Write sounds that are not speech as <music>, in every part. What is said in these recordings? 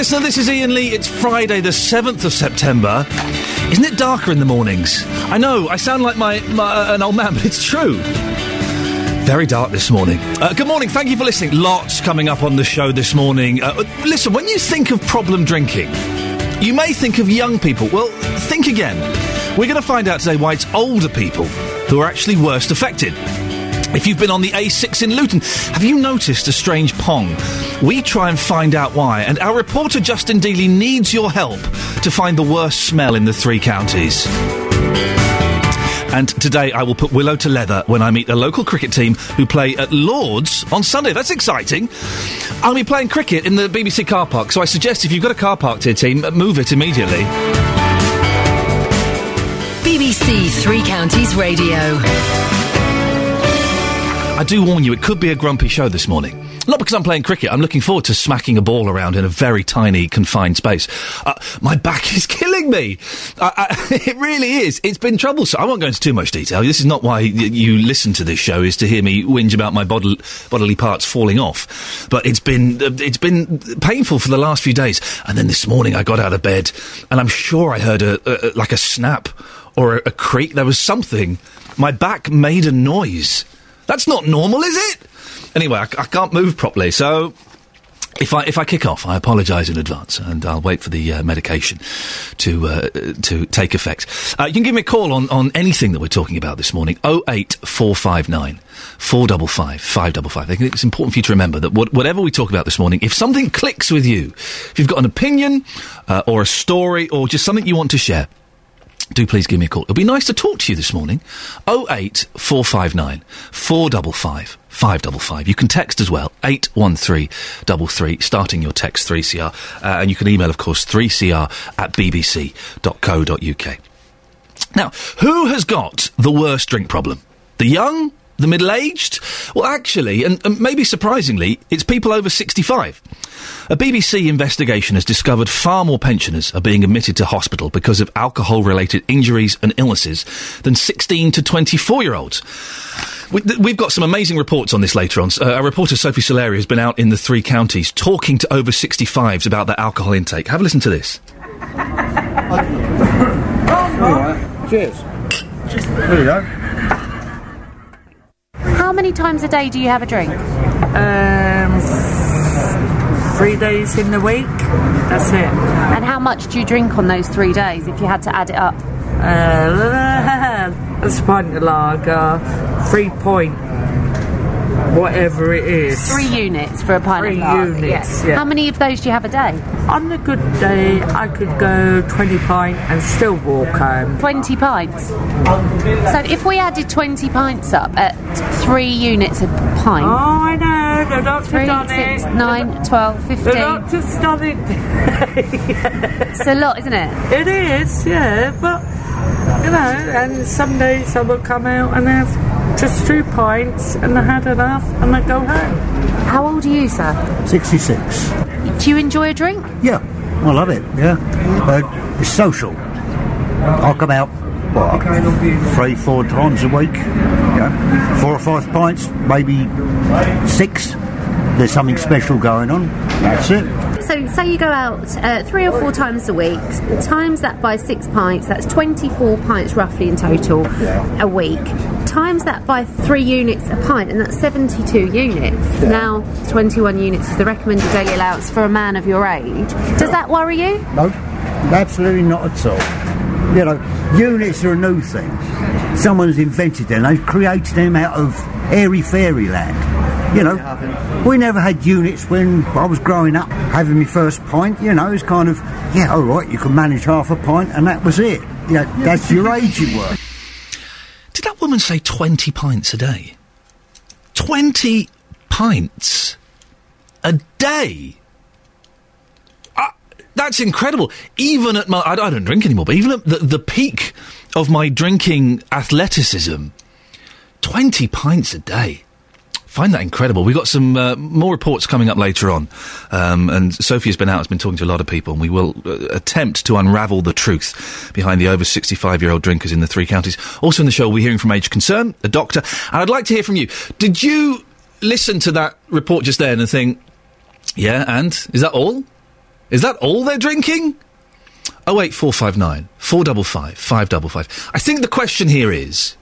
listener. This is Iain Lee. It's Friday, the 7th of September. Isn't it darker in the mornings? I know, I sound like my, my uh, an old man, <laughs> but it's true. Very dark this morning. Uh, good morning. Thank you for listening. Lots coming up on the show this morning. Uh, listen, when you think of problem drinking, you may think of young people. Well, think again. We're going to find out today why it's older people who are actually worst affected. If you've been on the A6 in Luton, have you noticed a strange pong? We try and find out why, and our reporter Justin Dealey needs your help to find the worst smell in the three counties. And today I will put Willow to leather when I meet a local cricket team who play at Lords on Sunday. That's exciting. I'll be playing cricket in the BBC car park, so I suggest if you've got a car parked here, team, move it immediately. BBC Three Counties Radio. I do warn you, it could be a grumpy show this morning. Not because I'm playing cricket. I'm looking forward to smacking a ball around in a very tiny, confined space. Uh, my back <laughs> is killing me. I, I, <laughs> it really is. It's been troublesome. I won't go into too much detail. This is not why y- you listen to this show, is to hear me whinge about my bodily, parts falling off. But it's been, uh, it's been painful for the last few days. And then this morning I got out of bed and I'm sure I heard a, a like a snap or a, a creak. There was something. My back made a noise. That's not normal, is it? Anyway, I, I can't move properly, so if I if I kick off, I apologise in advance, and I'll wait for the uh, medication to uh, to take effect. Uh, you can give me a call on, on anything that we're talking about this morning. Oh eight four five nine four double five five double five. I think it's important for you to remember that what, whatever we talk about this morning, if something clicks with you, if you've got an opinion uh, or a story or just something you want to share do please give me a call. It'll be nice to talk to you this morning. 08459 455 555. You can text as well, 81333, starting your text 3CR. Uh, and you can email, of course, 3CR at bbc.co.uk. Now, who has got the worst drink problem? The young? The middle aged? Well, actually, and, and maybe surprisingly, it's people over 65. A BBC investigation has discovered far more pensioners are being admitted to hospital because of alcohol related injuries and illnesses than 16 to 24 year olds. We, we've got some amazing reports on this later on. Uh, our reporter Sophie Soleri has been out in the three counties talking to over 65s about their alcohol intake. Have a listen to this. <laughs> Cheers. There you go. How many times a day do you have a drink? Um, three days in the week. That's it. And how much do you drink on those three days if you had to add it up? Uh, a pint of lager, three point, whatever it is. Three units for a pint Three of lager. units, yeah. How many of those do you have a day? On a good day, I could go 20 pint and still walk home. 20 pints. So if we added 20 pints up at three units a pint. Oh, I know, the doctor Three, done six, it. nine, 12, The 15. doctor's done it. <laughs> It's a lot, isn't it? It is, yeah, but you know, and some days I will come out and have just two pints and I had enough and I go home. How old are you, sir? 66. Do you enjoy a drink? Yeah, I love it, yeah. Uh, it's social. I'll come out, what, three, four times a week. Yeah. Four or five pints, maybe six. There's something special going on. That's it. So, say you go out uh, three or four times a week, times that by six pints, that's 24 pints roughly in total a week. Times that by three units a pint, and that's 72 units. Now, 21 units is the recommended daily allowance for a man of your age. Does that worry you? No, absolutely not at all. You know, units are a new thing. Someone's invented them. They've created them out of airy fairyland. You know, we never had units when I was growing up, having my first pint. You know, it's kind of, yeah, all right, you can manage half a pint, and that was it. Yeah, that's your age you were. Did that woman say 20 pints a day? 20 pints a day? Ah, that's incredible. Even at my. I, I don't drink anymore, but even at the, the peak of my drinking athleticism, 20 pints a day. Find that incredible. We've got some uh, more reports coming up later on. Um, and Sophie has been out, has been talking to a lot of people, and we will uh, attempt to unravel the truth behind the over 65 year old drinkers in the three counties. Also in the show, we're hearing from Age Concern, a doctor, and I'd like to hear from you. Did you listen to that report just then and think, yeah, and is that all? Is that all they're drinking? Oh eight four five nine four double five five double five. I think the question here is: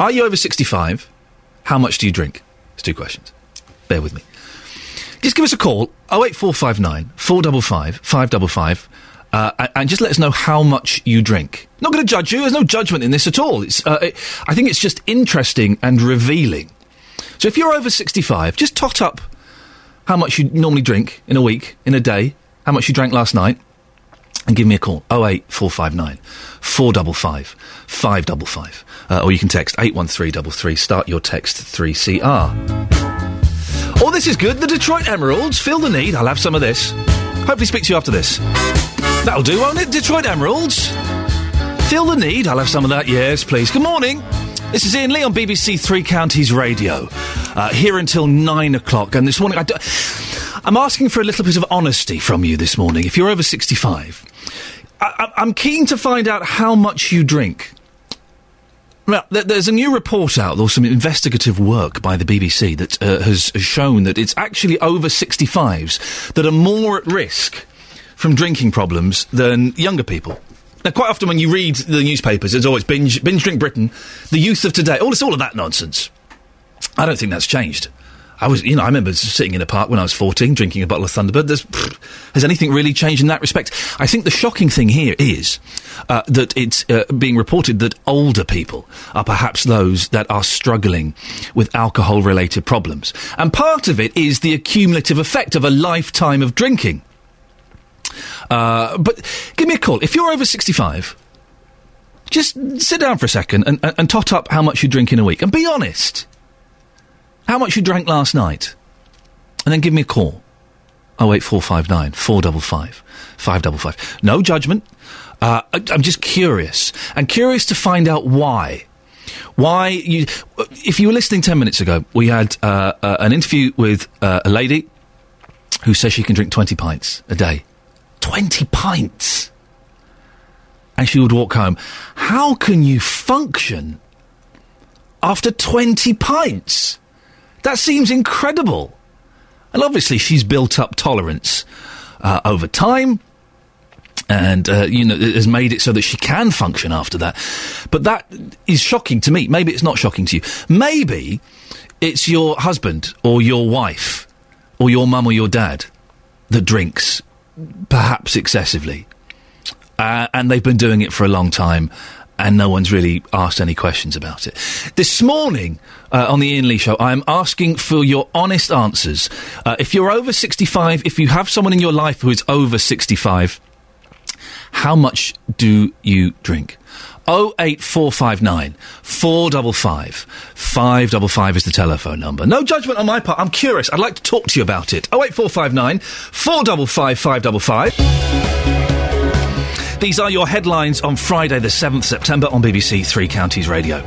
Are you over sixty five? How much do you drink? It's two questions. Bear with me. Just give us a call 08459 455 555 uh, and- just let us know how much you drink. Not going to judge you. There's no judgment in this at all. It's, uh, it, I think it's just interesting and revealing. So if you're over 65, just tot up how much you normally drink in a week, in a day, how much you drank last night, and give me a call 08459 455 555. Uh, or you can text 81333. Start your text 3CR. Oh, this is good. The Detroit Emeralds. Feel the need. I'll have some of this. Hopefully, speak to you after this. That'll do, won't it? Detroit Emeralds. Feel the need. I'll have some of that. Yes, please. Good morning. This is Iain Lee on BBC Three Counties Radio. Uh, here until nine o'clock. And this morning, I do- I'm asking for a little bit of honesty from you this morning. If you're over 65, I- I'm keen to find out how much you drink. Well, there's a new report out, or some investigative work by the BBC that uh, has shown that it's actually over 65s that are more at risk from drinking problems than younger people. Now, quite often when you read the newspapers, it's always binge, binge drink Britain, the youth of today. All it's all of that nonsense. I don't think that's changed. I was, you know, I remember sitting in a park when I was 14, drinking a bottle of Thunderbird. Has anything really changed in that respect? I think the shocking thing here is uh, that it's uh, being reported that older people are perhaps those that are struggling with alcohol-related problems, and part of it is the accumulative effect of a lifetime of drinking. Uh, but give me a call if you're over 65 just sit down for a second and, and, and tot up how much you drink in a week and be honest. How much you drank last night? And then give me a call. 08459 455 555. No judgment. Uh, I, I'm just curious. And curious to find out why. Why you. If you were listening 10 minutes ago, we had uh, uh, an interview with uh, a lady who says she can drink 20 pints a day. 20 pints! and she would walk home. How can you function after 20 pints? That seems incredible. And obviously, she's built up tolerance uh, over time. And, uh, you know, has made it so that she can function after that. But that is shocking to me. Maybe it's not shocking to you. Maybe it's your husband or your wife or your mum or your dad that drinks, perhaps excessively uh, and they've been doing it for a long time. And no one's really asked any questions about it. This morning uh, on the Iain Lee Show, I'm asking for your honest answers. Uh, if you're over 65, if you have someone in your life who is over 65, how much do you drink? 08459 455 555 is the telephone number. No judgment on my part. I'm curious. I'd like to talk to you about it. 08459 455 555. These are your headlines on Friday, the 7th September on BBC Three Counties Radio.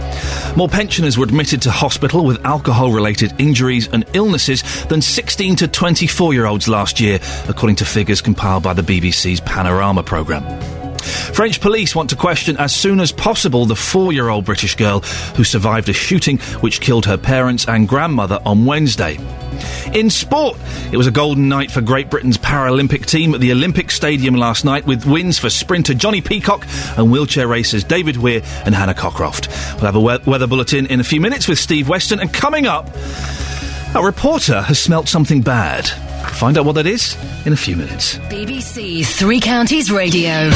More pensioners were admitted to hospital with alcohol related injuries and illnesses than 16 to 24 year olds last year, according to figures compiled by the BBC's Panorama programme. French police want to question as soon as possible the four year old British girl who survived a shooting which killed her parents and grandmother on Wednesday. In sport, it was a golden night for Great Britain's Paralympic team at the Olympic Stadium last night with wins for sprinter Jonnie Peacock and wheelchair racers David Weir and Hannah Cockcroft. We'll have a we- weather bulletin in a few minutes with Steve Weston, and coming up, a reporter has smelt something bad. Find out what that is in a few minutes. BBC Three Counties Radio.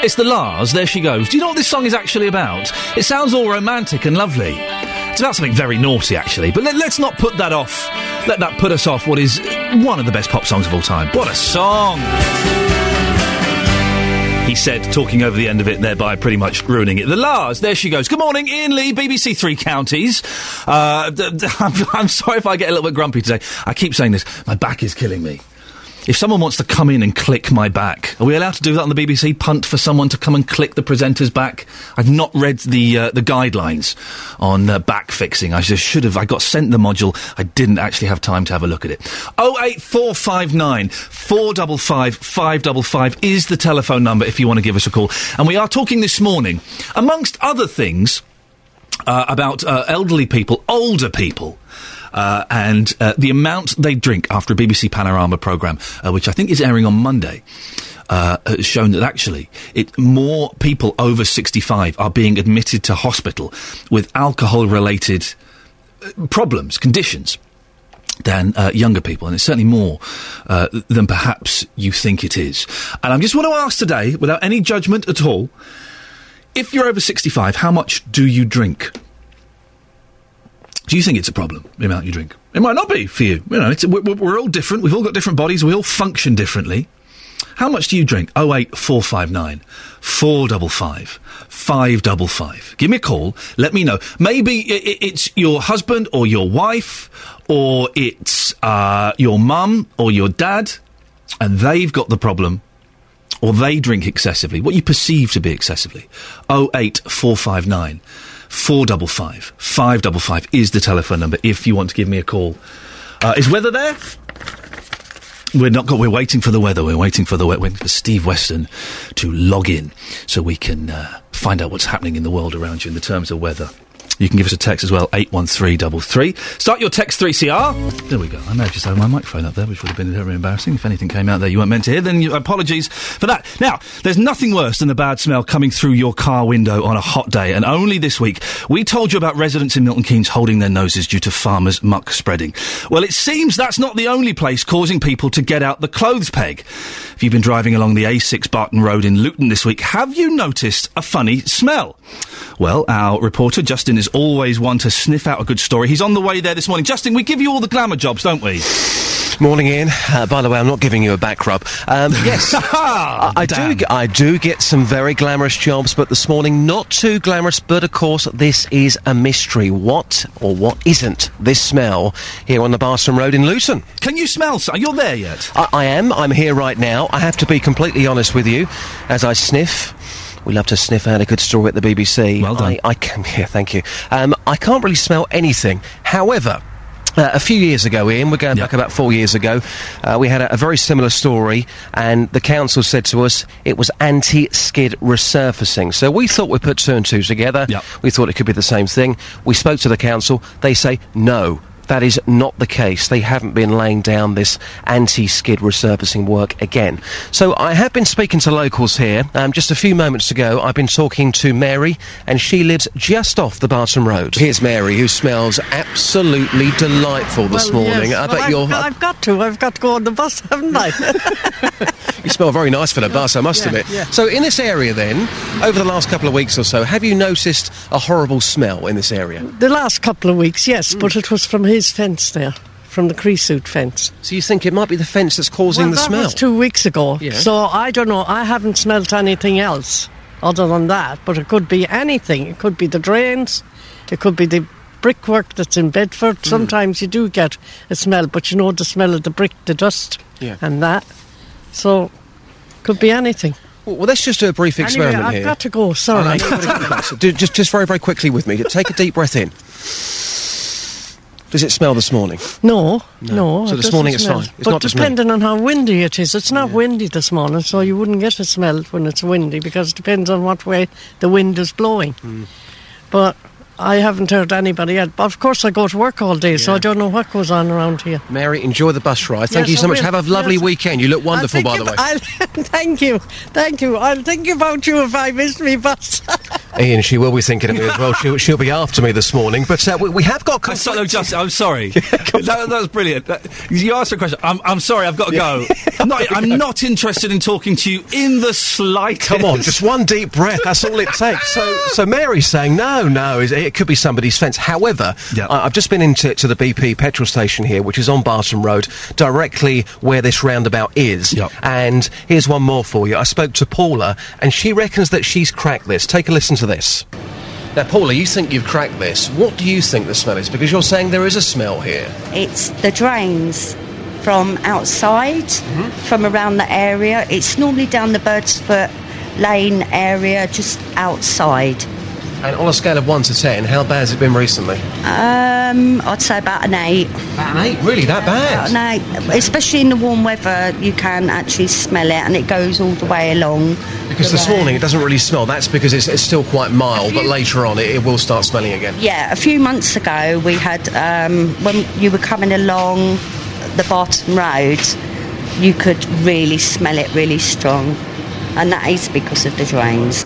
It's the La's, there she goes. Do you know what this song is actually about? It sounds all romantic and lovely. It's about something very naughty, actually, but let, us not put that off. Let that put us off what is one of the best pop songs of all time. What a song! He said, talking over the end of it, thereby pretty much ruining it. The La's, there she goes. Good morning, Iain Lee, BBC Three Counties. Uh, d- d- I'm, I'm sorry if I get a little bit grumpy today. I keep saying this. My back is killing me. If someone wants to come in and click my back, are we allowed to do that on the BBC? Punt for someone to come and click the presenter's back? I've not read the uh, the guidelines on uh, back fixing. I just should have. I got sent the module. I didn't actually have time to have a look at it. Oh eight four five nine four double five five double five is the telephone number if you want to give us a call. And we are talking this morning, amongst other things, uh, about uh, elderly people, older people. Uh, and uh, the amount they drink after a BBC Panorama programme, uh, which I think is airing on Monday. Uh, has shown that actually it, more people over 65 are being admitted to hospital with alcohol related uh, problems, conditions than uh, younger people, and it's certainly more than perhaps you think it is. And I just want to ask today, without any judgment at all, if you're over 65, how much do you drink? Do you think it's a problem, the amount you drink? It might not be for you. You know, we're, we're all different. We've all got different bodies. We all function differently. How much do you drink? 08459 455 555. Give me a call. Let me know. Maybe i- i- it's your husband or your wife or it's uh, your mum or your dad and they've got the problem or they drink excessively, what you perceive to be excessively. 08459 455 555 is the telephone number if you want to give me a call. Uh, is weather there? We're not. Got, we're waiting for the weather. We're waiting for the we- waiting for Steve Weston to log in so we can uh, find out what's happening in the world around you in the terms of weather. You can give us a text as well, eight one three double three. Start your text three CR. There we go. I may have just had my microphone up there, which would have been very embarrassing. If anything came out there you weren't meant to hear, then you, apologies for that. Now, there's nothing worse than the bad smell coming through your car window on a hot day. And only this week, we told you about residents in Milton Keynes holding their noses due to farmers' muck spreading. Well, it seems that's not the only place causing people to get out the clothes peg. If you've been driving along the A6 Barton Road in Luton this week, have you noticed a funny smell? Well, our reporter Justin is always one to sniff out a good story. He's on the way there this morning. Justin, we give you all the glamour jobs, don't we? Morning, Iain. Uh, by the way, I'm not giving you a back rub. Um, <laughs> yes, <laughs> I, I do. G- I do get some very glamorous jobs, but this morning not too glamorous. But of course, this is a mystery. What or what isn't this smell here on the Barton Road in Luton? Can you smell? So- You're there yet? I, I am. I'm here right now. I have to be completely honest with you. As I sniff, we love to sniff out a good story at the BBC. Well done. I, I can. <laughs> Yeah, thank you. Um, I can't really smell anything. However. Uh, a few years ago, Iain, we're going Yeah. back about four years ago, uh, we had a, a very similar story, and the council said to us it was anti-skid resurfacing. So we thought we'd put two and two together. Yeah. We thought it could be the same thing. We spoke to the council. They say no. That is not the case. They haven't been laying down this anti-skid resurfacing work again. So I have been speaking to locals here. Um, just a few moments ago, I've been talking to Mary, and she lives just off the Barton Road. Here's Mary, who smells absolutely delightful this Well, morning. yes. I Well, bet I've, you're. I've got to. I've got to go on the bus, haven't I? <laughs> You smell very nice for the bus, I must Yeah, admit. yeah. So, in this area, then, over the last couple of weeks or so, have you noticed a horrible smell in this area? the last couple of weeks, yes, Hmm. but it was from his fence there, from the creosote fence. So, you think it might be the fence that's causing well, the that smell? was two weeks ago. Yeah. So I don't know. I haven't smelt anything else other than that, but it could be anything. It could be the drains. It could be the brickwork that's in Bedford. Hmm. Sometimes you do get a smell, but you know the smell of the brick, the dust, Yeah. and that. So could be anything. Well, let's just do a brief Anyway, experiment I've here. got to go. Oh, no, Sorry. got to go. So do- just, just very, very quickly with me. Take a deep breath in. Does it smell this morning? No, no. So this morning it's smell. fine. It's but depending on how windy it is, it's not windy this morning, so you wouldn't get a smell when it's windy because it depends on what way the wind is blowing. Hmm. But I haven't heard anybody yet. But of course, I go to work all day, so I don't know what goes on around here. Mary, enjoy the bus ride. Thank Yes, you so I much. will. Have a lovely Yes. weekend. You look wonderful, by the way. I'll, <laughs> thank you, thank you. I'll think about you if I miss me bus. <laughs> Iain, she will be thinking of me as well. She'll, she'll be after me this morning. But uh, we, we have got. I so, no, Justin, I'm sorry. <laughs> that, that was brilliant. That- you asked a question. I'm, I'm sorry, I've got to go. I'm not, I'm not interested in talking to you in the slightest. Come on, just one deep breath. That's all it takes. So, so Mary's saying no, no. is- It could be somebody's fence. However, Yeah. I, I've just been into to the BP petrol station here, which is on Barton Road, directly where this roundabout is. Yep. And here's one more for you. I spoke to Paula, and she reckons that she's cracked this. Take a listen to this. Now, Paula, you think you've cracked this. What do you think the smell is? Because you're saying there is a smell here. It's the drains from outside, mm-hmm. from around the area. It's normally down the Birdsfoot Lane area, just outside. And on a scale of 1 to 10, how bad has it been recently? Um, I'd say about an eight. About an 8? Really, that bad? About an eight. Especially in the warm weather, you can actually smell it and it goes all the way along. Because this morning it doesn't really smell. That's because it's, it's still quite mild, but later on it, it will start smelling again. Yeah, a few months ago we had, um, when you were coming along the Barton Road, you could really smell it really strong. And that is because of the drains.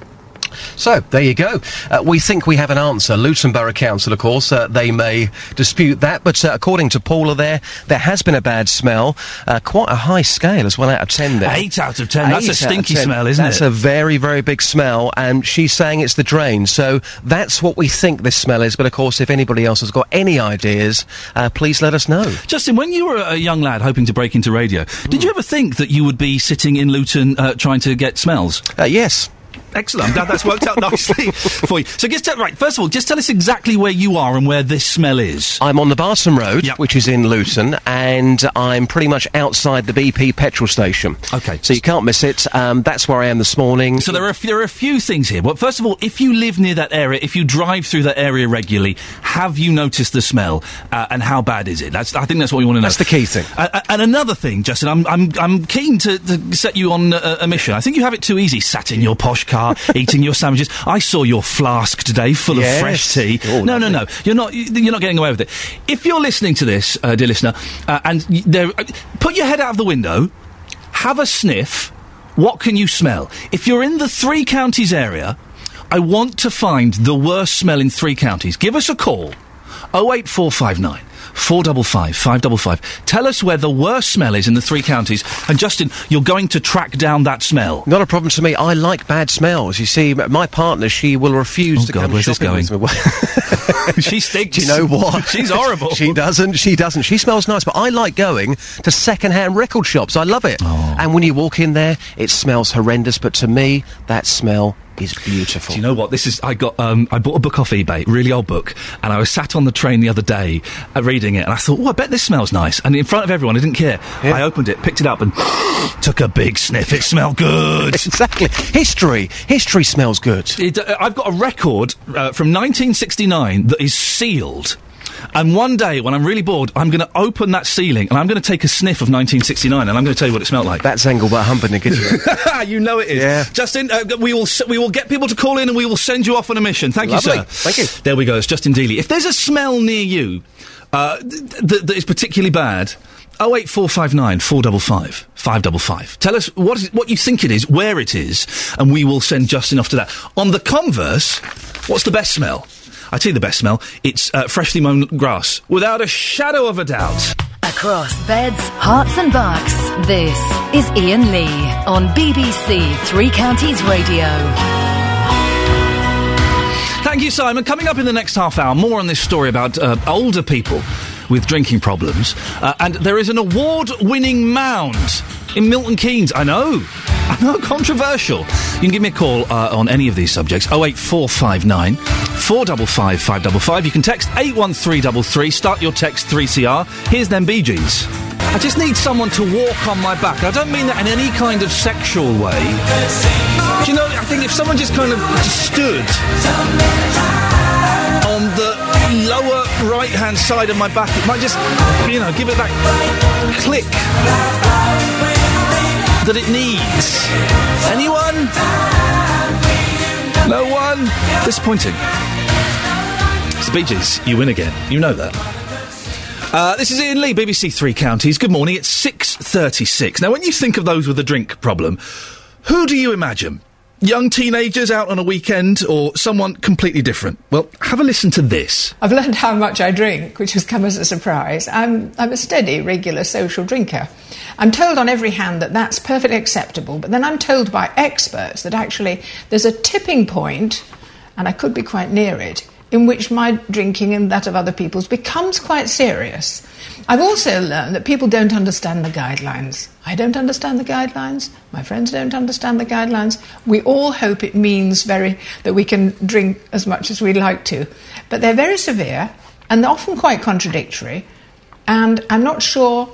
So, there you go. Uh, we think we have an answer. Luton Borough Council, of course, uh, they may dispute that, but uh, according to Paula there, there has been a bad smell. Uh, quite a high scale as well out of 10 there. Eight out of 10. That's a Eight out of stinky smell, isn't That's it? That's a very, very big smell, and she's saying it's the drain. So that's what we think this smell is. But of course, if anybody else has got any ideas, uh, please let us know. Justin, when you were a young lad hoping to break into radio, did you ever think that you would be sitting in Luton uh, trying to get smells? Uh, yes. Excellent. I'm glad that's worked out <laughs> nicely for you. So, just tell, right. First of all, just tell us exactly where you are and where this smell is. I'm on the Barton Road, which is in Luton, and I'm pretty much outside the BP petrol station. Okay. So you can't miss it. Um, that's where I am this morning. So there are there are a few things here. Well, first of all, if you live near that area, if you drive through that area regularly, have you noticed the smell uh, and how bad is it? That's I think that's what we want to know. That's the key thing. Uh, uh, and another thing, Justin, I'm I'm I'm keen to, to set you on a, a mission. I think you have it too easy, sat in your posh car, eating your sandwiches. I saw your flask today, full Yes. of fresh tea. Oh, no, no, no. You're not you're not getting away with it. If you're listening to this, uh, dear listener, uh, and y- there, uh, put your head out of the window, have a sniff. What can you smell? If you're in the three counties area, I want to find the worst smell in three counties. Give us a call. 08459 455 555. Tell us where the worst smell is in the three counties. And Justin, you're going to track down that smell. Not a problem to me. I like bad smells. You see, my partner, she will refuse Oh, to God, come where's this going? with me. <laughs> <laughs> she stinks. Do you know what? <laughs> She's horrible. she doesn't. She doesn't. She smells nice, but I like going to second-hand record shops. I love it. Oh. And when you walk in there, it smells horrendous. But to me, that smell is beautiful. Do you know what? This is. I got. Um, I bought a book off eBay, really old book, and I was sat on the train the other day uh, reading it, and I thought, "Oh, I bet this smells nice." And in front of everyone, I didn't care. I opened it, picked it up, and <gasps> took a big sniff. It smelled good. <laughs> exactly. History. History smells good. It, uh, I've got a record uh, from 1969 that is sealed. And one day, when I'm really bored, I'm going to open that ceiling and I'm going to take a sniff of 1969 and I'm going to tell you what it smelled like. That's Engelbert Humperdinck, isn't it? <laughs> you know it is. Yeah. Justin, uh, we will s- we will get people to call in and we will send you off on a mission. Thank Lovely. you, sir. Thank you. There we go. It's Justin Dealey. If there's a smell near you uh, th- th- that is particularly bad. 08459 455 555. Tell us what, is, what you think it is, where it is, and we will send Justin off to that. On the converse, what's the best smell? I tell you the best smell. It's uh, freshly mown grass, without a shadow of a doubt. Across beds, Herts, and bucks, this is Iain Lee on BBC Three Counties Radio. Thank you, Simon. Coming up in the next half hour, more on this story about uh, older people with drinking problems. Uh, and there is an award winning mound in Milton Keynes. I know. <laughs> I know, controversial. You can give me a call uh, on any of these subjects 08459 455 555. You can text 81333, start your text 3CR. Here's them Bee Gees. I just need someone to walk on my back. I don't mean that in any kind of sexual way. Do you know, I think if someone just kind of stood on the lower right hand side of my back, it might just, you know, give it that click that it needs. Anyone? No one? Disappointing. It's the Bee Gees. You win again. You know that. Uh, this is Iain Lee, BBC Three Counties. Good morning. It's six thirty-six. Now, when you think of those with a drink problem, who do you imagine? Young teenagers out on a weekend, or someone completely different? Well, have a listen to this. I've learned how much I drink, which has come as a surprise. I'm, I'm a steady, regular social drinker. I'm told on every hand that that's perfectly acceptable, but then I'm told by experts that actually there's a tipping point, and I could be quite near it, in which my drinking and that of other people's becomes quite serious. I've also learned that people don't understand the guidelines. I don't understand the guidelines. My friends don't understand the guidelines. We all hope it means very that we can drink as much as we like to, but they're very severe and they're often quite contradictory. And I'm not sure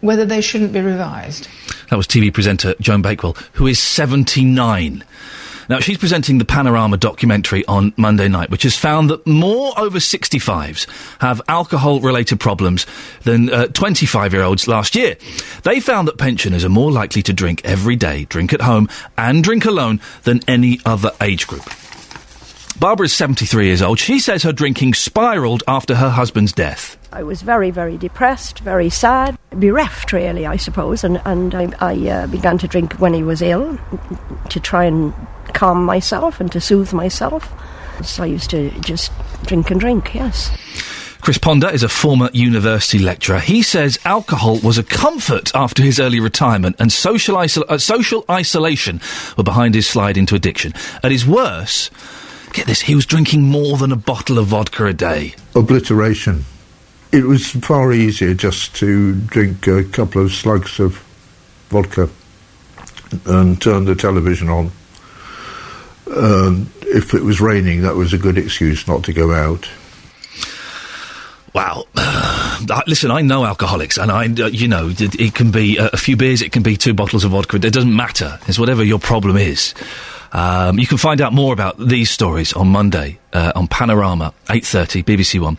whether they shouldn't be revised. That was TV presenter Joan Bakewell, who is 79. Now, she's presenting the Panorama documentary on Monday night, which has found that more over 65s have alcohol related problems than 25 year olds last year. They found that pensioners are more likely to drink every day, drink at home, and drink alone than any other age group. Barbara is 73 years old. She says her drinking spiralled after her husband's death. I was very, very depressed, very sad, bereft, really, I suppose, and, and I, I uh, began to drink when he was ill to try and calm myself and to soothe myself. So I used to just drink and drink, yes. Chris Ponder is a former university lecturer. He says alcohol was a comfort after his early retirement, and social, isol- uh, social isolation were behind his slide into addiction. At his worst, get this, he was drinking more than a bottle of vodka a day. Obliteration. It was far easier just to drink a couple of slugs of vodka and turn the television on. Um, if it was raining, that was a good excuse not to go out. Wow. Uh, <sighs> listen, I know alcoholics, and I, uh, you know, it, it can be a, a few beers, it can be two bottles of vodka. It doesn't matter. It's whatever your problem is. Um, you can find out more about these stories on Monday uh, on Panorama, 8.30, BBC One.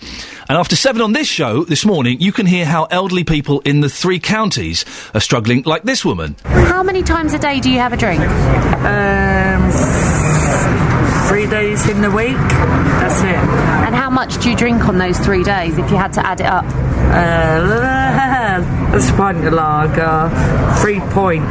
And after 7 on this show this morning, you can hear how elderly people in the three counties are struggling, like this woman. How many times a day do you have a drink? Um, three days in the week. That's it. And how much do you drink on those three days if you had to add it up? Uh, a pint of lager, three point,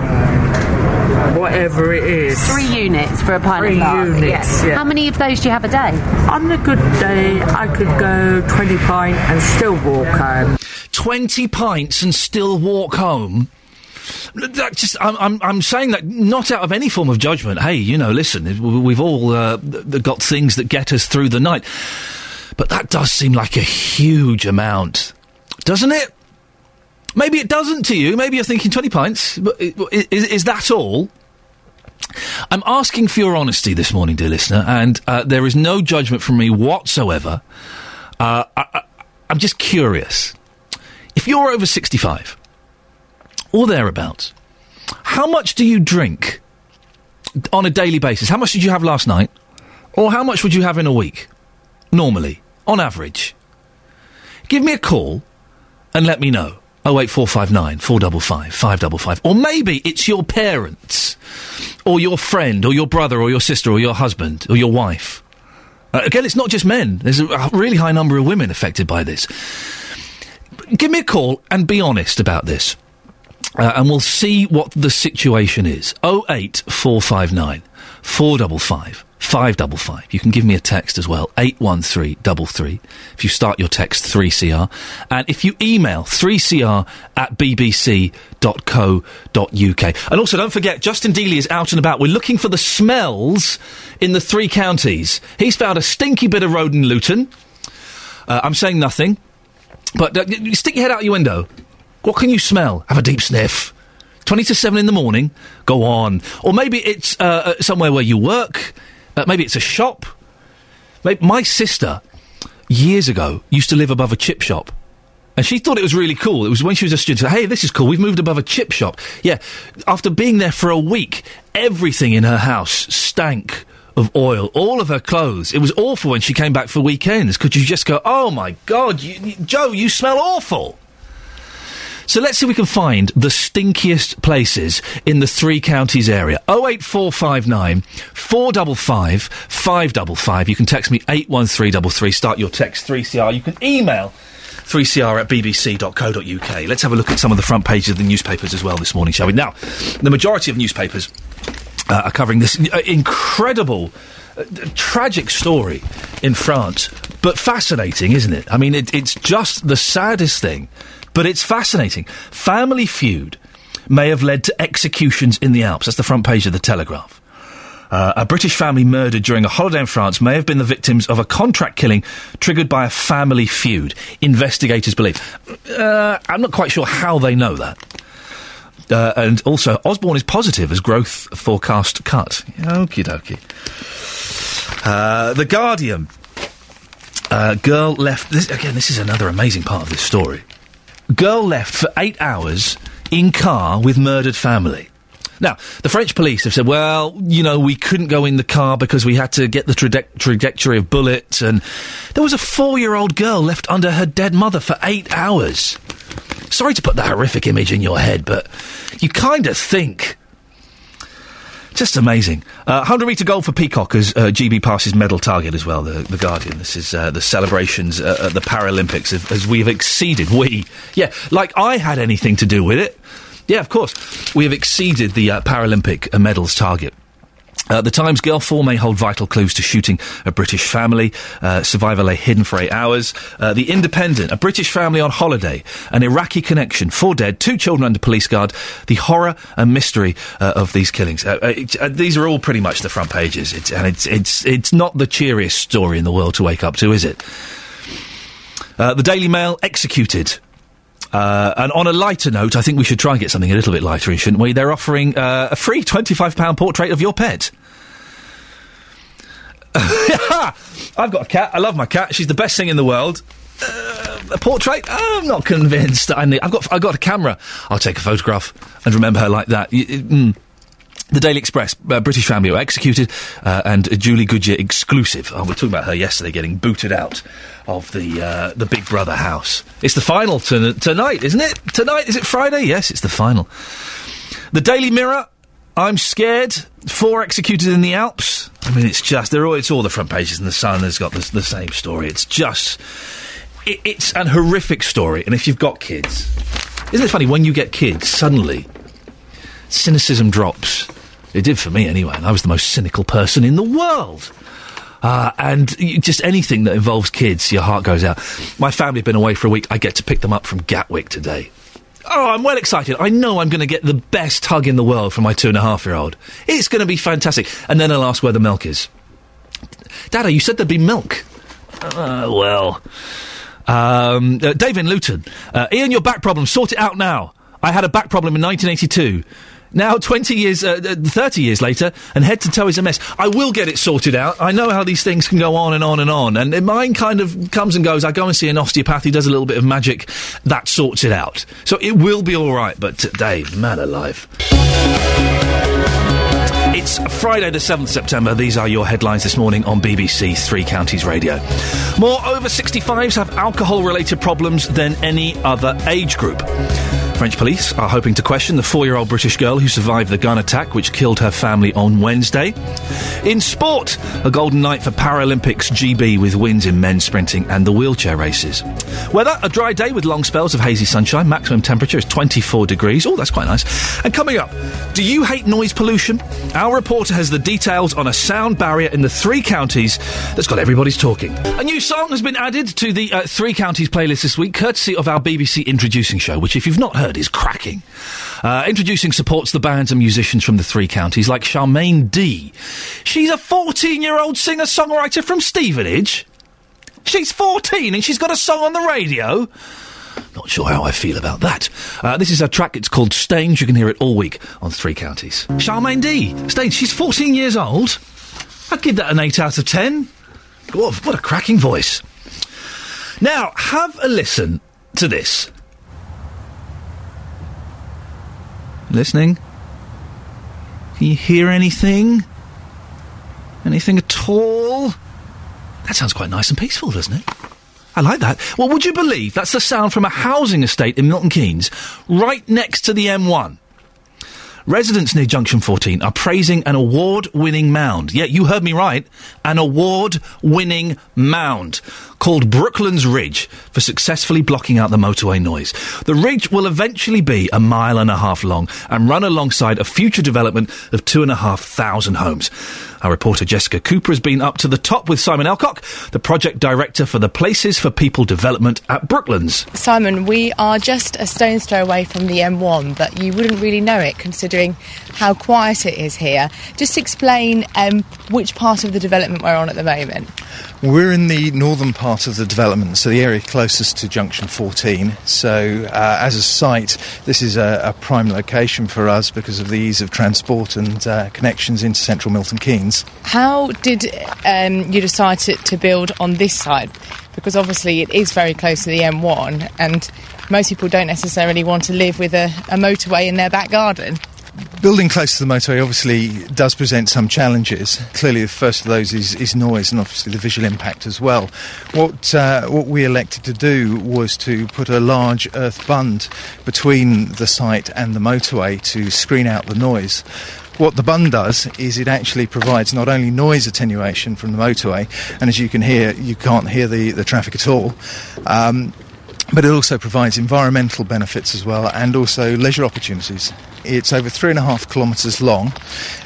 whatever it is. Three units for a pint Three of lager. units, yeah. How many of those do you have a day? On a good day, I could go 20 pint and still walk home. 20 pints and still walk home. That just, I'm, I'm, I'm saying that not out of any form of judgment. Hey, you know, listen, we- we've all uh, got things that get us through the night. But that does seem like a huge amount, doesn't it? Maybe it doesn't to you. Maybe you're thinking 20 pints. But is, is that all? I'm asking for your honesty this morning, dear listener, and uh, there is no judgment from me whatsoever. Uh, I, I'm just curious. If you're over 65 or thereabouts, how much do you drink on a daily basis? How much did you have last night? Or how much would you have in a week? Normally, on average. Give me a call and let me know. 08459 455 555. Or maybe it's your parents, or your friend, or your brother, or your sister, or your husband, or your wife. Uh, again, it's not just men. There's a, a really high number of women affected by this. Give me a call and be honest about this. Uh, and we'll see what the situation is. 08459 455 555. You can give me a text as well, 81333. If you start your text 3CR. And if you email 3CR at bbc.co.uk. And also don't forget, Justin Dealey is out and about. We're looking for the smells in the three counties. He's found a stinky bit of road in Luton. Uh, I'm saying nothing. But uh, stick your head out your window. What can you smell? Have a deep sniff. 20 to 7 in the morning, go on. Or maybe it's uh, uh, somewhere where you work. Uh, maybe it's a shop. Maybe my sister, years ago, used to live above a chip shop. And she thought it was really cool. It was when she was a student. Hey, this is cool. We've moved above a chip shop. Yeah. After being there for a week, everything in her house stank of oil. All of her clothes. It was awful when she came back for weekends. Could you just go, oh my God, you, Joe, you smell awful? So let's see if we can find the stinkiest places in the three counties area. 08459 455 555. You can text me 81333. Start your text 3CR. You can email 3cr at bbc.co.uk. Let's have a look at some of the front pages of the newspapers as well this morning, shall we? Now, the majority of newspapers uh, are covering this uh, incredible, uh, tragic story in France, but fascinating, isn't it? I mean, it, it's just the saddest thing, but it's fascinating. Family feud may have led to executions in the Alps. That's the front page of the Telegraph. Uh, a British family murdered during a holiday in France may have been the victims of a contract killing triggered by a family feud. Investigators believe. Uh, I'm not quite sure how they know that. Uh, and also, Osborne is positive as growth forecast cut. Okie dokie. Uh, the Guardian. Uh, girl left. This, again, this is another amazing part of this story. Girl left for eight hours in car with murdered family. Now, the French police have said, well, you know, we couldn't go in the car because we had to get the traje- trajectory of bullets, and there was a four year old girl left under her dead mother for eight hours. Sorry to put that horrific image in your head, but you kind of think. Just amazing. Uh, 100 metre goal for Peacock as uh, GB passes medal target as well, the, the Guardian. This is uh, the celebrations uh, at the Paralympics of, as we have exceeded. We, yeah, like I had anything to do with it. Yeah, of course. We have exceeded the uh, Paralympic uh, medals target. Uh, the Times girl four may hold vital clues to shooting a British family. Uh, survivor lay hidden for eight hours. Uh, the Independent, a British family on holiday, an Iraqi connection, four dead, two children under police guard. The horror and mystery uh, of these killings. Uh, uh, it- these are all pretty much the front pages, it's, and it's it's it's not the cheeriest story in the world to wake up to, is it? The Daily Mail executed. Uh, and on a lighter note, I think we should try and get something a little bit lighter, shouldn't we? They're offering uh, a free £25 portrait of your pet. <laughs> I've got a cat. I love my cat. She's the best thing in the world. Uh, a portrait? I'm not convinced. I need, I've got. I've got a camera. I'll take a photograph and remember her like that. Y- mm. The Daily Express, uh, British family were executed, uh, and Julie Goodyear exclusive. Oh, we were talking about her yesterday, getting booted out of the uh, the Big Brother house. It's the final to- tonight, isn't it? Tonight is it Friday? Yes, it's the final. The Daily Mirror. I'm scared. Four executed in the Alps. I mean, it's just they're all, it's all the front pages, and the Sun has got the, the same story. It's just it, it's an horrific story. And if you've got kids, isn't it funny when you get kids suddenly cynicism drops? It did for me anyway, and I was the most cynical person in the world. Uh, and just anything that involves kids, your heart goes out. My family have been away for a week. I get to pick them up from Gatwick today. Oh, I'm well excited. I know I'm going to get the best hug in the world from my two and a half year old. It's going to be fantastic. And then I'll ask where the milk is. Dada, you said there'd be milk. Uh, well. Um, uh, in Luton. Uh, Iain, your back problem, sort it out now. I had a back problem in 1982. Now, 20 years, uh, uh, 30 years later, and head to toe is a mess. I will get it sorted out. I know how these things can go on and on and on. And mine kind of comes and goes. I go and see an osteopath, he does a little bit of magic. That sorts it out. So it will be all right. But Dave, man alive. It's Friday, the 7th September. These are your headlines this morning on BBC Three Counties Radio. More over 65s have alcohol related problems than any other age group. French police are hoping to question the four year old British girl who survived the gun attack which killed her family on Wednesday. In sport, a golden night for Paralympics GB with wins in men's sprinting and the wheelchair races. Weather, a dry day with long spells of hazy sunshine. Maximum temperature is 24 degrees. Oh, that's quite nice. And coming up, do you hate noise pollution? Our reporter has the details on a sound barrier in the three counties that's got everybody's talking. A new song has been added to the uh, three counties playlist this week, courtesy of our BBC Introducing show, which, if you've not heard, is cracking. Uh, introducing supports the bands and musicians from the three counties, like Charmaine D. She's a 14 year old singer songwriter from Stevenage. She's 14 and she's got a song on the radio. Not sure how I feel about that. Uh, this is a track, it's called Stains. You can hear it all week on Three Counties. Charmaine D. Stains, she's 14 years old. I'd give that an 8 out of 10. What, what a cracking voice. Now, have a listen to this. Listening? Can you hear anything? Anything at all? That sounds quite nice and peaceful, doesn't it? I like that. Well, would you believe that's the sound from a housing estate in Milton Keynes, right next to the M1? Residents near Junction 14 are praising an award winning mound. Yeah, you heard me right. An award winning mound called Brooklands Ridge for successfully blocking out the motorway noise. The ridge will eventually be a mile and a half long and run alongside a future development of two and a half thousand homes. Our reporter Jessica Cooper has been up to the top with Simon Elcock, the project director for the Places for People development at Brooklands. Simon, we are just a stone's throw away from the M1, but you wouldn't really know it considering how quiet it is here. Just explain um, which part of the development we're on at the moment. We're in the northern part of the development, so the area closest to Junction 14. So, uh, as a site, this is a, a prime location for us because of the ease of transport and uh, connections into central Milton Keynes. How did um, you decide to, to build on this side? Because obviously it is very close to the M1, and most people don't necessarily want to live with a, a motorway in their back garden. Building close to the motorway obviously does present some challenges. Clearly, the first of those is, is noise and obviously the visual impact as well. What, uh, what we elected to do was to put a large earth bund between the site and the motorway to screen out the noise. What the bund does is it actually provides not only noise attenuation from the motorway, and as you can hear, you can't hear the, the traffic at all. Um, but it also provides environmental benefits as well and also leisure opportunities. It's over three and a half kilometres long,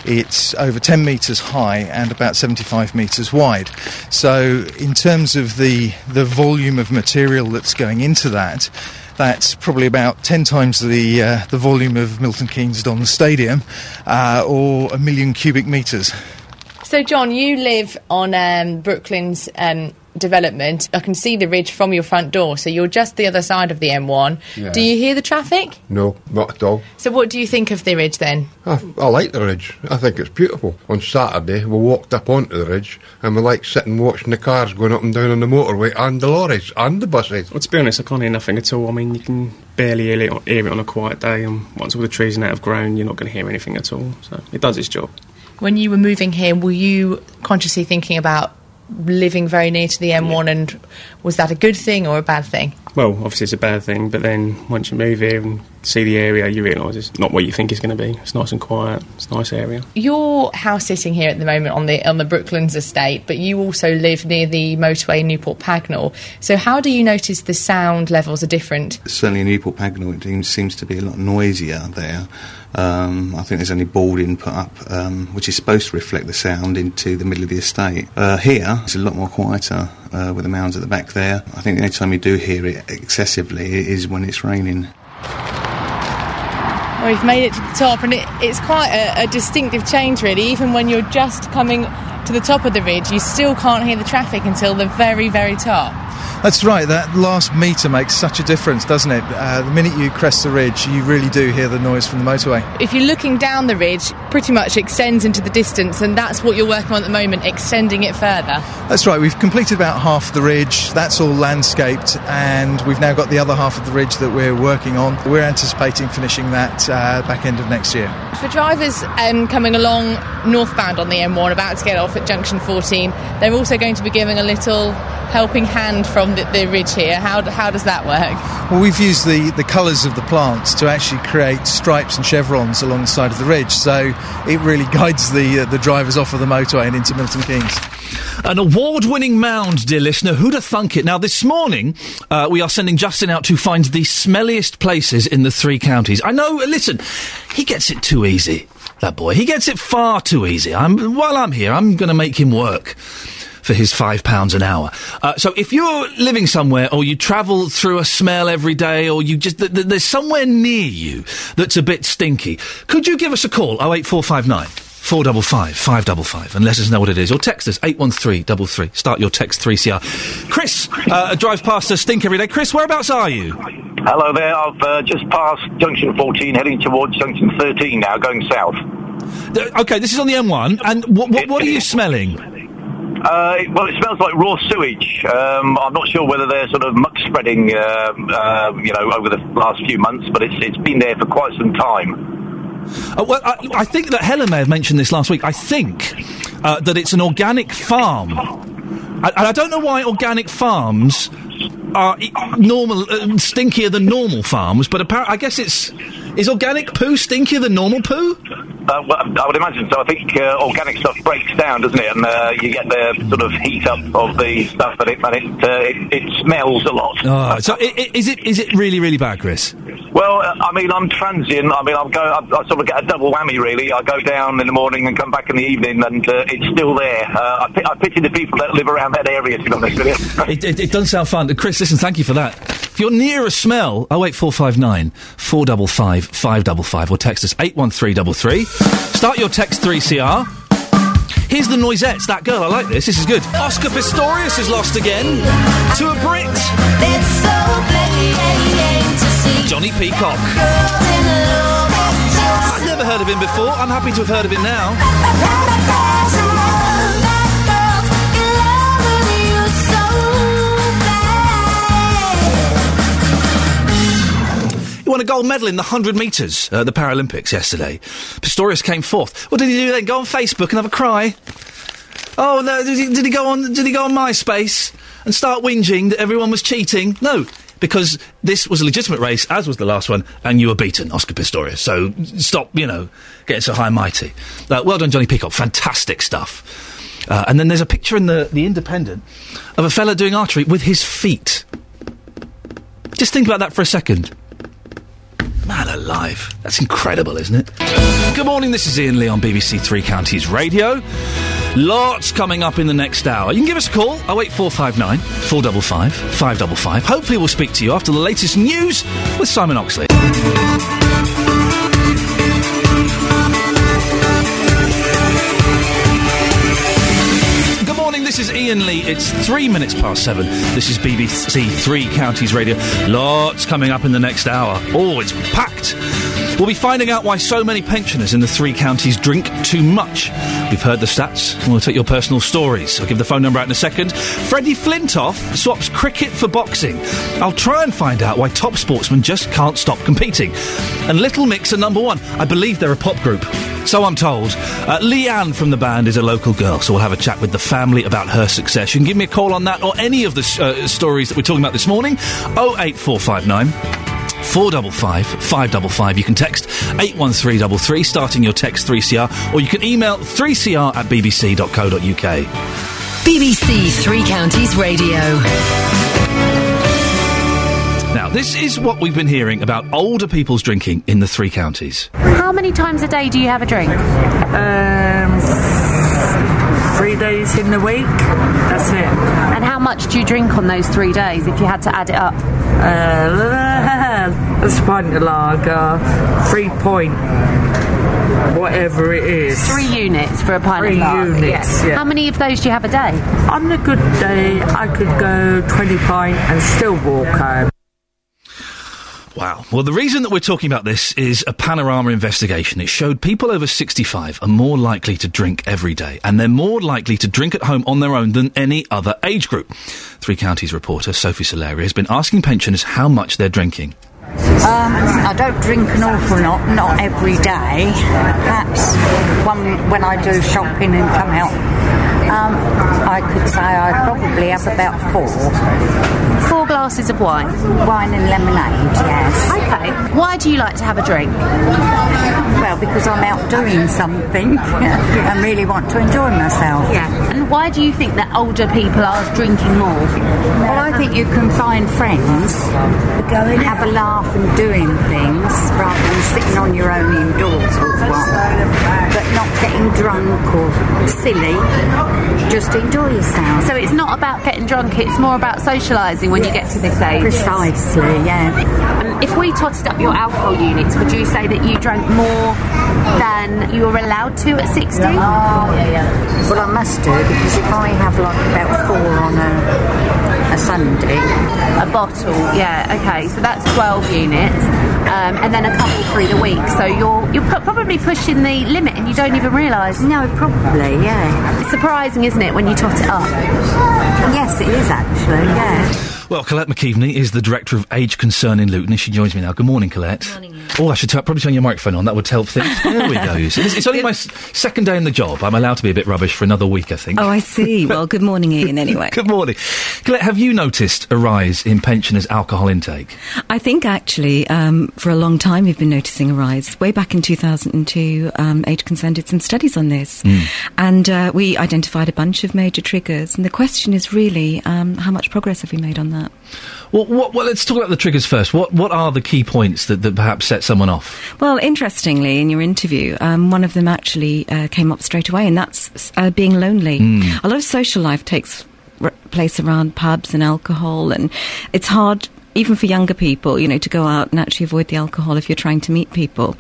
it's over 10 metres high and about 75 metres wide. So, in terms of the, the volume of material that's going into that, that's probably about 10 times the, uh, the volume of Milton Keynes Don Stadium uh, or a million cubic metres. So, John, you live on um, Brooklands um, development. I can see the ridge from your front door, so you're just the other side of the M1. Yeah. Do you hear the traffic? No, not at all. So, what do you think of the ridge then? I, I like the ridge. I think it's beautiful. On Saturday, we walked up onto the ridge and we like sitting watching the cars going up and down on the motorway and the lorries and the buses. Well, to be honest, I can't hear nothing at all. I mean, you can barely hear it, hear it on a quiet day, and once all the trees and that have grown, you're not going to hear anything at all. So it does its job. When you were moving here, were you consciously thinking about living very near to the M1, and was that a good thing or a bad thing? Well, obviously it's a bad thing, but then once you move here and see the area, you realise it's not what you think it's going to be. It's nice and quiet. It's a nice area. Your house sitting here at the moment on the on the Brooklands estate, but you also live near the motorway Newport Pagnell. So how do you notice the sound levels are different? Certainly in Newport Pagnell, it seems- seems to be a lot noisier there. Um, I think there's only boarding put up, um, which is supposed to reflect the sound into the middle of the estate. Uh, here, it's a lot more quieter uh, with the mounds at the back there. I think the only time you do hear it excessively is when it's raining. Well, we've made it to the top, and it, it's quite a, a distinctive change, really. Even when you're just coming to the top of the ridge, you still can't hear the traffic until the very, very top. That's right, that last metre makes such a difference, doesn't it? Uh, the minute you crest the ridge, you really do hear the noise from the motorway. If you're looking down the ridge, pretty much extends into the distance, and that's what you're working on at the moment, extending it further. That's right, we've completed about half the ridge, that's all landscaped, and we've now got the other half of the ridge that we're working on. We're anticipating finishing that uh, back end of next year. For drivers um, coming along northbound on the M1, about to get off at junction 14, they're also going to be giving a little helping hand from the, the ridge here. How, how does that work? Well, we've used the, the colours of the plants to actually create stripes and chevrons along the side of the ridge, so it really <laughs> guides the, uh, the drivers off of the motorway and into Milton Keynes. An award winning mound, dear listener. Who'd have thunk it? Now, this morning, uh, we are sending Justin out to find the smelliest places in the three counties. I know, listen, he gets it too easy, that boy. He gets it far too easy. I'm, while I'm here, I'm going to make him work for his five pounds an hour. Uh, so if you're living somewhere or you travel through a smell every day or you just, th- th- there's somewhere near you that's a bit stinky, could you give us a call? 08459 455 555 and let us know what it is. Or text us 81333. Start your text 3CR. Chris uh, drives past a stink every day. Chris, whereabouts are you? Hello there. I've uh, just passed junction 14, heading towards junction 13 now, going south. Th- okay, this is on the M1. And wh- wh- what are you smelling? Uh, it- well, it smells like raw sewage. Um, I'm not sure whether they're sort of muck spreading, um uh, you know, over the last few months, but it's it's been there for quite some time. Uh, well, I, I think that Helen may have mentioned this last week. I think uh, that it's an organic farm. I, and I don't know why organic farms are normal, uh, stinkier than normal farms, but apparently, I guess it's. Is organic poo stinkier than normal poo? Uh, well, I would imagine so. I think uh, organic stuff breaks down, doesn't it? And uh, you get the sort of heat up of the stuff, and it and it, uh, it, it smells a lot. Oh, so i- i- is it is it really really bad, Chris? Well, uh, I mean, I'm transient. I mean, I'm go. I, I sort of get a double whammy, really. I go down in the morning and come back in the evening, and uh, it's still there. Uh, I, I pity the people that live around that area, to be honest with you. it, it, it doesn't sound fun. Chris, listen, thank you for that. If you're near a smell, 08459 455 555 or text us 81333. Start your text 3CR. Here's the Noisettes, that girl, I like this, this is good. Oscar Pistorius is lost again to a Brit. Jonnie Peacock. I've never heard of him before, I'm happy to have heard of him now. <laughs> won a gold medal in the 100 metres at the Paralympics yesterday. Pistorius came fourth. What did he do then? Go on Facebook and have a cry? Oh, no, did he, did he go on? Did he go on MySpace and start whinging that everyone was cheating? No, because this was a legitimate race, as was the last one, and you were beaten, Oscar Pistorius. So stop, you know, getting so high and mighty. Uh, well done, Jonnie Peacock. Fantastic stuff. Uh, and then there's a picture in the the Independent of a fella doing archery with his feet. Just think about that for a second. Man alive. That's incredible, isn't it? Good morning, this is Iain Lee on BBC Three Counties Radio. Lots coming up in the next hour. You can give us a call, 08459 455 555. Hopefully, we'll speak to you after the latest news with Simon Oxley. This is Iain Lee. It's three minutes past seven. This is BBC Three Counties Radio. Lots coming up in the next hour. Oh, it's packed. We'll be finding out why so many pensioners in the three counties drink too much. We've heard the stats. We'll take your personal stories. I'll give the phone number out in a second. Freddie Flintoff swaps cricket for boxing. I'll try and find out why top sportsmen just can't stop competing. And Little Mix are number one. I believe they're a pop group. So I'm told. Uh, Leanne from the band is a local girl, so we'll have a chat with the family about her success. You can give me a call on that or any of the uh, stories that we're talking about this morning. 08459 455 555. You can text 81333, starting your text 3CR, or you can email 3CR at bbc.co.uk. BBC Three Counties Radio. Now, this is what we've been hearing about older people's drinking in the three counties. How many times a day do you have a drink? Um, three days in the week. That's it. And how much do you drink on those three days if you had to add it up? Uh, a pint of lager, three point, whatever it is. Three units for a pint Three of lager. units, yeah. How many of those do you have a day? On a good day, I could go 20 pint and still walk home. Wow. Well, the reason that we're talking about this is a panorama investigation. It showed people over 65 are more likely to drink every day, and they're more likely to drink at home on their own than any other age group. Three Counties reporter Sophie Soleri has been asking pensioners how much they're drinking. Um, I don't drink an awful lot, not every day. Perhaps one, when I do shopping and come out, um, I could say I probably have about four. Four glasses of wine? Wine and lemonade, yes. Okay. Why do you like to have a drink? Well, because I'm out doing something <laughs> and really want to enjoy myself. Yeah. And why do you think that older people are drinking more? Well, I think you can find friends, going have a laugh and doing things rather than sitting on your own indoors or what. But not getting drunk or silly. Just enjoy yourself. So it's not about getting drunk, it's more about socialising when you get to this age. Precisely, yeah. And if we totted up your alcohol units, would you say that you drank more than you were allowed to at 60? Well, I must do because if I have like about four on a, a Sunday, A bottle, yeah, okay, so that's 12 units, um, and then a couple through the week. So you're you're probably pushing the limit and you don't even realise. No, probably, yeah. It's surprising, isn't it, when you tot it up? Yes, it is actually, yeah. Well, Colette McKeveney is the Director of Age Concern in Luton, and she joins me now. Good morning, Colette. Good morning. Oh, I should t- probably turn your microphone on. That would help things. <laughs> There we go. It's, it's only my s- second day in the job. I'm allowed to be a bit rubbish for another week, I think. Oh, I see. <laughs> Well, good morning, Iain, anyway. Good morning. Colette, have you noticed a rise in pensioners' alcohol intake? I think actually, um, for a long time, we've been noticing a rise. Way back in 2002, um, Age Concern did some studies on this, and uh, we identified a bunch of major triggers. And the question is really, um, how much progress have we made on that? Well, what, well, let's talk about the triggers first. What What are the key points that, that perhaps set someone off? Well, interestingly, in your interview, um, one of them actually uh, came up straight away, and that's uh, being lonely. Mm. A lot of social life takes r- place around pubs and alcohol, and it's hard. Even for younger people, you know, to go out and actually avoid the alcohol if you're trying to meet people.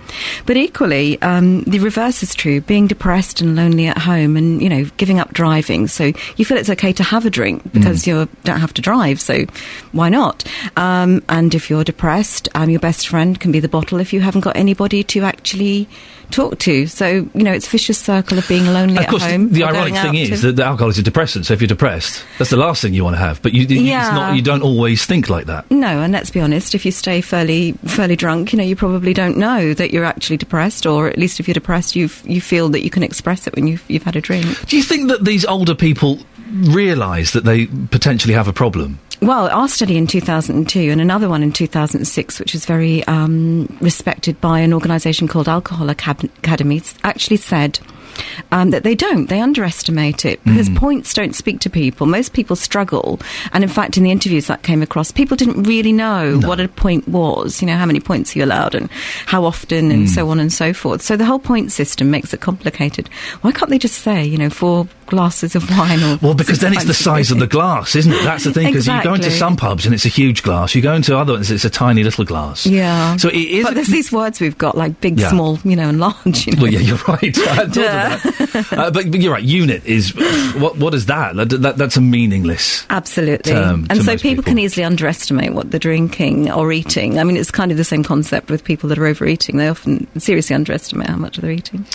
But equally, um, the reverse is true. Being depressed and lonely at home and, you know, giving up driving. So you feel it's okay to have a drink because you don't have to drive. So why not? Um, and if you're depressed, um, your best friend can be the bottle if you haven't got anybody to actually talk to. So, you know, it's a vicious circle of being lonely of at course, home. the or ironic thing is that the alcohol is a depressant. So if you're depressed, that's the last thing you want to have. But you, Yeah. not, you don't always think like that. No, and let's be honest, if you stay fairly fairly drunk, you know, you probably don't know that you're actually depressed, or at least if you're depressed, you you feel that you can express it when you've you've had a drink. Do you think that these older people realise that they potentially have a problem? Well, our study in 2002 and another one in 2006, which was very um, respected by an organisation called Alcohol Acad- Academy, actually said um, that they don't. They underestimate it because Hmm. points don't speak to people. Most people struggle. And in fact, in the interviews that came across, people didn't really know what a point was, you know, how many points you allowed and how often and Hmm. so on and so forth. So the whole point system makes it complicated. Why can't they just say, you know, four glasses of wine or. Well, because then it's the size of the glass, isn't it? That's the thing. Because you go into some pubs and it's a huge glass. You go into other ones, it's a tiny little glass. Yeah. So it is. But there's these words we've got like big, Yeah. small, you know, and large. You know. Well, yeah, you're <laughs> right. I thought that. Uh, but, but you're right. Unit is what? What is that? That, that that's a meaningless. Absolutely. and so most people, can easily underestimate what they're drinking or eating. I mean, it's kind of the same concept with people that are overeating. They often seriously underestimate how much they're eating.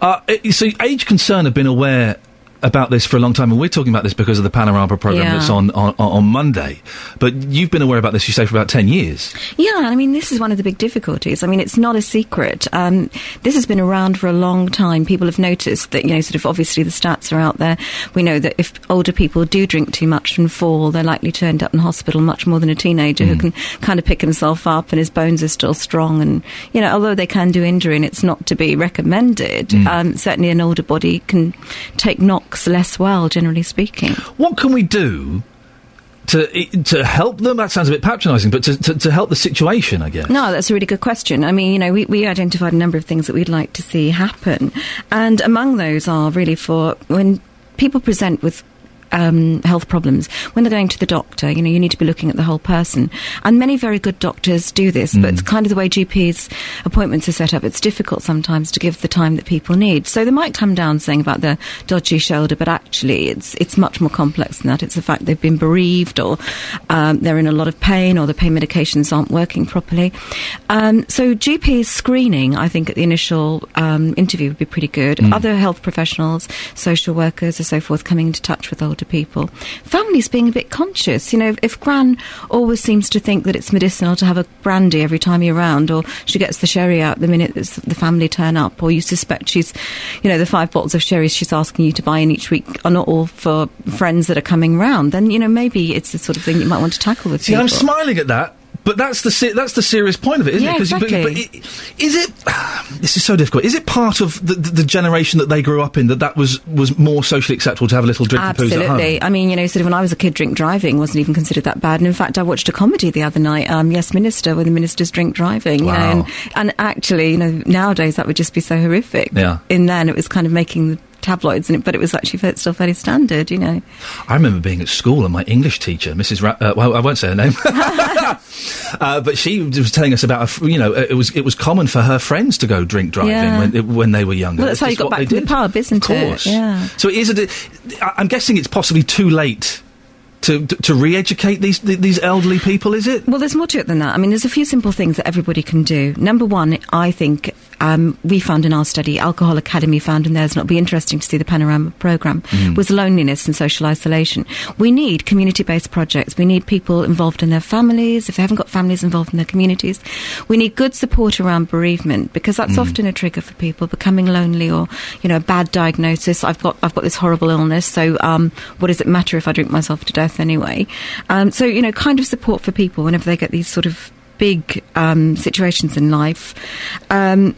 Uh, so Age Concern have been aware about this for a long time, and we're talking about this because of the Panorama program Yeah. that's on, on on Monday. But you've been aware about this, you say, for about ten years. Yeah, I mean, this is one of the big difficulties. I mean, it's not a secret. Um, this has been around for a long time. People have noticed that, you know, sort of obviously the stats are out there. We know that if older people do drink too much and fall, they're likely to end up in hospital much more than a teenager who can kind of pick himself up and his bones are still strong. And, you know, although they can do injury and it's not to be recommended, um, certainly an older body can take knocks less well, generally speaking. What can we do to to help them? That sounds a bit patronising, but to, to, to help the situation, I guess. No, that's a really good question. I mean, you know, we, we identified a number of things that we'd like to see happen. And among those are really for when people present with um, health problems, when they're going to the doctor, you know, you need to be looking at the whole person. And many very good doctors do this, but it's kind of the way GPs' appointments are set up. It's difficult sometimes to give the time that people need. So they might come down saying about the dodgy shoulder, but actually it's it's much more complex than that. It's the fact they've been bereaved or um, they're in a lot of pain or the pain medications aren't working properly. Um, so GP screening, I think, at the initial um, interview would be pretty good. Mm. Other health professionals, social workers, and so forth, coming into touch with older people. Families being a bit conscious. You know, if, if Gran always seems to think that it's medicinal to have a brandy every time you're around, or she gets the sherry out the minute the family turn up, or you suspect she's, you know, the five bottles of sherry she's asking you to buy in each week are not all for friends that are coming round, then, you know, maybe it's the sort of thing you might want to tackle with See, people. I'm smiling at that. But that's the se- that's the serious point of it, isn't Yeah, it? you- but- exactly. but i- is it? <sighs> This is so difficult. Is it part of the, the, the generation that they grew up in that that was was more socially acceptable to have a little drink and poos at home? Absolutely. I mean, you know, sort of when I was a kid, drink driving wasn't even considered that bad. And in fact, I watched a comedy the other night, um, Yes Minister, where the ministers drink driving. You know, Wow. and, and actually, you know, nowadays that would just be so horrific. Yeah. In then, it was kind of making the tabloids, and it, but it was actually still fairly standard. You know. I remember being at school and my English teacher, Mrs. Ra- uh, well, I won't say her name, <laughs> uh, but she was telling us about, a you know, it was it was common for her friends to go drink driving Yeah. when, when they were younger. Well, that's It's how you got back to the pub, isn't Of it? Yeah. So is it? I- I'm guessing it's possibly too late to to, to re-educate these these elderly people. Is it? Well, there's more to it than that. I mean, there's a few simple things that everybody can do. Number one, I think um, we found in our study, Alcohol Academy found in theirs, and it'll be interesting to see the Panorama programme, Mm. was loneliness and social isolation. We need community based projects. We need people involved in their families, if they haven't got families involved in their communities. We need good support around bereavement because that's Mm. often a trigger for people becoming lonely or, you know, a bad diagnosis. I've got, I've got this horrible illness, so um, what does it matter if I drink myself to death anyway? Um, so, you know, kind of support for people whenever they get these sort of big um, situations in life. Um,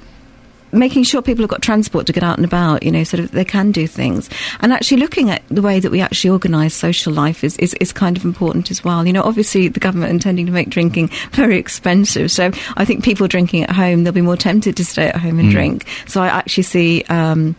making sure people have got transport to get out and about, you know, sort of they can do things. And actually looking at the way that we actually organise social life is, is, is kind of important as well. You know, obviously the government intending to make drinking <laughs> very expensive. So I think people drinking at home, they'll be more tempted to stay at home and Mm. drink. So I actually see um,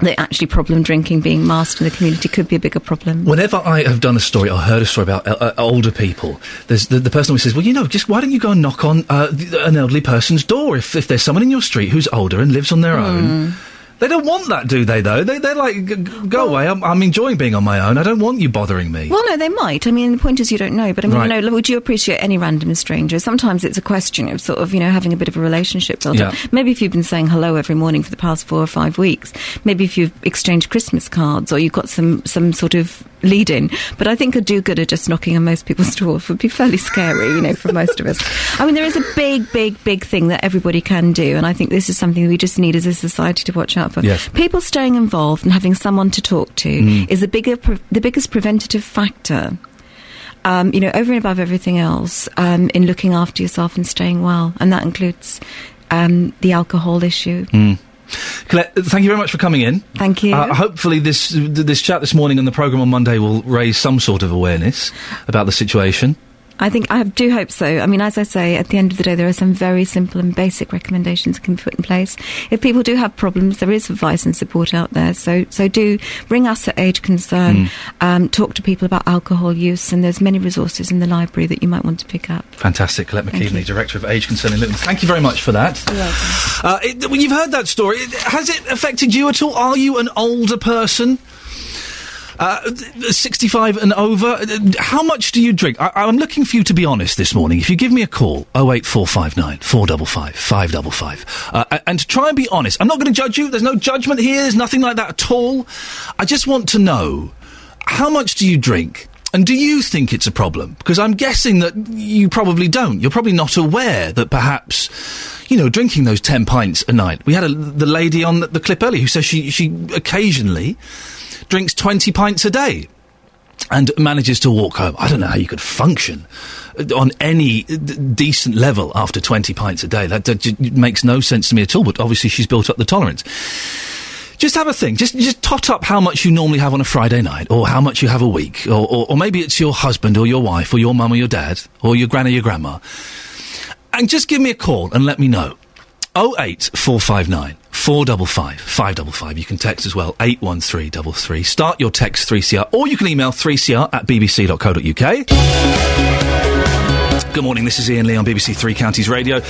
that actually problem drinking being masked in the community could be a bigger problem. Whenever I have done a story or heard a story about uh, uh, older people, there's the, the person always says, "Well, you know, just why don't you go and knock on uh, an elderly person's door if, if there's someone in your street who's older and lives on their own." They don't want that, do they? Though they they're like, "G- g- "Go away! I'm, I'm enjoying being on my own. I don't want you bothering me." Well, no, they might. I mean, the point is you don't know. But I mean, Right. you know, would you appreciate any random stranger? Sometimes it's a question of sort of, you know, having a bit of a relationship built up. Maybe if you've been saying hello every morning for the past four or five weeks, maybe if you've exchanged Christmas cards or you've got some, some sort of lead-in. But I think a do-gooder just knocking on most people's doors would be fairly scary, you know, for most of us. I mean, there is a big, big, big thing that everybody can do, and I think this is something we just need as a society to watch out for. Yes. People staying involved and having someone to talk to Mm. is the bigger, pre- the biggest preventative factor. Um, you know, over and above everything else, um, in looking after yourself and staying well, and that includes um, the alcohol issue. Mm. Colette, thank you very much for coming in. Thank you. Uh, hopefully, this this chat this morning and the programme on Monday will raise some sort of awareness about the situation. I think I do hope so. I mean, as I say, at the end of the day, there are some very simple and basic recommendations that can be put in place. If people do have problems, there is advice and support out there. So, so do ring us at Age Concern. Mm. Um, talk to people about alcohol use, and there's many resources in the library that you might want to pick up. Fantastic, Colette Thank Director of Age Concern in Luton. Thank you very much for that. Uh, it, well, you've heard that story. Has it affected you at all? Are you an older person? Uh, 65 and over. Uh, How much do you drink? I, I'm looking for you to be honest this morning. If you give me a call, 08459 455 555, uh, and to try and be honest, I'm not going to judge you. There's no judgment here. There's nothing like that at all. I just want to know how much do you drink? And do you think it's a problem? Because I'm guessing that you probably don't. You're probably not aware that perhaps, you know, drinking those 10 pints a night. We had a, the lady on the, the clip earlier who says she, she occasionally drinks 20 pints a day and manages to walk home. I don't know how you could function on any d- decent level after 20 pints a day. That, that j- makes no sense to me at all, but obviously she's built up the tolerance. Just have a thing. Just just tot up how much you normally have on a Friday night, or how much you have a week, or, or, or maybe it's your husband, or your wife, or your mum, or your dad, or your granny, or your grandma. And just give me a call and let me know. 08459 455 555. You can text as well, 81333. Start your text 3CR, or you can email 3CR at bbc.co.uk. Good morning, this is Iain Lee on BBC Three Counties Radio.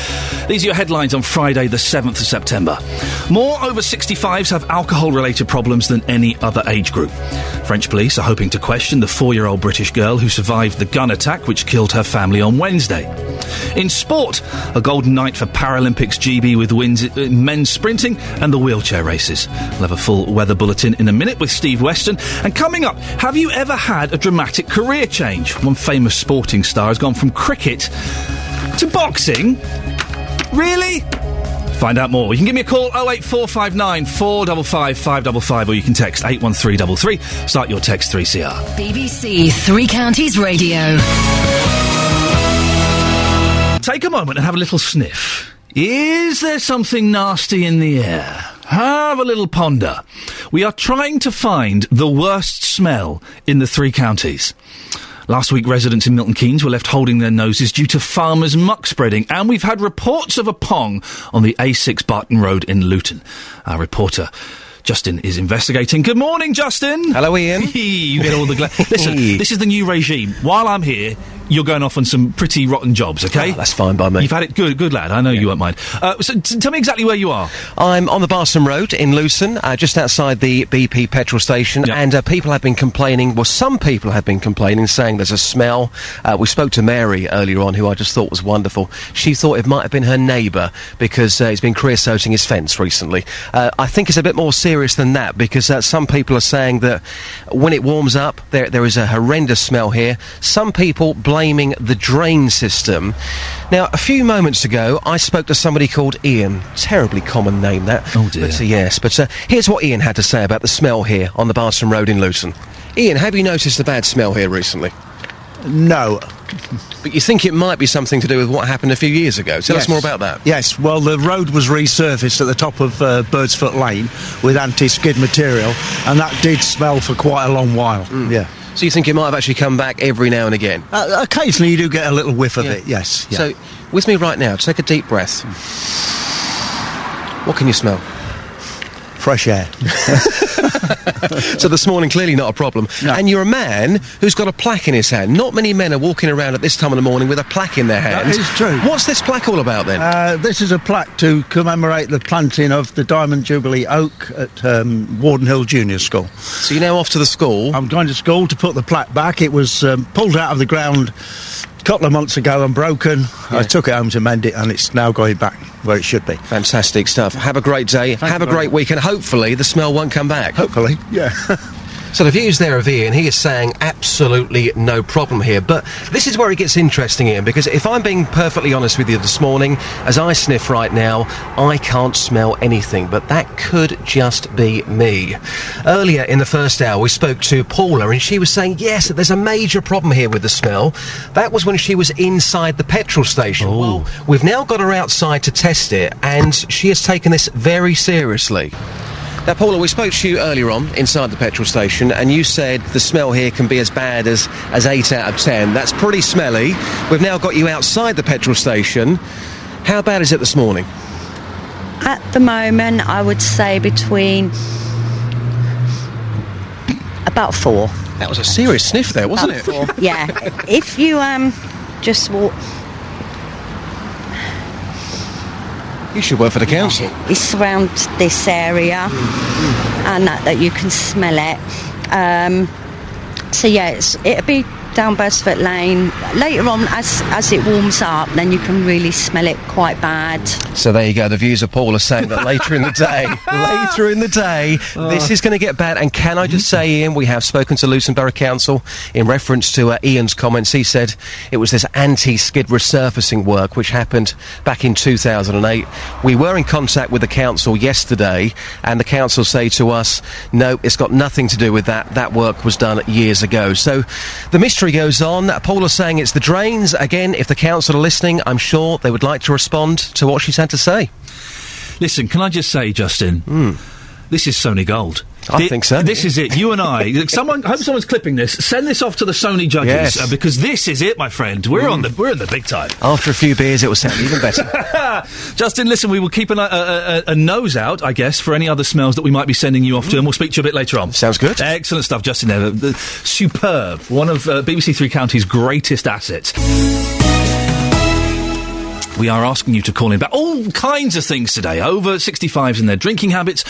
These are your headlines on Friday, the 7th of September. More over 65s have alcohol related problems than any other age group. French police are hoping to question the four year old British girl who survived the gun attack which killed her family on Wednesday. In sport, a golden night for Paralympics GB with wins in men's sprinting and the wheelchair races. We'll have a full weather bulletin in a minute with Steve Weston. And coming up, have you ever had a dramatic career change? One famous sporting star has gone from cricket to boxing. Really? Find out more. You can give me a call 08459 455 555 or you can text 81333. Start your text 3CR. BBC Three Counties Radio. Take a moment and have a little sniff. Is there something nasty in the air? Have a little ponder. We are trying to find the worst smell in the three counties. Last week, residents in Milton Keynes were left holding their noses due to farmers' muck spreading, and we've had reports of a pong on the A6 Barton Road in Luton. Our reporter. Justin is investigating. Good morning, Justin. Hello, Iain. <laughs> you get all the gla- <laughs> Listen, this is the new regime. While I'm here, you're going off on some pretty rotten jobs, okay? That's fine by me. You've had it good, good lad. I know you won't mind. Uh, so t- tell me exactly where you are. I'm on the Barton Road in Luton, uh, just outside the BP petrol station, and uh, people have been complaining. Well, some people have been complaining, saying there's a smell. Uh, we spoke to Mary earlier on, who I just thought was wonderful. She thought it might have been her neighbour because uh, he's been creosoting his fence recently. Uh, I think it's a bit more serious than that because uh, some people are saying that when it warms up, there there is a horrendous smell here. Some people blaming the drain system. Now, a few moments ago, I spoke to somebody called Ian. Terribly common name, that. Oh, dear. But, uh, yes, but uh, here's what Ian had to say about the smell here on the Barton Road in Luton. Ian, have you noticed the bad smell here recently? No. But you think it might be something to do with what happened a few years ago. Tell us more about that. Yes, well, the road was resurfaced at the top of uh, Birdsfoot Lane with anti-skid material, and that did smell for quite a long while. Yeah. So you think it might have actually come back every now and again? Uh, occasionally, you do get a little whiff of it. Yes. yeah. So, with me right now, take a deep breath. What can you smell? Fresh air. <laughs> so this morning, clearly not a problem. And you're a man who's got a plaque in his hand. Not many men are walking around at this time of the morning with a plaque in their hand. is true. What's this plaque all about then? Uh, this is a plaque to commemorate the planting of the Diamond Jubilee oak at um, Warden Hill Junior School. So you're now off to the school? I'm going to school to put the plaque back. It was um, pulled out of the ground a couple of months ago and broken. I took it home to mend it, and it's now going back where it should be. Fantastic stuff. Have a great day. Have a great week, and hopefully the smell won't come back. Hopefully, yeah. <laughs> So the views there of Ian, he is saying absolutely no problem here. But this is where it gets interesting, Iain, because if I'm being perfectly honest with you this morning, as I sniff right now, I can't smell anything. But that could just be me. Earlier in the first hour, we spoke to Paula, and she was saying, yes, there's a major problem here with the smell. That was when she was inside the petrol station. Well, we've now got her outside to test it, and she has taken this very seriously. Now, Paula, we spoke to you earlier on inside the petrol station, and you said the smell here can be as bad as, as 8 out of 10. That's pretty smelly. We've now got you outside the petrol station. How bad is it this morning? At the moment, I would say between about four. That was a serious sniff there, wasn't About it? four, yeah. <laughs> if you um just walk, You should work for the council. it's around this area, and that, that you can smell it. Um, so yeah, it'll be down Birdsfoot Lane. Later on, as as it warms up, then you can really smell it quite bad. So there you go. The views of Paul are saying that later in the day, <laughs> later in the day, this is going to get bad. And can I just say, Iain, we have spoken to Luton Borough Council in reference to uh, Ian's comments. He said it was this anti-skid resurfacing work which happened back in 2008. We were in contact with the council yesterday, and the council say to us, no, it's got nothing to do with that. That work was done years ago. So the mystery goes on. Paula's saying it's the drains. Again, if the council are listening, I'm sure they would like to respond to what she's had to say. Listen, can I just say, Justin, hmm. this is Sony Gold. I think so. This is it. You and I. <laughs> Someone, I hope someone's clipping this. Send this off to the Sony judges Yes. Uh, because this is it, my friend. We're on the we're in the big time. After a few beers, it will sound even better. <laughs> Justin, listen, we will keep an, a, a, a, a nose out, I guess, for any other smells that we might be sending you off to, and we'll speak to you a bit later on. Sounds good. Excellent stuff, Justin. There, superb. One of uh, BBC Three Counties' greatest assets. We are asking you to call in about all kinds of things today. Over 65s and their drinking habits.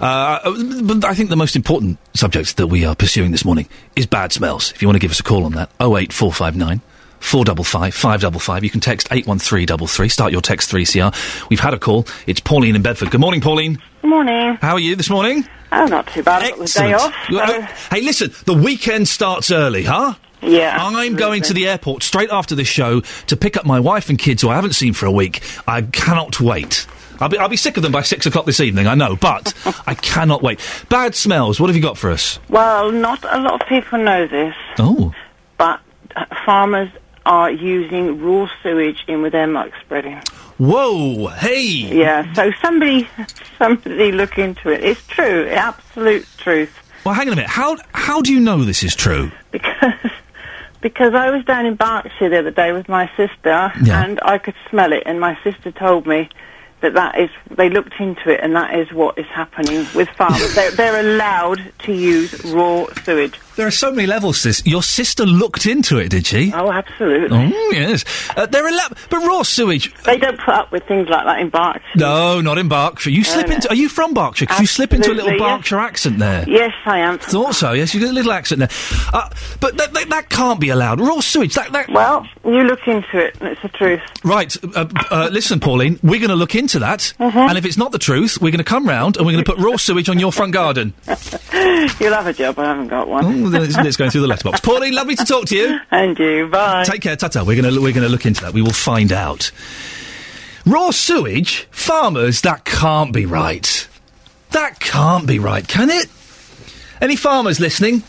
Uh, but I think the most important subject that we are pursuing this morning is bad smells. If you want to give us a call on that, 08459 455 555. You can text 81333. Start your text 3CR. We've had a call. It's Pauline in Bedford. Good morning, Pauline. Good morning. How are you this morning? Oh, not too bad. I've got the day off. Excellent. Uh, Hey, listen, the weekend starts early, huh? Yeah, I'm going to the airport straight after this show to pick up my wife and kids who I haven't seen for a week. I cannot wait. I'll be, I'll be sick of them by six o'clock this evening, I know, but <laughs> I cannot wait. Bad smells, what have you got for us? Well, not a lot of people know this, Oh. but uh, farmers are using raw sewage in with their muck spreading. Whoa, hey! Yeah, so somebody, <laughs> somebody look into it. It's true, absolute truth. Well, hang on a minute. How, how do you know this is true? <laughs> Because because I was down in Berkshire the other day with my sister, Yeah. and I could smell it, and my sister told me that that is they looked into it, and that is what is happening with farmers. they're, they're allowed to use raw sewage. There are so many levels to this. Your sister looked into it, did she? Oh, absolutely. Oh, yes. Uh, there are la- but raw sewage. They don't put up with things like that in Berkshire. No, not in Berkshire. You slip no. into. Are you from Berkshire? 'Cause you slip into a little yes. Berkshire accent there. Yes, I am. Thought so. Yes, you got a little accent there. Uh, but that, that, that can't be allowed. Raw sewage. That, that... Well, you look into it, and it's the truth. Right. Uh, uh, listen, Pauline. We're going to look into that, Mm-hmm. and if it's not the truth, we're going to come round and we're going to put raw sewage on your front garden. <laughs> You'll have a job. I haven't got one. Oh, it's going through the letterbox. Pauline, lovely to talk to you. And you. Bye. Take care, Tata. We're going to we're going to look into that. We will find out. Raw sewage, farmers. That can't be right. That can't be right, can it? Any farmers listening?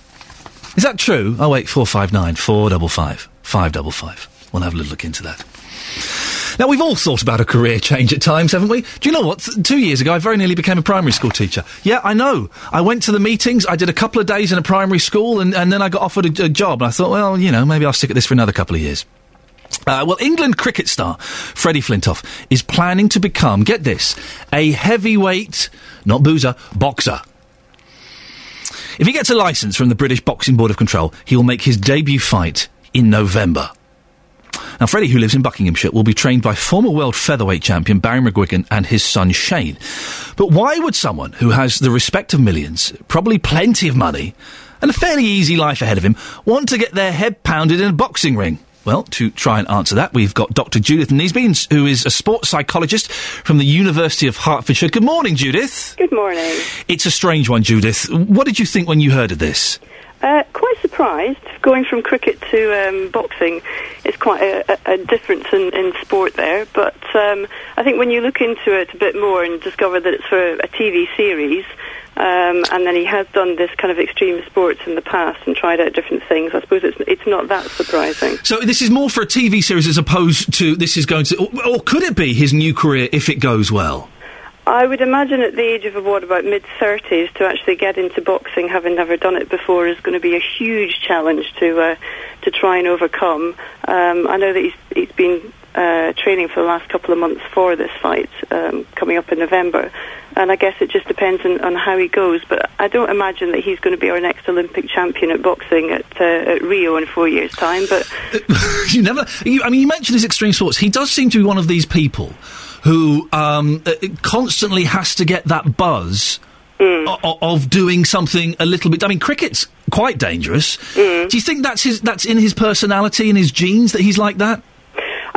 Is that true? Oh wait, four five nine four double five five double five. We'll have a little look into that. Now we've all thought about a career change at times, haven't we? Do you know what? Two years ago, I very nearly became a primary school teacher. Yeah, I know. I went to the meetings. I did a couple of days in a primary school, and, and then I got offered a, a job. And I thought, well, you know, maybe I'll stick at this for another couple of years. Uh, well, England cricket star Freddie Flintoff is planning to become, get this, a heavyweight, not boozer, boxer. If he gets a licence from the British Boxing Board of Control, he will make his debut fight in November. Now, Freddie, who lives in Buckinghamshire, will be trained by former world featherweight champion Barry McGuigan and his son Shane. But why would someone who has the respect of millions, probably plenty of money, and a fairly easy life ahead of him, want to get their head pounded in a boxing ring? Well, to try and answer that, we've got Dr. Judith Nisby, who is a sports psychologist from the University of Hertfordshire. Good morning, Judith. Good morning. It's a strange one, Judith. What did you think when you heard of this? Uh, quite surprised. Going from cricket to um, boxing is quite a, a, difference in, in sport there. But um, I think when you look into it a bit more and discover that it's for a TV series, um, and then he has done this kind of extreme sports in the past and tried out different things, I suppose it's, it's not that surprising. So this is more for a TV series as opposed to this is going to, or, or could it be his new career if it goes well? I would imagine at the age of what about mid thirties to actually get into boxing, having never done it before, is going to be a huge challenge to uh, to try and overcome. Um, I know that he's he's been uh, training for the last couple of months for this fight um, coming up in November, and I guess it just depends on, on how he goes. But I don't imagine that he's going to be our next Olympic champion at boxing at, uh, at Rio in four years' time. But <laughs> you never. You, I mean, you mentioned his extreme sports. He does seem to be one of these people who um, uh, constantly has to get that buzz. o- Of doing something a little bit. I mean, cricket's quite dangerous. Do you think that's his? That's in his personality and his genes that he's like that?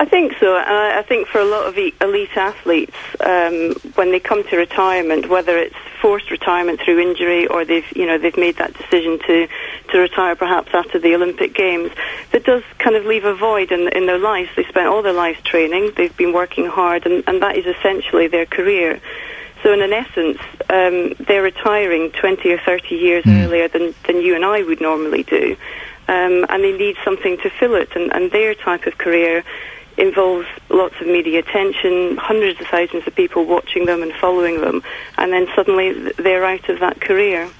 I think so, and I, I think for a lot of elite athletes, um, when they come to retirement, whether it's forced retirement through injury or they've, you know, they've made that decision to to retire perhaps after the Olympic Games, that does kind of leave a void in in their lives. They spent all their lives training, they've been working hard, and, and that is essentially their career. So, in an essence, um, they're retiring 20 or 30 years earlier than, than you and I would normally do. Um, and they need something to fill it. And, and their type of career involves lots of media attention, hundreds of thousands of people watching them and following them. And then suddenly they're out of that career.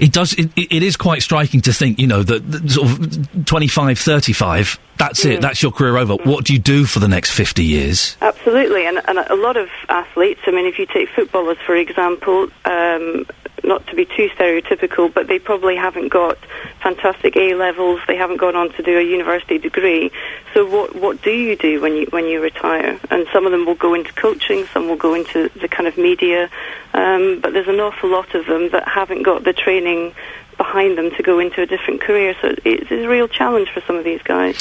It does. It, it is quite striking to think, you know, that, that sort of 25, 35, That's it. That's your career over. What do you do for the next fifty years? Absolutely, and, and a lot of athletes. I mean, if you take footballers for example, um, not to be too stereotypical, but they probably haven't got fantastic A levels. They haven't gone on to do a university degree. So, what what do you do when you when you retire? And some of them will go into coaching, some will go into the kind of media, um, but there's an awful lot of them that haven't got the training behind them to go into a different career. So it's a real challenge for some of these guys.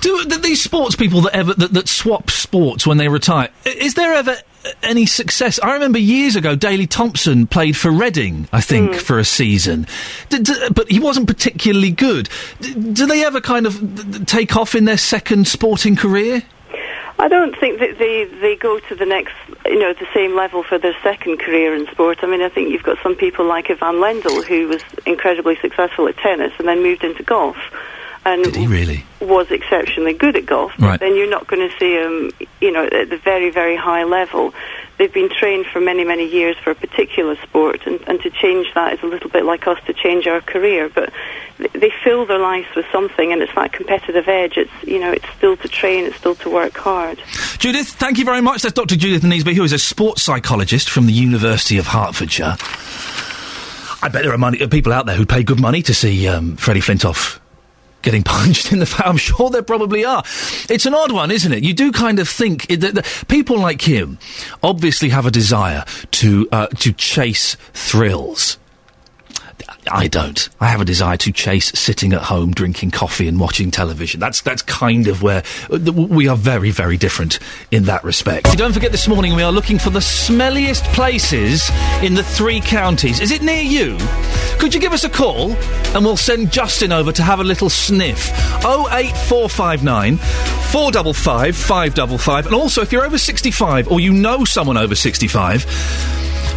Do th- these sports people that ever that, that swap sports when they retire? Is there ever any success? I remember years ago, Daley Thompson played for Reading, I think, hmm. for a season, D- d- but he wasn't particularly good. D- do they ever kind of take off in their second sporting career? I don't think that they, they go to the next, you know, the same level for their second career in sport. I mean, I think you've got some people like Ivan Lendl, who was incredibly successful at tennis and then moved into golf. And Did he really? was exceptionally good at golf, Right. then you're not going to see them, you know, at the very, very high level. They've been trained for many, many years for a particular sport, and, and to change that is a little bit like us to change our career. But they fill their lives with something, and it's that competitive edge. It's, you know, it's still to train, it's still to work hard. Judith, thank you very much. That's Dr. Judith Neesby, who is a sports psychologist from the University of Hertfordshire. I bet there are money, uh, people out there who pay good money to see um, Freddie Flintoff getting <laughs> punched in the face. I'm sure there probably are. It's an odd one, isn't it? You do kind of think that, that people like him obviously have a desire to uh, to chase thrills. I don't. I have a desire to chase sitting at home, drinking coffee and watching television. That's that's kind of where uh, we are very, very different in that respect. Don't forget, this morning we are looking for the smelliest places in the three counties. Is it near you? Could you give us a call and we'll send Justin over to have a little sniff? Oh eight four five nine four double five five double five. And also, if you're over sixty five or you know someone over sixty five.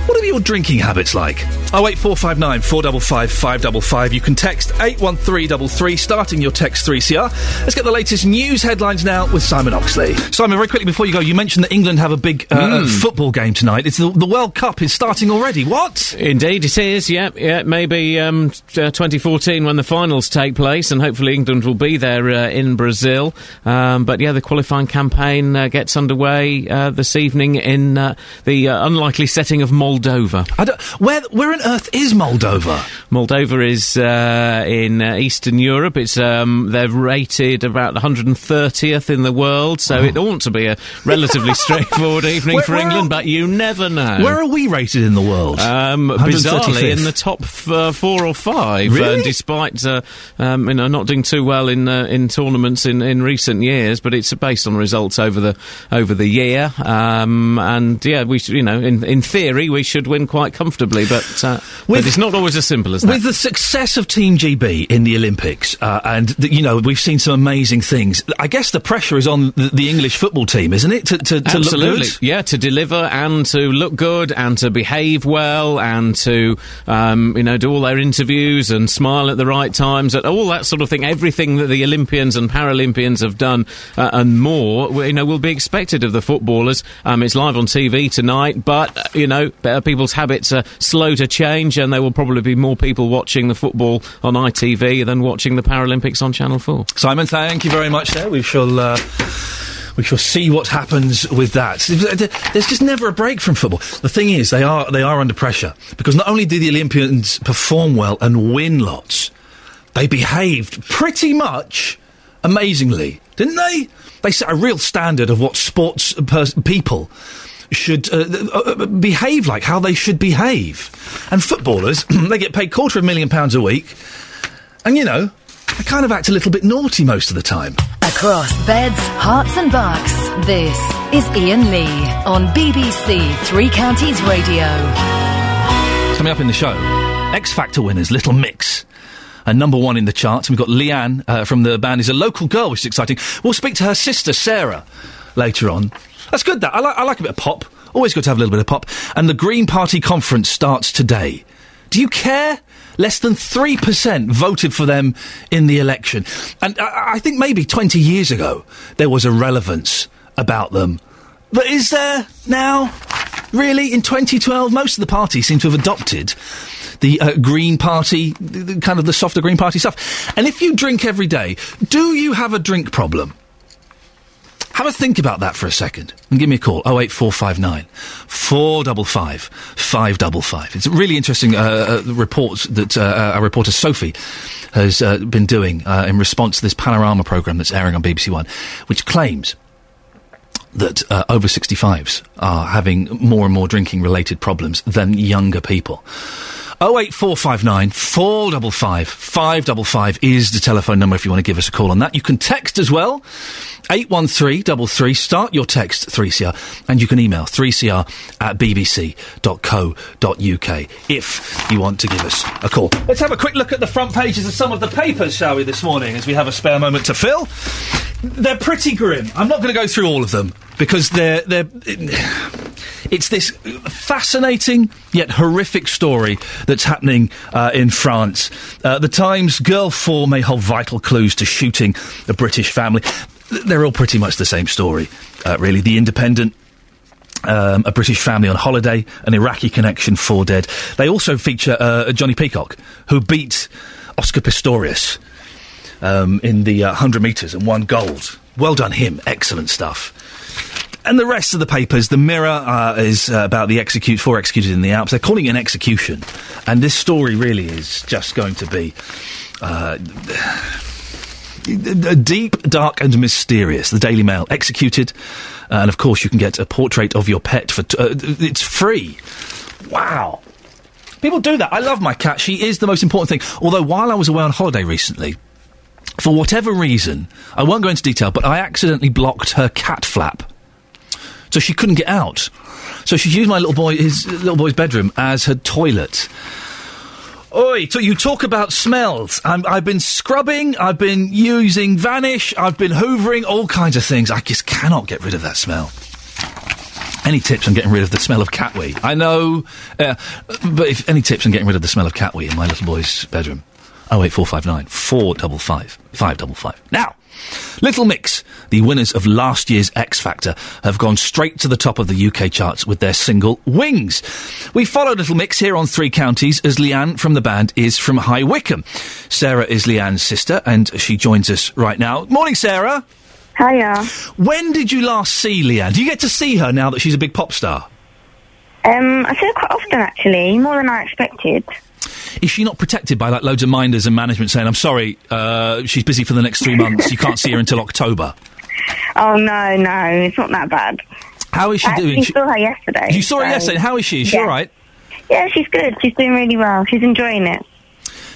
What are your drinking habits like? Oh eight four five nine four double five five double five. You can text eight one three double three, starting your text three CR. Let's get the latest news headlines now with Simon Oxley. Simon, very quickly before you go, you mentioned that England have a big uh, Mm. football game tonight. It's the, the World Cup is starting already. What? Indeed, it is. Yeah, yeah. Maybe um, uh, 2014 when the finals take place, and hopefully England will be there uh, in Brazil. Um, but yeah, the qualifying campaign uh, gets underway uh, this evening in uh, the uh, unlikely setting of Moldova. Moldova. I don't, where where on earth is Moldova? Moldova is uh, in uh, Eastern Europe. It's um, they're rated about 130th in the world, so it ought to be a relatively <laughs> straightforward evening Where- for where England. are- But you never know. Where are we rated in the world? Um, bizarrely, in the top f- uh, four or five, Really? uh, despite uh, um, you know not doing too well in uh, in tournaments in, in recent years. But it's based on results over the over the year, um, and yeah, we you know in in theory we should win quite comfortably, but uh, but it's not always as simple as that. With the success of Team GB in the Olympics, uh, and the, you know we've seen some amazing things. I guess the pressure is on the, the English football team, isn't it? To, to, to Absolutely, yeah, to deliver and to look good and to behave well and to um, you know do all their interviews and smile at the right times, and all that sort of thing. Everything that the Olympians and Paralympians have done uh, and more, you know, will be expected of the footballers. Um, it's live on TV tonight, but uh, you know, uh, people's habits are slow to change, and there will probably be more people watching the football on ITV than watching the Paralympics on Channel Four. Simon, thank you very much. There, we shall. Uh, we shall see what happens with that. There's just never a break from football. The thing is, they are they are under pressure because not only do the Olympians perform well and win lots, they behaved pretty much amazingly, didn't they? They set a real standard of what sports pers- people should uh, uh, uh, behave like, how they should behave. And footballers, <clears throat> they get paid quarter of a million pounds a week, and you know, they kind of act a little bit naughty most of the time. Across beds, Herts, and bucks, this is Iain Lee on BBC Three Counties Radio. Coming up in the show, X Factor winners, Little Mix. And number one in the charts. We've got Leanne uh, from the band, is a local girl, which is exciting. We'll speak to her sister, Sarah, later on. That's good, that. I, like I like a bit of pop. Always good to have a little bit of pop. And the Green Party conference starts today. Do you care? Less than 3% voted for them in the election. And I, I think maybe 20 years ago, there was a relevance about them. But is there now? Really? In 2012, most of the parties seem to have adopted the uh, Green Party, the, the kind of the softer Green Party stuff. And if you drink every day, do you have a drink problem? Have a think about that for a second and give me a call. 08459 455 555. It's a really interesting uh, uh, report that uh, our reporter Sophie has uh, been doing uh, in response to this Panorama programme that's airing on BBC One, which claims that uh, over 65s are having more and more drinking related problems than younger people. 08459 455 555 is the telephone number if you want to give us a call on that. You can text as well. 81333. Start your text 3CR and you can email 3CR at bbc.co.uk if you want to give us a call. Let's have a quick look at the front pages of some of the papers, shall we, this morning as we have a spare moment to fill. They're pretty grim. I'm not going to go through all of them because they're they're. It's this fascinating yet horrific story that's happening uh, in France. Uh, the Times girl four may hold vital clues to shooting a British family. They're all pretty much the same story, uh, really. The Independent um, a British family on holiday, an Iraqi connection, four dead. They also feature uh, Jonnie Peacock, who beat Oscar Pistorius um, in the uh, 100 metres and won gold. Well done, him. Excellent stuff. And the rest of the papers, the Mirror uh, is uh, about the execute four executed in the Alps. They're calling it an execution, and this story really is just going to be. Uh, deep, dark, and mysterious. The Daily Mail executed, uh, and of course you can get a portrait of your pet for t- uh, it's free. Wow, people do that. I love my cat. She is the most important thing. Although while I was away on holiday recently, for whatever reason, I won't go into detail, but I accidentally blocked her cat flap, so she couldn't get out. So she used my little boy, his little boy's bedroom, as her toilet. Oi, so you talk about smells. I'm, I've been scrubbing, I've been using Vanish, I've been hoovering, all kinds of things. I just cannot get rid of that smell. Any tips on getting rid of the smell of cat wee? I know, uh, but if any tips on getting rid of the smell of cat wee in my little boy's bedroom? Oh 08459 455 555. Now, Little Mix, the winners of last year's X Factor, have gone straight to the top of the UK charts with their single Wings. We follow Little Mix here on Three Counties as Leanne from the band is from High Wycombe. Sarah is Leanne's sister and she joins us right now. Morning, Sarah. Hiya. When did you last see Leanne? Do you get to see her now that she's a big pop star? Um, I see her quite often, actually, more than I expected. Is she not protected by like loads of minders and management saying, "I'm sorry, uh, she's busy for the next three months. You can't see her until October." Oh no, no, it's not that bad. How is she I doing? She- saw her yesterday. you saw her yesterday. How is she? Is she Yeah. all right? Yeah, she's good. She's doing really well. She's enjoying it.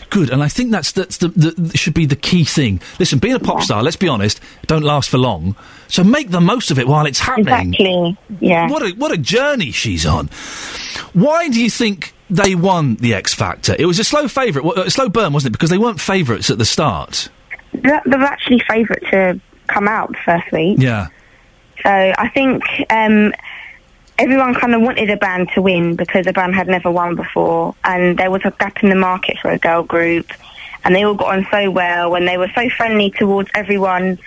Good, and I think that's that's the, the should be the key thing. Listen, being a pop star, let's be honest, don't last for long. So make the most of it while it's happening. Exactly. Yeah. What a what a journey she's on. Why do you think they won the X Factor? It was a slow favourite, a slow burn, wasn't it? Because they weren't favourites at the start. They're, they're actually favourite to come out the first week. Yeah. So I think um, everyone kind of wanted a band to win because a band had never won before, and there was a gap in the market for a girl group, and they all got on so well, and they were so friendly towards everyone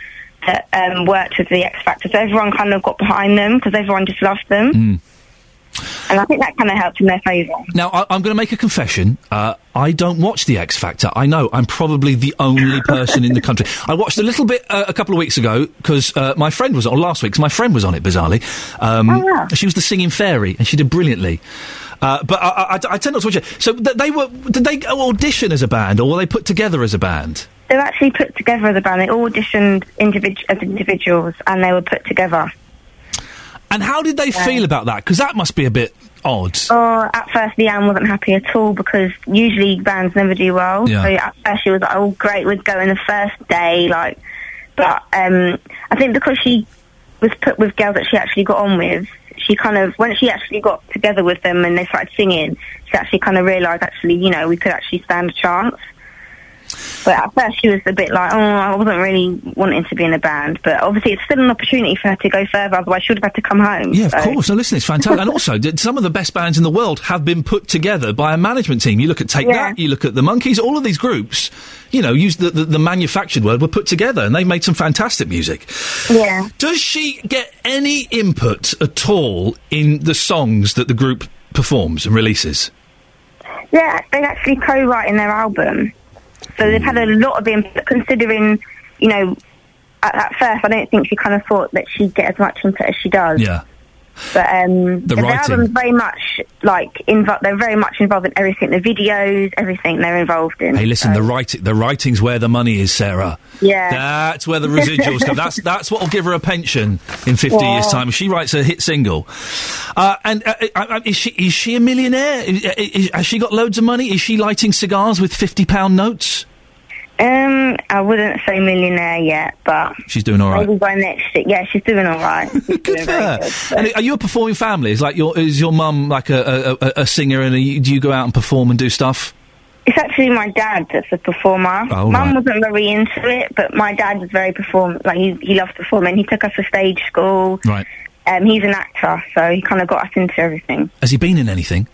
that um, worked with the X Factor. So everyone kind of got behind them because everyone just loved them, Mm. And I think that kind of helped in their favour. Now, I, I'm going to make a confession. Uh, I don't watch The X Factor. I know I'm probably the only person in the country. <laughs> I watched a little bit uh, a couple of weeks ago because uh, my friend was on, or last week, my friend was on it, bizarrely. Um, Oh, wow. She was the singing fairy, and she did brilliantly. Uh, but I, I, I tend not to watch it. So th- they were. Did they audition as a band, or were they put together as a band? They were actually put together as a band. They auditioned individ- as individuals, and they were put together. And how did they feel about that? Because that must be a bit odd. Oh, at first Leanne wasn't happy at all because usually bands never do well. Yeah. So at first she was like, "Oh, great, we'd go in the first day." Like, but um, I think because she was put with girls that she actually got on with, she kind of when she actually got together with them and they started singing, she actually kind of realised actually, you know, we could actually stand a chance. But at first she was a bit like, oh, I wasn't really wanting to be in a band. But obviously it's still an opportunity for her to go further, otherwise she would have had to come home. Yeah, of So- course. No, listen, it's fantastic. and also, some of the best bands in the world have been put together by a management team. You look at Take Yeah. That, you look at the Monkees, all of these groups, you know, use the, the, the manufactured word, were put together and they made some fantastic music. Yeah. Does she get any input at all in the songs that the group performs and releases? Yeah, they're actually co-writing their album, so they've had a lot of input. Considering, you know, at, at first I don't think she kind of thought that she'd get as much input as she does. Yeah. But um, The the album's very much like invo- they're very much involved in everything, the videos, everything they're involved in. Hey, listen, the writing, the writing's where the money is, Sarah. Yeah. That's where the residuals come. That's <laughs> that's what will give her a pension in fifty Yeah. years' time. If she writes a hit single, uh, and uh, uh, uh, is she is she a millionaire? Is, is, has she got loads of money? Is she lighting cigars with fifty pound notes? Um, I wouldn't say millionaire yet, but She's doing all right. maybe by next year. Yeah, she's doing all right. <laughs> Doing very Yeah. good. And are you a performing family? Is like your is your mum like a, a, a, singer, and you, do you go out and perform and do stuff? It's actually my dad that's a performer. Oh, Mum right. wasn't very into it, but my dad was very perform. Like he, he loves performing. He took us to stage school. Right. Um, he's an actor, so he kind of got us into everything. Has he been in anything?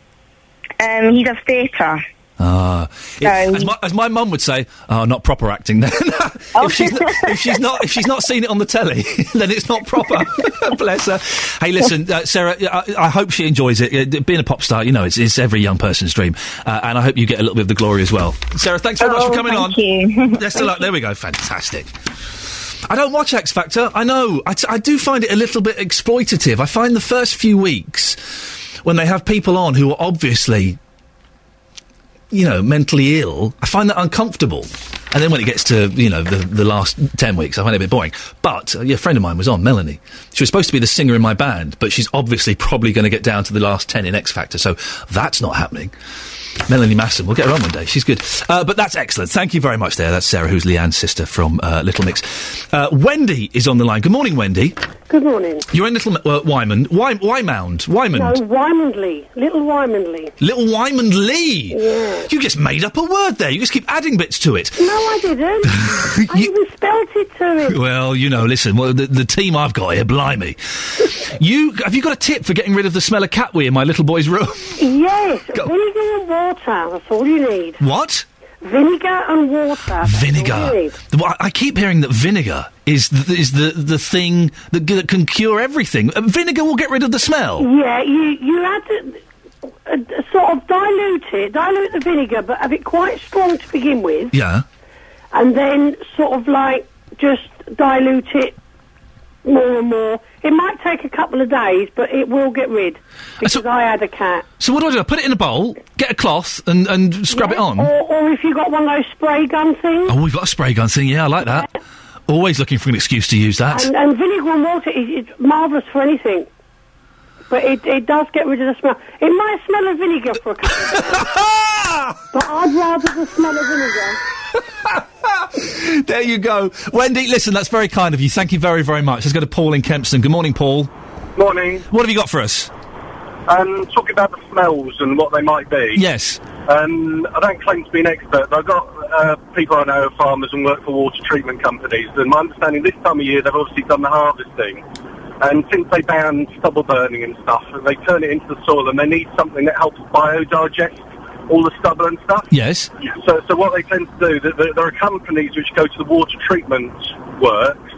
Um, he does theatre. Ah, It- as my as my mum would say, oh, not proper acting. Then, <laughs> if she's not, if she's not if she's not seen it on the telly, <laughs> then it's not proper. <laughs> Bless her. Hey, listen, uh, Sarah. I, I hope she enjoys it. Uh, being a pop star, you know, it's, it's every young person's dream, uh, and I hope you get a little bit of the glory as well. Sarah, thanks very much Oh, for coming thank on. you. Luck. There we go. Fantastic. I don't watch X Factor. I know. I, t- I do find it a little bit exploitative. I find the first few weeks when they have people on who are obviously, you know, mentally ill, I find that uncomfortable. And then when it gets to, you know, the, the last 10 weeks, I find it a bit boring. But uh, yeah, a friend of mine was on, Melanie. She was supposed to be the singer in my band, but she's obviously probably going to get down to the last 10 in X Factor, so that's not happening. Melanie Masson. We'll get her on one day. She's good. Uh, but that's excellent. Thank you very much there. That's Sarah, who's Leanne's sister from uh, Little Mix. Uh, Wendy is on the line. Good morning, Wendy. Good morning. You're in Little uh, Wyman. Wy- Wymound. Wymond. No, Wymondley. Little Wymondley. Little Wymond Lee. Yeah. You just made up a word there. You just keep adding bits to it. No, I didn't. <laughs> I even spelt it to him. Well, you know, listen, well, the, the team I've got here, blimey. you have you got a tip for getting rid of the smell of cat wee in my little boy's room? Yes, vinegar and water. That's all you need. what? Vinegar and water. That's all you Vinegar. I keep hearing that vinegar is the, is the the thing that, that can cure everything. Uh, vinegar will get rid of the smell. Yeah, you you add to, uh, sort of dilute it, dilute the vinegar, but have it quite strong to begin with, Yeah. And then sort of like just dilute it more and more. It might take a couple of days, but it will get rid uh, because I had a cat. So what do I do? I put it in a bowl, get a cloth, and, and scrub it on. Or, or if you got one of those spray gun things. Oh, we've got a spray gun thing. Yeah, I like that. Always looking for an excuse to use that. And, and vinegar and water is, is marvellous for anything. But it, it does get rid of the smell. It might smell of vinegar for a couple of days. <laughs> but I'd rather the smell of vinegar. there you go. Wendy, listen, that's very kind of you. Thank you very, very much. Let's go to Paul in Kempston. Good morning, Paul. Morning. What have you got for us? Um, talking about the smells and what they might be. Yes. Um, I don't claim to be an expert, but I've got uh, people I know are farmers and work for water treatment companies, and my understanding this time of year they've obviously done the harvesting. And since they banned stubble burning and stuff, and they turn it into the soil, and they need something that helps biodigest all the stubble and stuff. Yes. So, so what they tend to do, there, there there are companies which go to the water treatment works,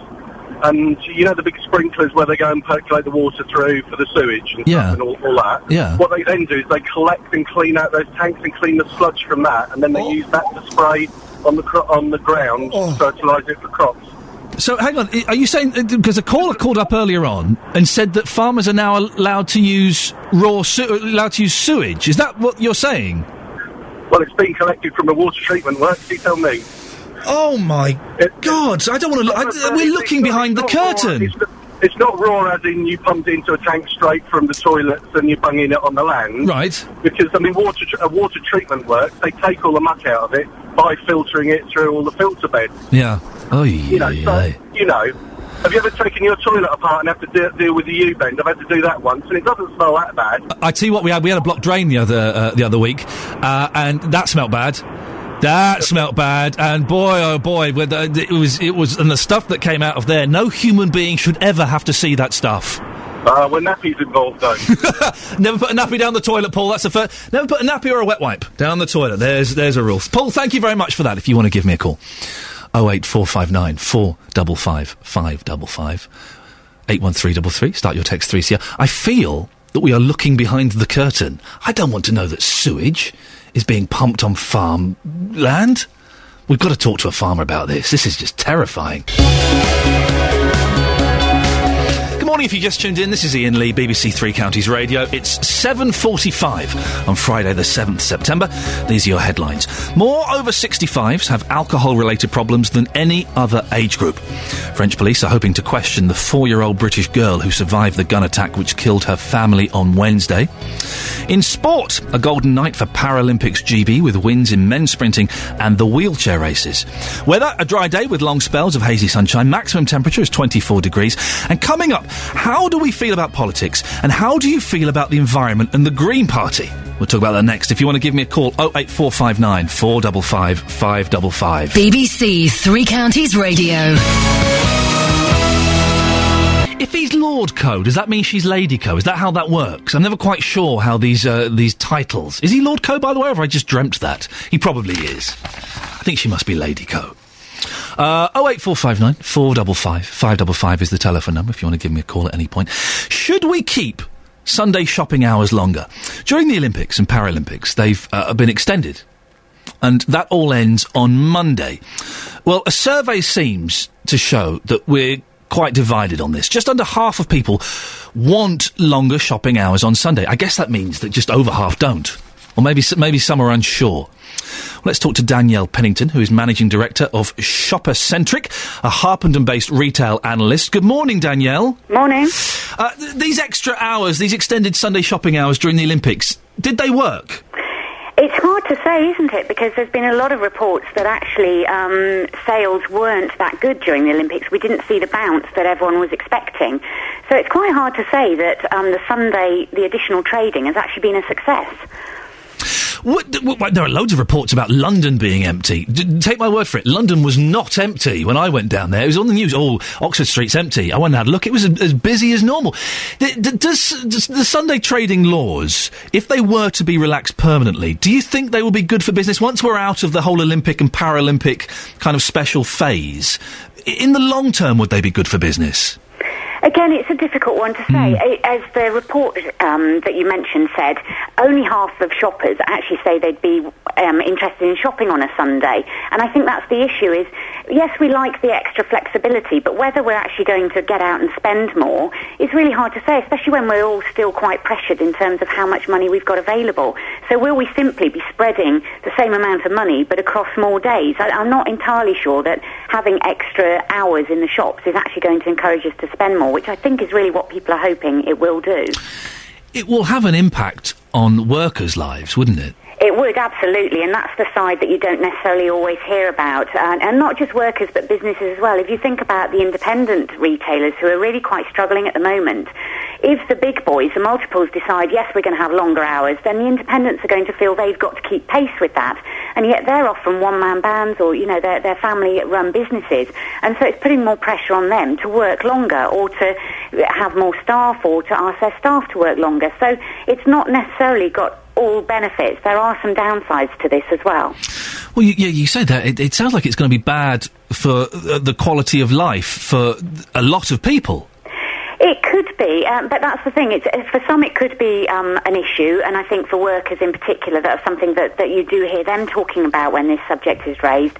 and you know the big sprinklers where they go and percolate the water through for the sewage and Yeah. stuff and all, all that. Yeah. What they then do is they collect and clean out those tanks and clean the sludge from that, and then they oh. use that to spray on the cro- on the ground oh. to fertilise it for crops. So hang on, are you saying because a caller called up earlier on and said that farmers are now allowed to use raw sew- allowed to use sewage? Is that what you're saying? Well, it's been collected from the water treatment works. You tell me. Oh my God! I don't want to. Look, I, we're looking behind the curtain. It's, it's not raw as in you pumped it into a tank straight from the toilets and you're bunging it on the land. Right. Because, I mean, water uh, water treatment works. They take all the muck out of it by filtering it through all the filter beds. Yeah. Oh You know, so, you know, have you ever taken your toilet apart and have to de- deal with the U-bend? I've had to do that once, and it doesn't smell that bad. I tell you what, we had we had a blocked drain the other uh, the other week, uh, and that smelt bad. That smelt bad, and boy, oh boy, it was it was, and the stuff that came out of there. No human being should ever have to see that stuff. Uh, when nappies involved, though. <laughs> Never put a nappy down the toilet, Paul. That's the first. Never put a nappy or a wet wipe down the toilet. There's there's a rule. Paul, thank you very much for that. If you want to give me a call, oh eight four five nine four double five five double five eight one three double three. Start your text three CR. I feel that we are looking behind the curtain. I don't want to know that sewage is being pumped on farm land. We've got to talk to a farmer about this. This is just terrifying. Morning if you just tuned in. This is Iain Lee, BBC Three Counties Radio. It's 7.45 on Friday the 7th September. These are your headlines. More over 65s have alcohol-related problems than any other age group. French police are hoping to question the four-year-old British girl who survived the gun attack which killed her family on Wednesday. In sport, a golden night for Paralympics GB with wins in men's sprinting and the wheelchair races. Weather, a dry day with long spells of hazy sunshine. Maximum temperature is 24 degrees. And coming up, how do we feel about politics and how do you feel about the environment and the Green Party? We'll talk about that next. If you want to give me a call, 08459 455 555. BBC Three Counties Radio. If he's Lord Coe, does that mean she's Lady Coe? Is that how that works? I'm never quite sure how these uh, these titles. Is he Lord Coe, by the way, or have I just dreamt that? He probably is. I think she must be Lady Coe. Uh, 08459 455 555 is the telephone number if you want to give me a call at any point. Should we keep Sunday shopping hours longer? During the Olympics and Paralympics, they've uh, been extended. And that all ends on Monday. Well, a survey seems to show that we're quite divided on this. Just under half of people want longer shopping hours on Sunday. I guess that means that just over half don't. Or maybe, maybe some are unsure. Let's talk to Danielle Pinnington, who is Managing Director of Shoppercentric, a Harpenden based retail analyst. Good morning, Danielle. Morning. Uh, th- these extra hours, these extended Sunday shopping hours during the Olympics, did they work? It's hard to say, isn't it? Because there's been a lot of reports that actually um, sales weren't that good during the Olympics. We didn't see the bounce that everyone was expecting. So it's quite hard to say that um, the Sunday, the additional trading, has actually been a success. What, what, there are loads of reports about London being empty. D- take my word for it. London was not empty when I went down there. It was on the news. Oh, Oxford Street's empty. I went and had a look. It was as, busy as normal. Does, does the Sunday trading laws, if they were to be relaxed permanently, do you think they will be good for business once we're out of the whole Olympic and Paralympic kind of special phase? In the long term, would they be good for business? Again, it's a difficult one to say. A- As the report um, that you mentioned said, only half of shoppers actually say they'd be um, interested in shopping on a Sunday. And I think that's the issue is, yes, we like the extra flexibility, but whether we're actually going to get out and spend more is really hard to say, especially when we're all still quite pressured in terms of how much money we've got available. So will we simply be spreading the same amount of money but across more days? I, I'm not entirely sure that having extra hours in the shops is actually going to encourage us to spend more, which I think is really what people are hoping it will do. It will have an impact on workers' lives, wouldn't it? It would, absolutely, and that's the side that you don't necessarily always hear about. And, and not just workers, but businesses as well. If you think about the independent retailers who are really quite struggling at the moment, if the big boys, the multiples, decide, yes, we're going to have longer hours, then the independents are going to feel they've got to keep pace with that. And yet they're often one-man bands or, you know, they're, they're family-run businesses. And so it's putting more pressure on them to work longer or to have more staff or to ask their staff to work longer. So it's not necessarily got all benefits. There are some downsides to this as well. Well, you, yeah, you say that. It, it sounds like it's going to be bad for uh, the quality of life for a lot of people. It could be, um, but that's the thing. It's, uh, for some, it could be um, an issue, and I think for workers in particular, that's something that, that you do hear them talking about when this subject is raised.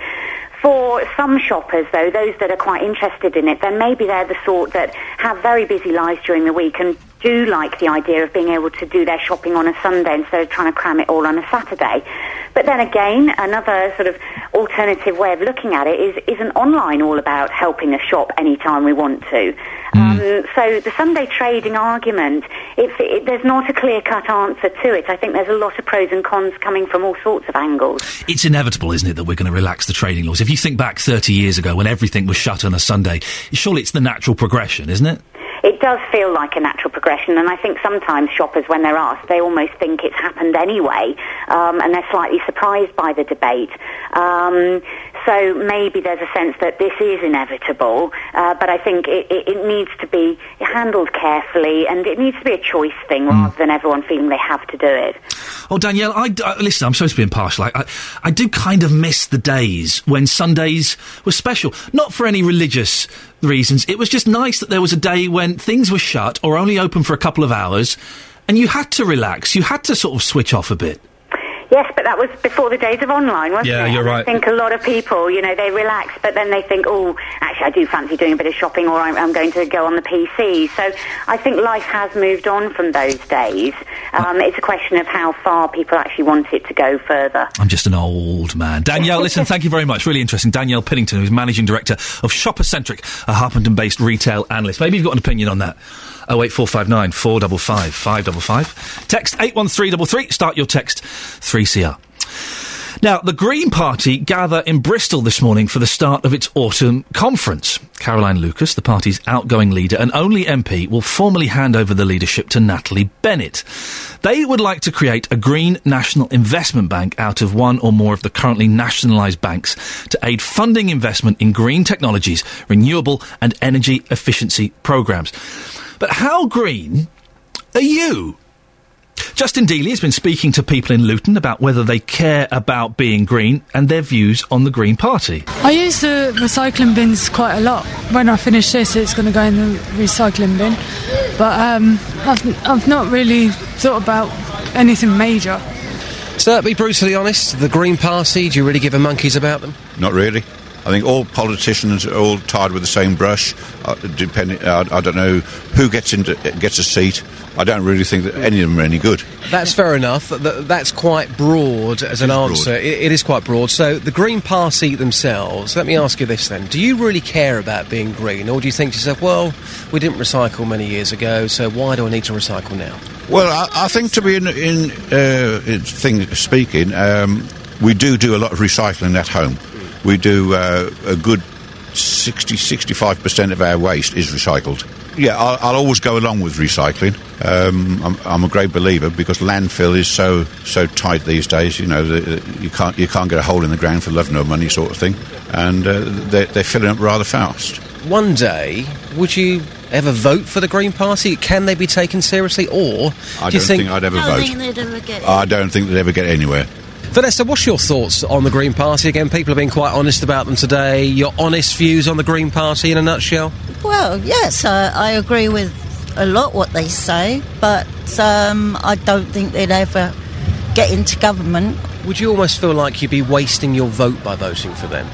For some shoppers, though, those that are quite interested in it, then maybe they're the sort that have very busy lives during the week and do like the idea of being able to do their shopping on a Sunday instead of trying to cram it all on a Saturday. But then again, another sort of alternative way of looking at it is, is an online all about helping us shop anytime we want to. Um, so the Sunday trading argument, it, there's not a clear-cut answer to it. I think there's a lot of pros and cons coming from all sorts of angles. It's inevitable, isn't it, that we're going to relax the trading laws? If you think back 30 years ago when everything was shut on a Sunday, surely it's the natural progression, isn't it? It does feel like a natural progression, and I think sometimes shoppers, when they're asked, they almost think it's happened anyway, um, and they're slightly surprised by the debate. Um, so maybe there's a sense that this is inevitable, uh, but I think it, it, it needs to be handled carefully, and it needs to be a choice thing rather than everyone feeling they have to do it. Oh, Danielle, I, uh, listen, I'm supposed to be impartial. I, I, I do kind of miss the days when Sundays were special. Not for any religious reasons. It was just nice that there was a day when things were shut or only open for a couple of hours, and you had to relax. You had to sort of switch off a bit. Yes, but that was before the days of online, wasn't Yeah, it? you're right. I think a lot of people, you know, they relax, but then they think, oh, actually, I do fancy doing a bit of shopping, or I'm, I'm going to go on the PC. So I think life has moved on from those days. Um, it's a question of how far people actually want it to go further. I'm just an old man. Danielle, <laughs> listen, thank you very much. Really interesting. Danielle Pinnington, who's managing director of Shoppercentric, a Harpenden based retail analyst. Maybe you've got an opinion on that. 08459 455 555. Text 81333. Start your text 3CR. Now, the Green Party gather in Bristol this morning for the start of its autumn conference. Caroline Lucas, the party's outgoing leader and only MP, will formally hand over the leadership to Natalie Bennett. They would like to create a green national investment bank out of one or more of the currently nationalised banks to aid funding investment in green technologies, renewable and energy efficiency programmes. But how green are you? Justin Dealey has been speaking to people in Luton about whether they care about being green and their views on the Green Party. I use the recycling bins quite a lot. When I finish this, it's going to go in the recycling bin. But um, I've, I've not really thought about anything major. So, be brutally honest, the Green Party, do you really give a monkeys about them? Not really. I think all politicians are all tied with the same brush. Uh, depending, uh, I don't know who gets into gets a seat. I don't really think that any of them are any good. That's fair enough. That's quite broad as an answer. It, it is quite broad. So, the Green Party themselves, let me ask you this then. Do you really care about being green? Or do you think to yourself, well, we didn't recycle many years ago, so why do I need to recycle now? Well, I, I think to be in, in, uh, in thing speaking, um, we do do a lot of recycling at home. We do uh, a good 60, 65% of our waste is recycled. Yeah, I'll, I'll always go along with recycling. Um, I'm, I'm a great believer because landfill is so so tight these days. You know, the, the- you can't you can't get a hole in the ground for love nor money, sort of thing, and uh, they're, they're filling up rather fast. One day, would you ever vote for the Green Party? Can they be taken seriously? Or do you don't think, think I'd ever I vote. think they'd ever get I don't think they'd ever get anywhere. Vanessa, what's your thoughts on the Green Party? Again, people have been quite honest about them today. Your honest views on the Green Party in a nutshell? Well, yes, I, I agree with a lot what they say, but um, I don't think they'd ever get into government. Would you almost feel like you'd be wasting your vote by voting for them?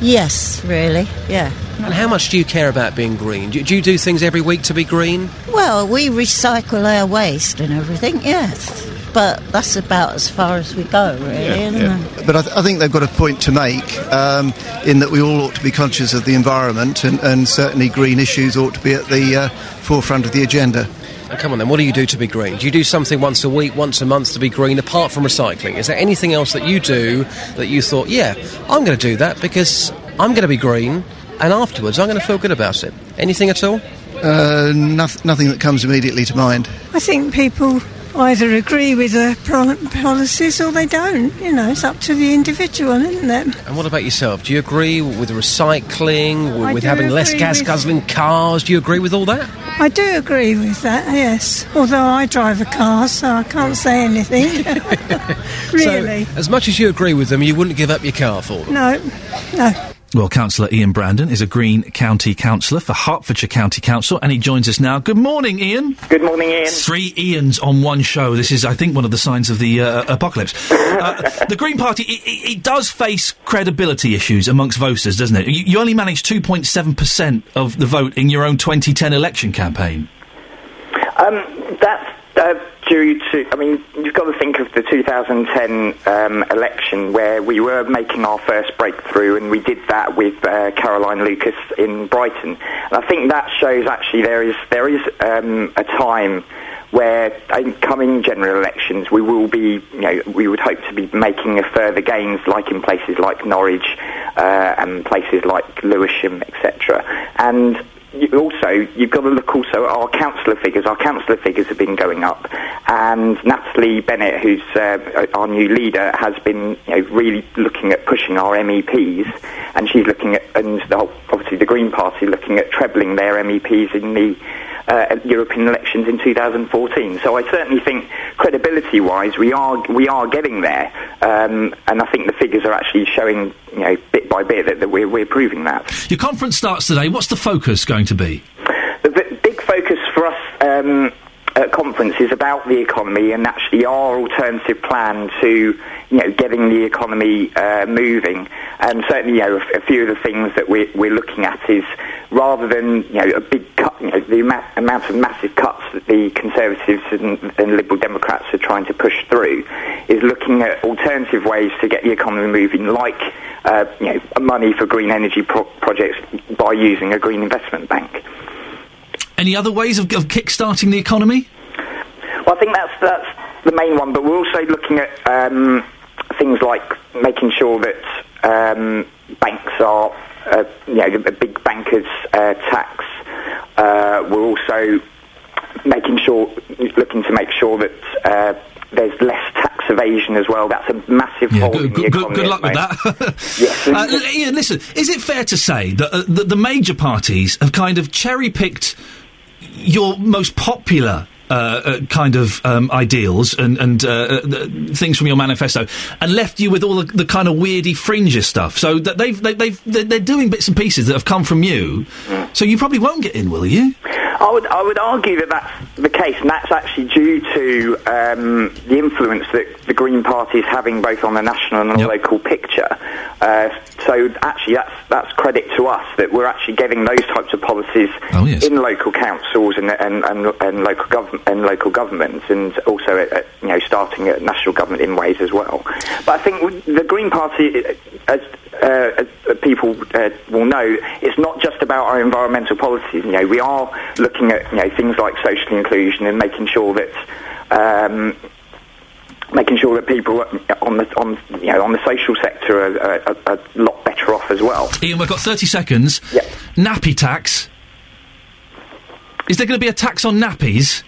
Yes, really, yeah. And how much do you care about being green? Do, do you do things every week to be green? Well, we recycle our waste and everything, yes. But that's about as far as we go, really, isn't it? But I, th- I think they've got a point to make um, in that we all ought to be conscious of the environment, and, and certainly green issues ought to be at the uh, forefront of the agenda. And come on then, what do you do to be green? Do you do something once a week, once a month to be green, apart from recycling? Is there anything else that you do that you thought, yeah, I'm going to do that because I'm going to be green, and afterwards I'm going to feel good about it? Anything at all? Uh, noth- nothing that comes immediately to mind. I think people either agree with the policies or they don't. You know, it's up to the individual, isn't it? And what about yourself? Do you agree with recycling, I with having less gas guzzling cars? Do you agree with all that? I do agree with that, yes. Although I drive a car, so I can't say anything. <laughs> <laughs> really? So, as much as you agree with them, you wouldn't give up your car for them. No, no. Well, Councillor Ian Brandon is a Green County Councillor for Hertfordshire County Council, and he joins us now. Good morning, Ian. Good morning, Iain. Three Ians on one show. This is, I think, one of the signs of the uh, apocalypse. <laughs> Uh, the Green Party, it, it, it does face credibility issues amongst voters, doesn't it? You, you only managed 2.7% of the vote in your own 2010 election campaign. Um, that's uh, due to, I mean, you've got to think of the 2010 um, election where we were making our first breakthrough, and we did that with uh, Caroline Lucas in Brighton. And I think that shows actually there is there is um, a time where in coming general elections we will be, you know, we would hope to be making further gains, like in places like Norwich uh, and places like Lewisham, etc. And you also, you've got to look also at our councillor figures. Our councillor figures have been going up, and Natalie Bennett, who's uh, our new leader, has been you know, really looking at pushing our MEPs, and she's looking at, and the whole, obviously the Green Party looking at trebling their MEPs in the uh, European elections in 2014. So I certainly think, credibility-wise, we are we are getting there, um, and I think the figures are actually showing, you know, bit by bit that, that we're, we're proving that. Your conference starts today. What's the focus going to be? The b- big focus for us um, at conference is about the economy and actually our alternative plan to you know getting the economy uh, moving. And certainly, you know, a, a few of the things that we're, we're looking at is rather than you know a big cut, you know, the ama- amount of massive cuts that the Conservatives and, and Liberal Democrats are trying to push through, is looking at alternative ways to get the economy moving, like uh, you know money for green energy pro- projects by using a green investment bank. Any other ways of, of kick-starting the economy? Well, I think that's that's the main one, but we're also looking at um, things like making sure that um, banks are, uh, you know, the big bankers' uh, tax. Uh, we're also making sure, looking to make sure that uh, there's less tax evasion as well. That's a massive hole Good, in the good, good luck with that. <laughs> yes. Uh, Ian, listen, is it fair to say that, uh, that the major parties have kind of cherry picked your most popular uh, uh, kind of um, ideals and, and uh, uh, things from your manifesto, and left you with all the, the kind of weirdy fringes stuff. So they've, they, they've they're, they're doing bits and pieces that have come from you. So you probably won't get in, will you? I would, I would argue that that's the case, and that's actually due to um, the influence that the Green Party is having both on the national and the local picture. Uh, so actually, that's that's credit to us that we're actually getting those types of policies in local councils and and, and, and local government and local governments, and also at, at, you know starting at national government in ways as well. But I think the Green Party, as uh, as people uh, will know, it's not just about our environmental policies. You know, we are looking at you know things like social inclusion and making sure that. Um, Making sure that people on the on you know on the social sector are, are, are a lot better off as well. Ian, we've got 30 seconds. Nappy tax. Is there going to be a tax on nappies?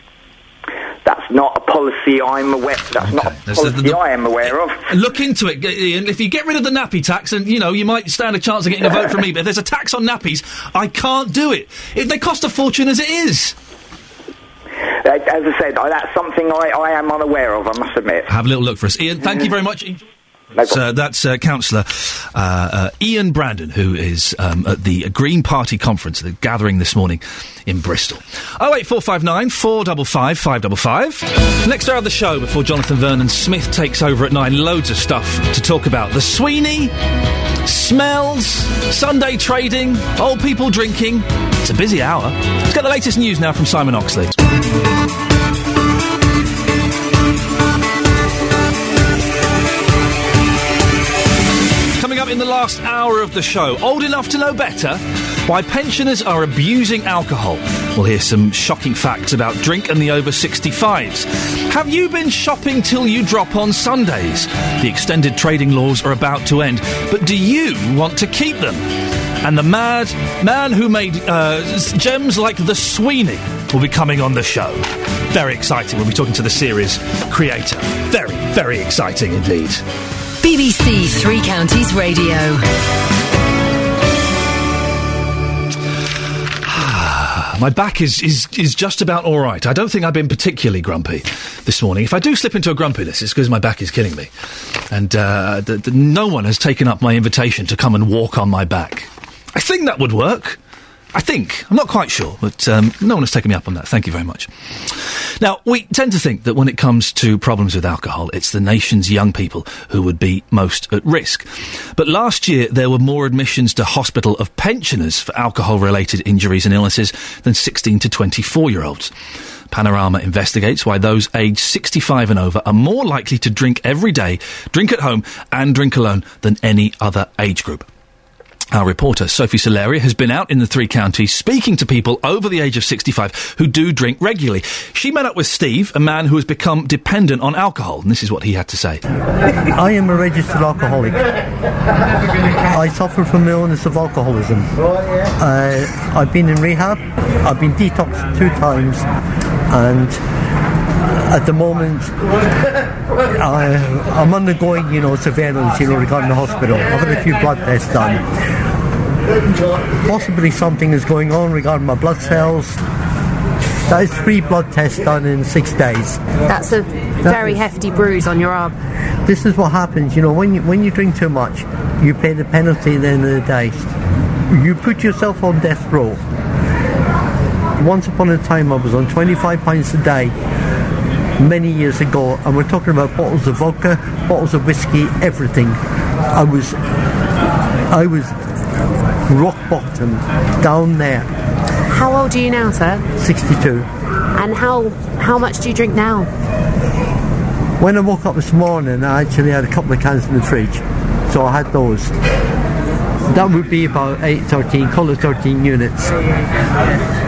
That's not a policy I'm aware. That's not a That's the- policy the- I am aware of. Look into it, Ian. If you get rid of the nappy tax, and you know you might stand a chance of getting a vote from me. But if there's a tax on nappies, I can't do it. If they cost a fortune as it is. As I said, that's something I, I am unaware of. I must admit. Have a little look for us. Ian, thank you very much. So that's uh, Councillor uh, uh, Ian Brandon, who is um, at the Green Party conference, the gathering this morning in Bristol. Oh wait, four five nine four double five five double five. Next hour of the show before Jonathan Vernon Smith takes over at nine. Loads of stuff to talk about. The Sweeney, smells, Sunday trading, old people drinking. It's a busy hour. Let's get the latest news now from Simon Oxley. Up in the last hour of the show, old enough to know better, why pensioners are abusing alcohol. We'll hear some shocking facts about drink and the over 65s. Have you been shopping till you drop on Sundays? The extended trading laws are about to end, but do you want to keep them? And the mad man who made uh, gems like the Sweeney will be coming on the show. Very exciting. We'll be talking to the series creator. Very, very exciting indeed. BBC Three Counties Radio. <sighs> My back is, is, is just about all right. I don't think I've been particularly grumpy this morning. If I do slip into a grumpiness, it's because my back is killing me. And uh, the, the, no one has taken up my invitation to come and walk on my back. I think that would work. I think. I'm not quite sure, but um, no one has taken me up on that. Thank you very much. Now, we tend to think that when it comes to problems with alcohol, it's the nation's young people who would be most at risk. But last year, there were more admissions to hospital of pensioners for alcohol related injuries and illnesses than 16 to 24 year olds. Panorama investigates why those aged 65 and over are more likely to drink every day, drink at home, and drink alone than any other age group. Our reporter, Sophie Solaria, has been out in the three counties speaking to people over the age of 65 who do drink regularly. She met up with Steve, a man who has become dependent on alcohol, and this is what he had to say. <laughs> I am a registered alcoholic. I suffer from the illness of alcoholism. Uh, I've been in rehab. I've been detoxed two times, and at the moment, I, I'm undergoing, you know, surveillance, you know, regarding the hospital. I've had a few blood tests done. Possibly something is going on regarding my blood cells. That is three blood tests done in six days. That's a very hefty bruise on your arm. This is what happens, you know, when you when you drink too much, you pay the penalty at the end of the day. You put yourself on death row. Once upon a time, I was on 25 pints a day many years ago, and we're talking about bottles of vodka, bottles of whiskey, everything. I was, I was rock bottom down there. How old are you now, sir? 62. And how how much do you drink now? When I woke up this morning, I actually had a couple of cans in the fridge, so I had those. That would be about 8, 13, call it 13 units.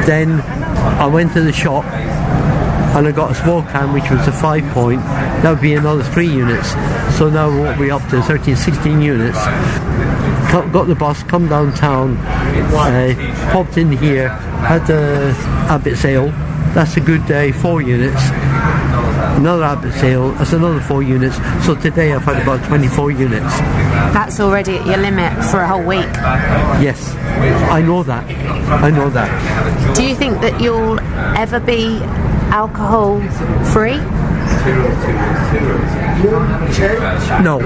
Then I went to the shop and I got a small can which was a 5 point. That would be another 3 units. So now what we're up to 13, 16 units. Got the bus, come downtown, uh, popped in here, had the Abbot Ale. That's a good day, 4 units another Abbot Ale, that's another four units. So today I've had about 24 units. That's already at your limit for a whole week. Yes, I know that. I know that. Do you think that you'll ever be alcohol free? No.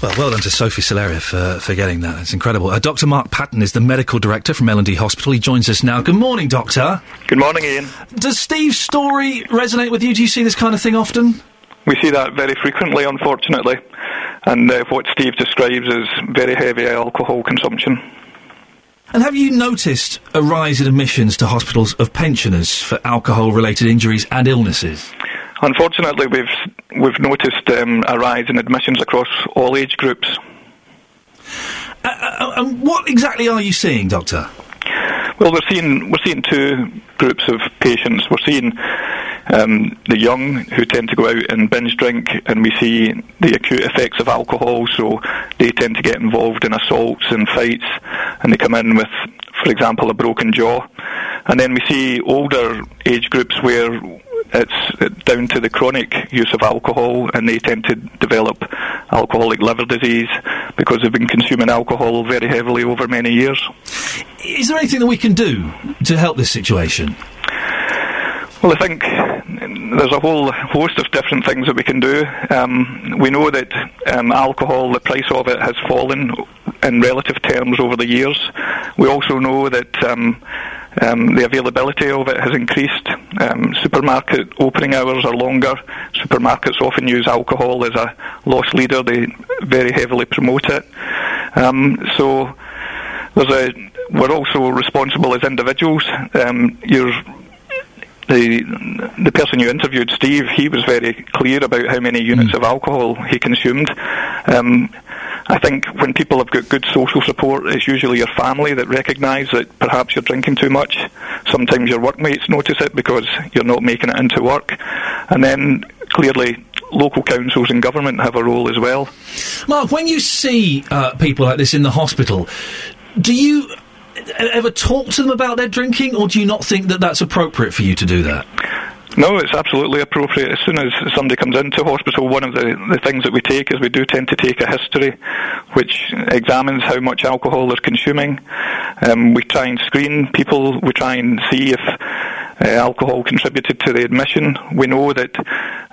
Well, well done to Sophie Solaria for, for getting that. It's incredible. Uh, Dr. Mark Patton is the medical director from L&D Hospital. He joins us now. Good morning, Doctor. Good morning, Iain. Does Steve's story resonate with you? Do you see this kind of thing often? We see that very frequently, unfortunately. And uh, what Steve describes is very heavy alcohol consumption. And have you noticed a rise in admissions to hospitals of pensioners for alcohol-related injuries and illnesses? Unfortunately, we've we've noticed um, a rise in admissions across all age groups. Uh, and what exactly are you seeing, Doctor? Well, we're seeing we're seeing two groups of patients. We're seeing um, the young who tend to go out and binge drink, and we see the acute effects of alcohol. So they tend to get involved in assaults and fights, and they come in with, for example, a broken jaw. And then we see older age groups where it's down to the chronic use of alcohol, and they tend to develop alcoholic liver disease because they've been consuming alcohol very heavily over many years. Is there anything that we can do to help this situation? Well, I think there's a whole host of different things that we can do. Um, we know that um, alcohol, the price of it, has fallen in relative terms over the years. We also know that um, um, the availability of it has increased. Um, supermarket opening hours are longer. Supermarkets often use alcohol as a loss leader. They very heavily promote it. Um, so there's a. We're also responsible as individuals. Um, you're the the person you interviewed, Steve, he was very clear about how many units of alcohol he consumed. Um, I think when people have got good social support, it's usually your family that recognise that perhaps you're drinking too much. Sometimes your workmates notice it because you're not making it into work, and then clearly local councils and government have a role as well. Mark, when you see uh, people like this in the hospital, do you ever talk to them about their drinking, or do you not think that that's appropriate for you to do that? No, it's absolutely appropriate. As soon as somebody comes into hospital, one of the, the things that we take is we do tend to take a history which examines how much alcohol they're consuming. Um, we try and screen people. We try and see if alcohol contributed to the admission. We know that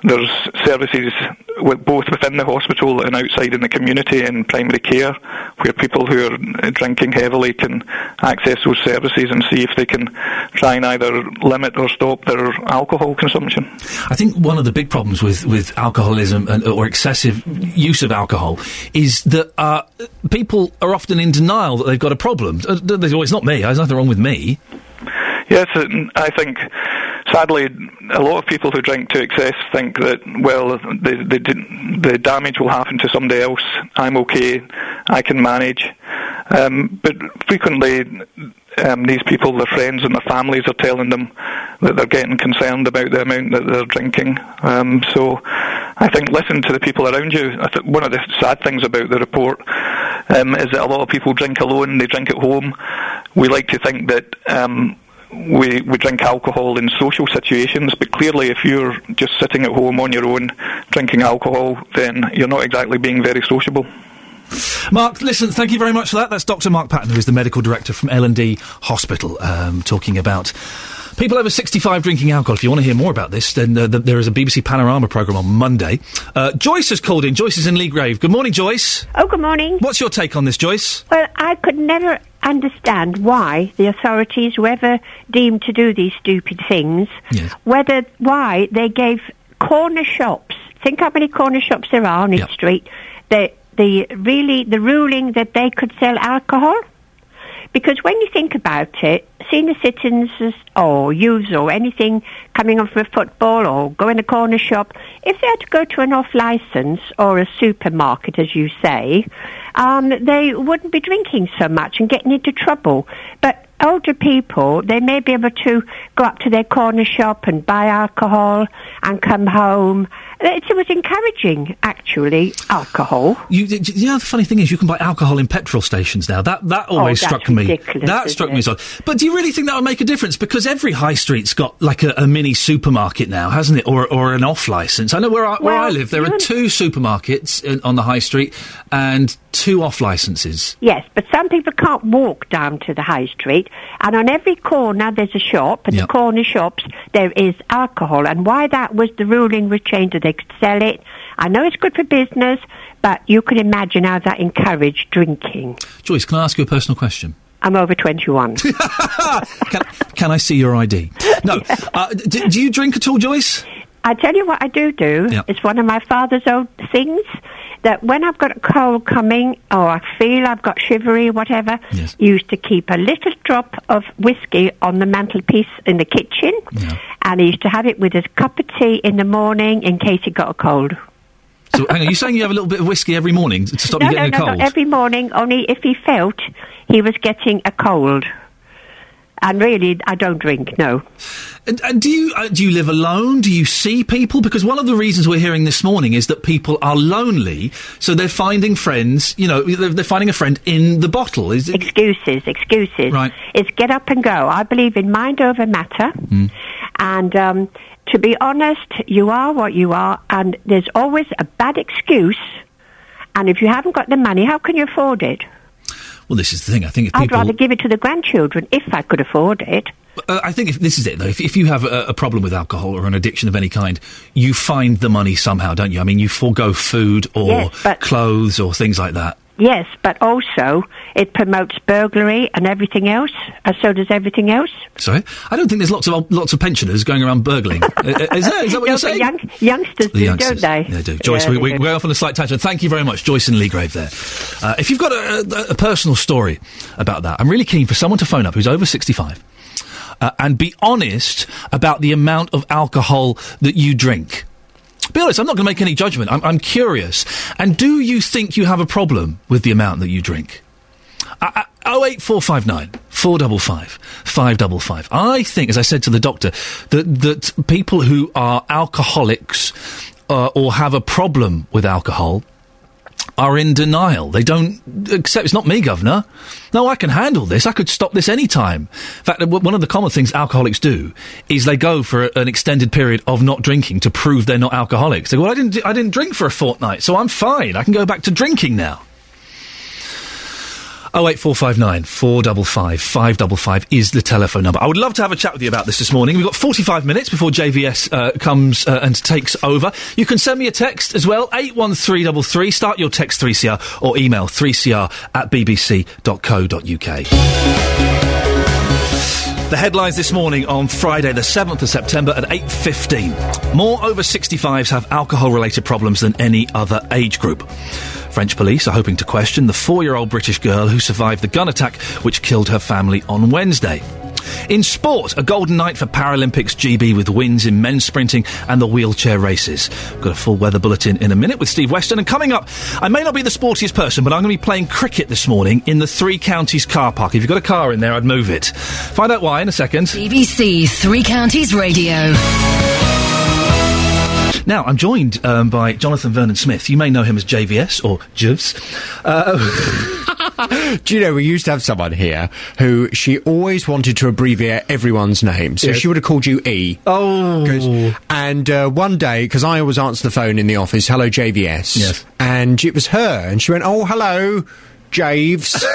there's services with, both within the hospital and outside in the community in primary care where people who are uh, drinking heavily can access those services and see if they can try and either limit or stop their alcohol consumption. I think one of the big problems with, with alcoholism and, or excessive use of alcohol is that uh, people are often in denial that they've got a problem. Uh, it's not me. There's nothing wrong with me. Yes, I think sadly a lot of people who drink to excess think that well the the, the damage will happen to somebody else. I'm okay. I can manage. Um, but frequently. Um, these people, their friends and their families are telling them that they're getting concerned about the amount that they're drinking. Um, so I think listen to the people around you. I th- one of the sad things about the report um, is that a lot of people drink alone, they drink at home. We like to think that um, we, we drink alcohol in social situations, but clearly if you're just sitting at home on your own drinking alcohol, then you're not exactly being very sociable. Mark, listen, thank you very much for that. That's Dr. Mark Patton, who is the medical director from L&D Hospital, um, talking about people over 65 drinking alcohol. If you want to hear more about this, then uh, there is a BBC Panorama programme on Monday. Uh, Joyce has called in. Joyce is in Leagrave. Good morning, Joyce. Oh, good morning. What's your take on this, Joyce? Well, I could never understand why the authorities, whoever deemed to do these stupid things, yes. whether why they gave corner shops. Think how many corner shops there are on each street. The the really the ruling that they could sell alcohol. Because when you think about it, senior citizens or youths or anything coming on from a football or going in a corner shop, if they had to go to an off license or a supermarket, as you say, um, they wouldn't be drinking so much and getting into trouble. But older people, they may be able to go up to their corner shop and buy alcohol and come home. Uh, it, it was encouraging, actually, alcohol. You, you know, the funny thing is, you can buy alcohol in petrol stations now. That that oh, always Oh, struck me. that struck me as odd. But do you really think that would make a difference? Because every high street's got like a, a mini supermarket now, hasn't it, or or an off license? I know where I, where I live, there are two supermarkets in, on the high street and two off licenses. Yes, but some people can't walk down to the high street, and on every corner there's a shop, and the corner shops there is alcohol. And why that was the ruling was changed they could sell it. I know it's good for business, but you can imagine how that encouraged drinking. Joyce, can I ask you a personal question? I'm over 21. <laughs> can, can I see your ID? No. <laughs> Uh, d- do you drink at all, Joyce? I tell you what I do do. Yeah. It's one of my father's old things that when I've got a cold coming or I feel I've got shivery, or whatever, he used to keep a little drop of whiskey on the mantelpiece in the kitchen, and he used to have it with his cup of tea in the morning in case he got a cold. So, hang on, you're saying you have a little bit of whiskey every morning to stop no, you no, getting no, a cold? not every morning. Only if he felt he was getting a cold. And really, I don't drink. No. And, and do you uh, do you live alone? Do you see people? Because one of the reasons we're hearing this morning is that people are lonely, so they're finding friends. You know, they're, they're finding a friend in the bottle. Is it? Excuses, excuses. Right. It's get up and go. I believe in mind over matter. And um, to be honest, you are what you are, and there's always a bad excuse. And if you haven't got the money, how can you afford it? Well, this is the thing. I think if I'd people rather give it to the grandchildren if I could afford it. uh, I think if, this is it though. If, if you have a, a problem with alcohol or an addiction of any kind, you find the money somehow, don't you? I mean, you forego food or Yes, clothes or things like that. Yes, but also it promotes burglary and everything else, and so does everything else. Sorry, I don't think there's lots of lots of pensioners going around burgling. <laughs> Uh, uh, is, that, is that what No, you're saying? young- youngsters The do, youngsters. don't they? They do. Joyce, Yeah, we, we, we're off on a slight tangent. Thank you very much, Joyce and Leagrave there. Uh, if you've got a, a, a personal story about that, I'm really keen for someone to phone up who's over 65 uh, and be honest about the amount of alcohol that you drink. Be honest, I'm not going to make any judgment. I'm, I'm curious. And do you think you have a problem with the amount that you drink? Uh, uh, 08459 455 555. I think, as I said to the doctor, that, that people who are alcoholics uh, or have a problem with alcohol are in denial. They don't accept. It's not me, Governor. No, I can handle this. I could stop this any time. In fact, one of the common things alcoholics do is they go for an extended period of not drinking to prove they're not alcoholics. They go, "Well, I didn't. I didn't drink for a fortnight, so I'm fine. I can go back to drinking now." 08459 455 555 is the telephone number. I would love to have a chat with you about this this morning. We've got 45 minutes before JVS uh, comes uh, and takes over. You can send me a text as well, 81333. Start your text 3CR or email 3CR at bbc.co.uk. The headlines this morning on Friday, the 7th of September at 8.15. More over 65s have alcohol-related problems than any other age group. French police are hoping to question the four-year-old British girl who survived the gun attack which killed her family on Wednesday. In sport, a golden night for Paralympics GB with wins in men's sprinting and the wheelchair races. Got a full weather bulletin in a minute with Steve Weston. And coming up, I may not be the sportiest person, but I'm going to be playing cricket this morning in the Three Counties car park. If you've got a car in there, I'd move it. Find out why in a second. BBC Three Counties Radio. Now, I'm joined um, by Jonathan Vernon Smith. You may know him as JVS or Jivs. Uh, <laughs> Do you know, we used to have someone here who she always wanted to abbreviate everyone's name. So she would have called you E. Oh. And uh, one day, because I always answer the phone in the office, hello, JVS. Yes. And it was her. And she went, oh, hello, Javes. <laughs>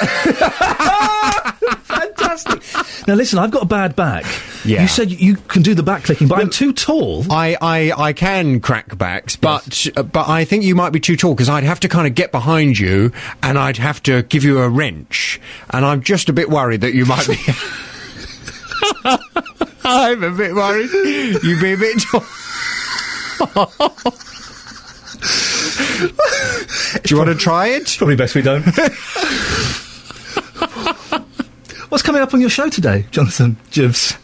Fantastic. Now, listen, I've got a bad back. Yeah. You said you, can do the back clicking, but I'm too tall. I, I, I can crack backs, but uh, but I think you might be too tall because I'd have to kind of get behind you and I'd have to give you a wrench, and I'm just a bit worried that you might be. <laughs> I'm a bit worried. You'd be a bit <laughs> tall. Do you want to try it? Probably best we don't. <laughs> What's coming up on your show today, Jonathan Jivs?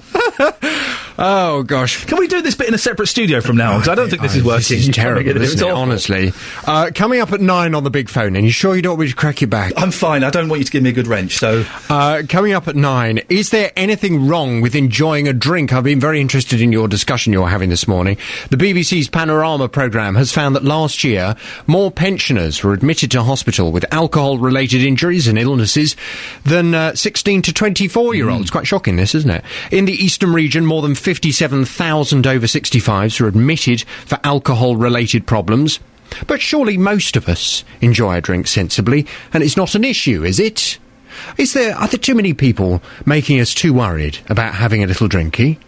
<laughs> oh gosh! Can we do this bit in a separate studio from now on? Because I don't think this is working. This is terrible, <laughs> isn't it? Honestly, uh, coming up at nine on the big phone. And you sure you don't want me to crack your back? I'm fine. I don't want you to give me a good wrench. So, uh, coming up at nine, is there anything wrong with enjoying a drink? I've been very interested in your discussion you're having this morning. The BBC's Panorama programme has found that last year more pensioners were admitted to hospital with alcohol-related injuries and illnesses than uh, 16 to 24 year olds. Quite shocking, this, isn't it? In the eastern region, more than 57,000 over 65s were admitted for alcohol-related problems. But surely most of us enjoy a drink sensibly, and it's not an issue, is it? Is there are there too many people making us too worried about having a little drinky?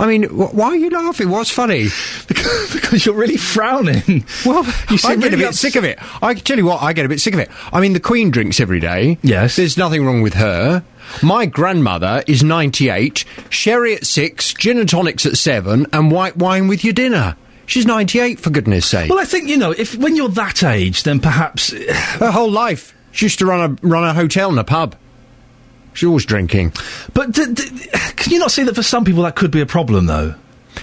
I mean, wh- why are you laughing? What's funny? because you're really frowning. Well, You I get a bit ups- sick of it. I tell you what, I get a bit sick of it. I mean, the Queen drinks every day. Yes. There's nothing wrong with her. My grandmother is 98, sherry at 6, gin and tonics at 7, and white wine with your dinner. She's 98, for goodness sake. well, I think you know, if when you're that age, then perhaps her whole life. She used to run a, run a hotel and a pub. She's always drinking. But d- d- can you not see that for some people that could be a problem, though?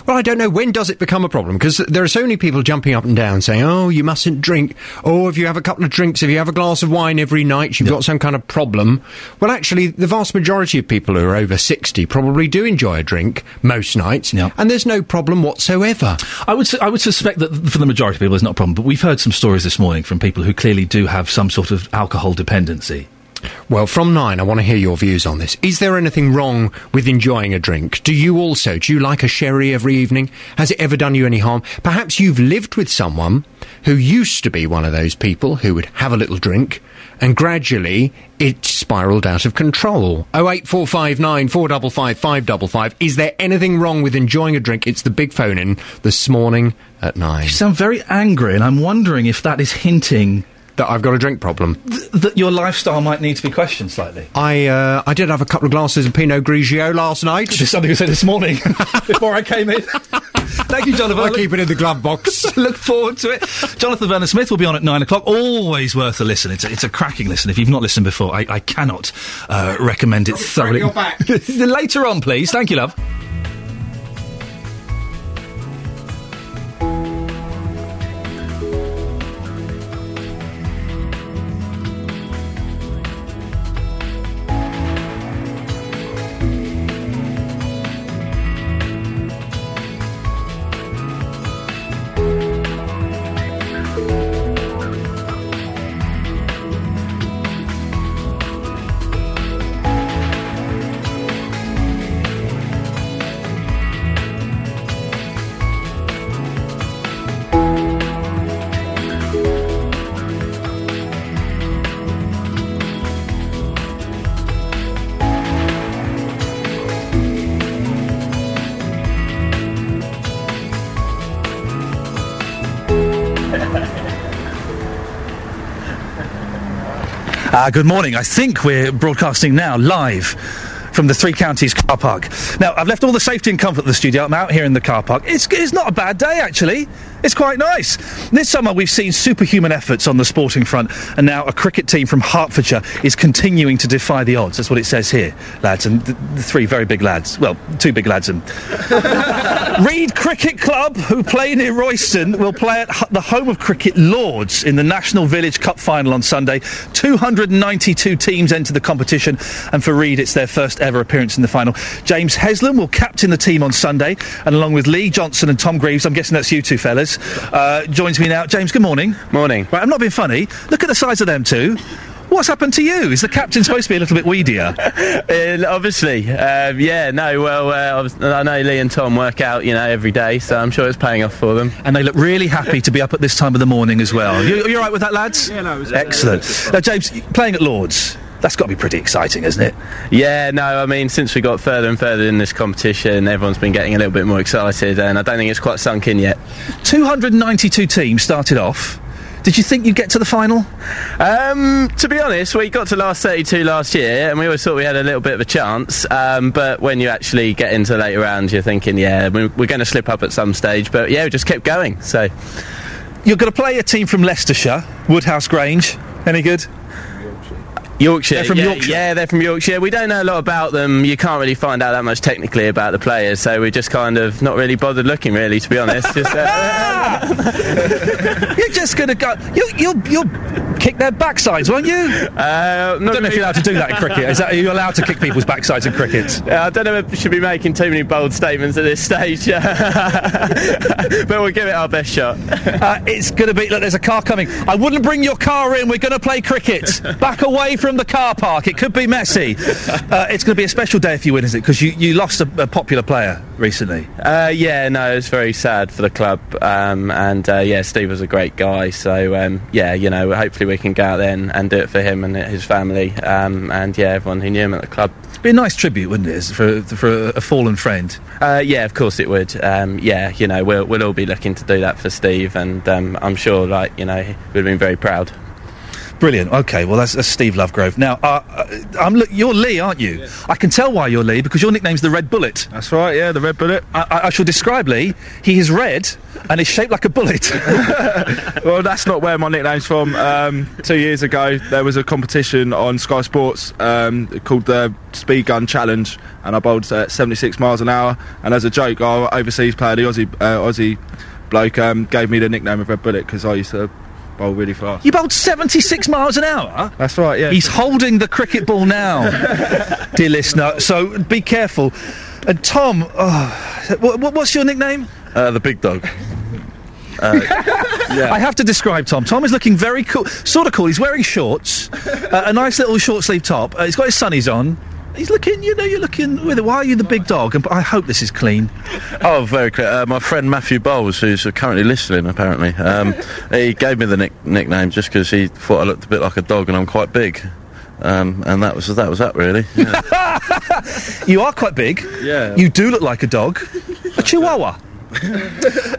Well, I don't know. When does it become a problem? Because there are so many people jumping up and down saying, oh, you mustn't drink. Or if you have a couple of drinks, if you have a glass of wine every night, you've got some kind of problem. Well, actually, the vast majority of people who are over 60 probably do enjoy a drink most nights. And there's no problem whatsoever. I would su- I would suspect that for the majority of people, it's not a problem. But we've heard some stories this morning from people who clearly do have some sort of alcohol dependency. Well, from nine, I want to hear your views on this. Is there anything wrong with enjoying a drink? Do you also? Do you like a sherry every evening? Has it ever done you any harm? Perhaps you've lived with someone who used to be one of those people who would have a little drink and gradually it spiraled out of control. 08459 455 555. Is there anything wrong with enjoying a drink? It's the big phone in this morning at nine. You sound very angry, and I'm wondering if that is hinting that I've got a drink problem. Th- that your lifestyle might need to be questioned slightly. I uh, I did have a couple of glasses of Pinot Grigio last night. Just something you said this morning <laughs> before I came in. <laughs> Thank you, Jonathan. I'll keep it in the glove box. <laughs> Look forward to it. Jonathan Vernon Smith will be on at nine o'clock. Always worth a listen. It's a, it's a cracking listen. If you've not listened before, I, I cannot uh, recommend it thoroughly. Later on, please. Thank you, love. Uh, good morning. I think we're broadcasting now live from the Three Counties car park. Now, I've left all the safety and comfort of the studio. I'm out here in the car park. It's, it's not a bad day, actually. It's quite nice. This summer, we've seen superhuman efforts on the sporting front, and now a cricket team from Hertfordshire is continuing to defy the odds. That's what it says here, lads, and the three very big lads. Well, two big lads and. <laughs> Reed Cricket Club, who play near Royston, will play at the home of cricket Lords in the National Village Cup final on Sunday. 292 teams enter the competition, and for Reed, it's their first ever appearance in the final. James Heslam will captain the team on Sunday, and along with Lee Johnson and Tom Greaves, I'm guessing that's you two fellas, uh, joins me now. James, good morning. Morning. Right, I'm not being funny. Look at the size of them two. What's happened to you? Is the captain supposed to be a little bit weedier? <laughs> Uh, obviously, um, yeah, no, well, uh, obvi- I know Lee and Tom work out, you know, every day, so I'm sure it's paying off for them. And they look really happy to be up at this time of the morning as well. You, you all right with that, lads? Yeah, no, Excellent. Now, James, playing at Lords, that's got to be pretty exciting, isn't it? Yeah, no, I mean, since we got further and further in this competition, everyone's been getting a little bit more excited, and I don't think it's quite sunk in yet. 292 teams started off. Did you think you'd get to the final? Um, to be honest, we got to last 32 last year, and we always thought we had a little bit of a chance. Um, but when you actually get into the later rounds, you're thinking, yeah, we're, we're going to slip up at some stage. But yeah, we just kept going. So You're going to play a team from Leicestershire, Woodhouse Grange. Any good? Yorkshire. They're from yeah, Yorkshire. Yeah, they're from Yorkshire. We don't know a lot about them. You can't really find out that much technically about the players, so we're just kind of not really bothered looking, really, to be honest. Just, uh, <laughs> You're just going to go. You, you'll, you'll kick their backsides, won't you? Uh, I don't know if you're allowed to do that in cricket. Is that, are you allowed to kick people's backsides in cricket? Uh, I don't know if we should be making too many bold statements at this stage, <laughs> but we'll give it our best shot. Uh, it's going to be. Look, there's a car coming. I wouldn't bring your car in. We're going to play cricket. Back away from the car park. It could be messy. <laughs> Uh, it's going to be a special day if you win, is it? Because you, you lost a, a popular player recently. Uh, yeah, no, it's very sad for the club, um, and uh, yeah, Steve was a great guy. So um, yeah, you know, hopefully we can go out there and, and do it for him and his family, um, and yeah, everyone who knew him at the club. It'd be a nice tribute, wouldn't it, for for a fallen friend? Uh, yeah, of course it would. Um, yeah, you know, we'll we'll all be looking to do that for Steve, and um, I'm sure, like you know, we'd have been very proud. Brilliant. Okay, well that's, that's Steve Lovegrove. Now, uh, uh, I'm look, you're Lee, aren't you? I can tell why you're Lee because your nickname's the Red Bullet. That's right. Yeah, the Red Bullet. I, I, I shall describe Lee. He is red and is shaped like a bullet. <laughs> well, that's not where my nickname's from. Um, two years ago, there was a competition on Sky Sports um, called the Speed Gun Challenge, and I bowled at 76 miles an hour. And as a joke, our overseas player, the Aussie uh, Aussie bloke, um, gave me the nickname of Red Bullet because I used to bowl really fast. you bowled 76 <laughs> miles an hour. That's right. Yeah. He's holding the cricket ball now, <laughs> dear listener. So be careful. And Tom, oh, what, what's your nickname? Uh, the big dog. <laughs> Uh, I have to describe Tom. Tom is looking very cool, sort of cool. He's wearing shorts, uh, a nice little short sleeve top. Uh, he's got his sunnies on. He's looking, you know, you're looking with. Why are you the big dog? And I hope this is clean. <laughs> Oh, very clear. Uh, my friend Matthew Bowles, who's currently listening, apparently, um, <laughs> he gave me the nick- nickname just because he thought I looked a bit like a dog, and I'm quite big. Um, and that was that was that really. <laughs> Yeah. You are quite big. Yeah. You do look like a dog, a chihuahua.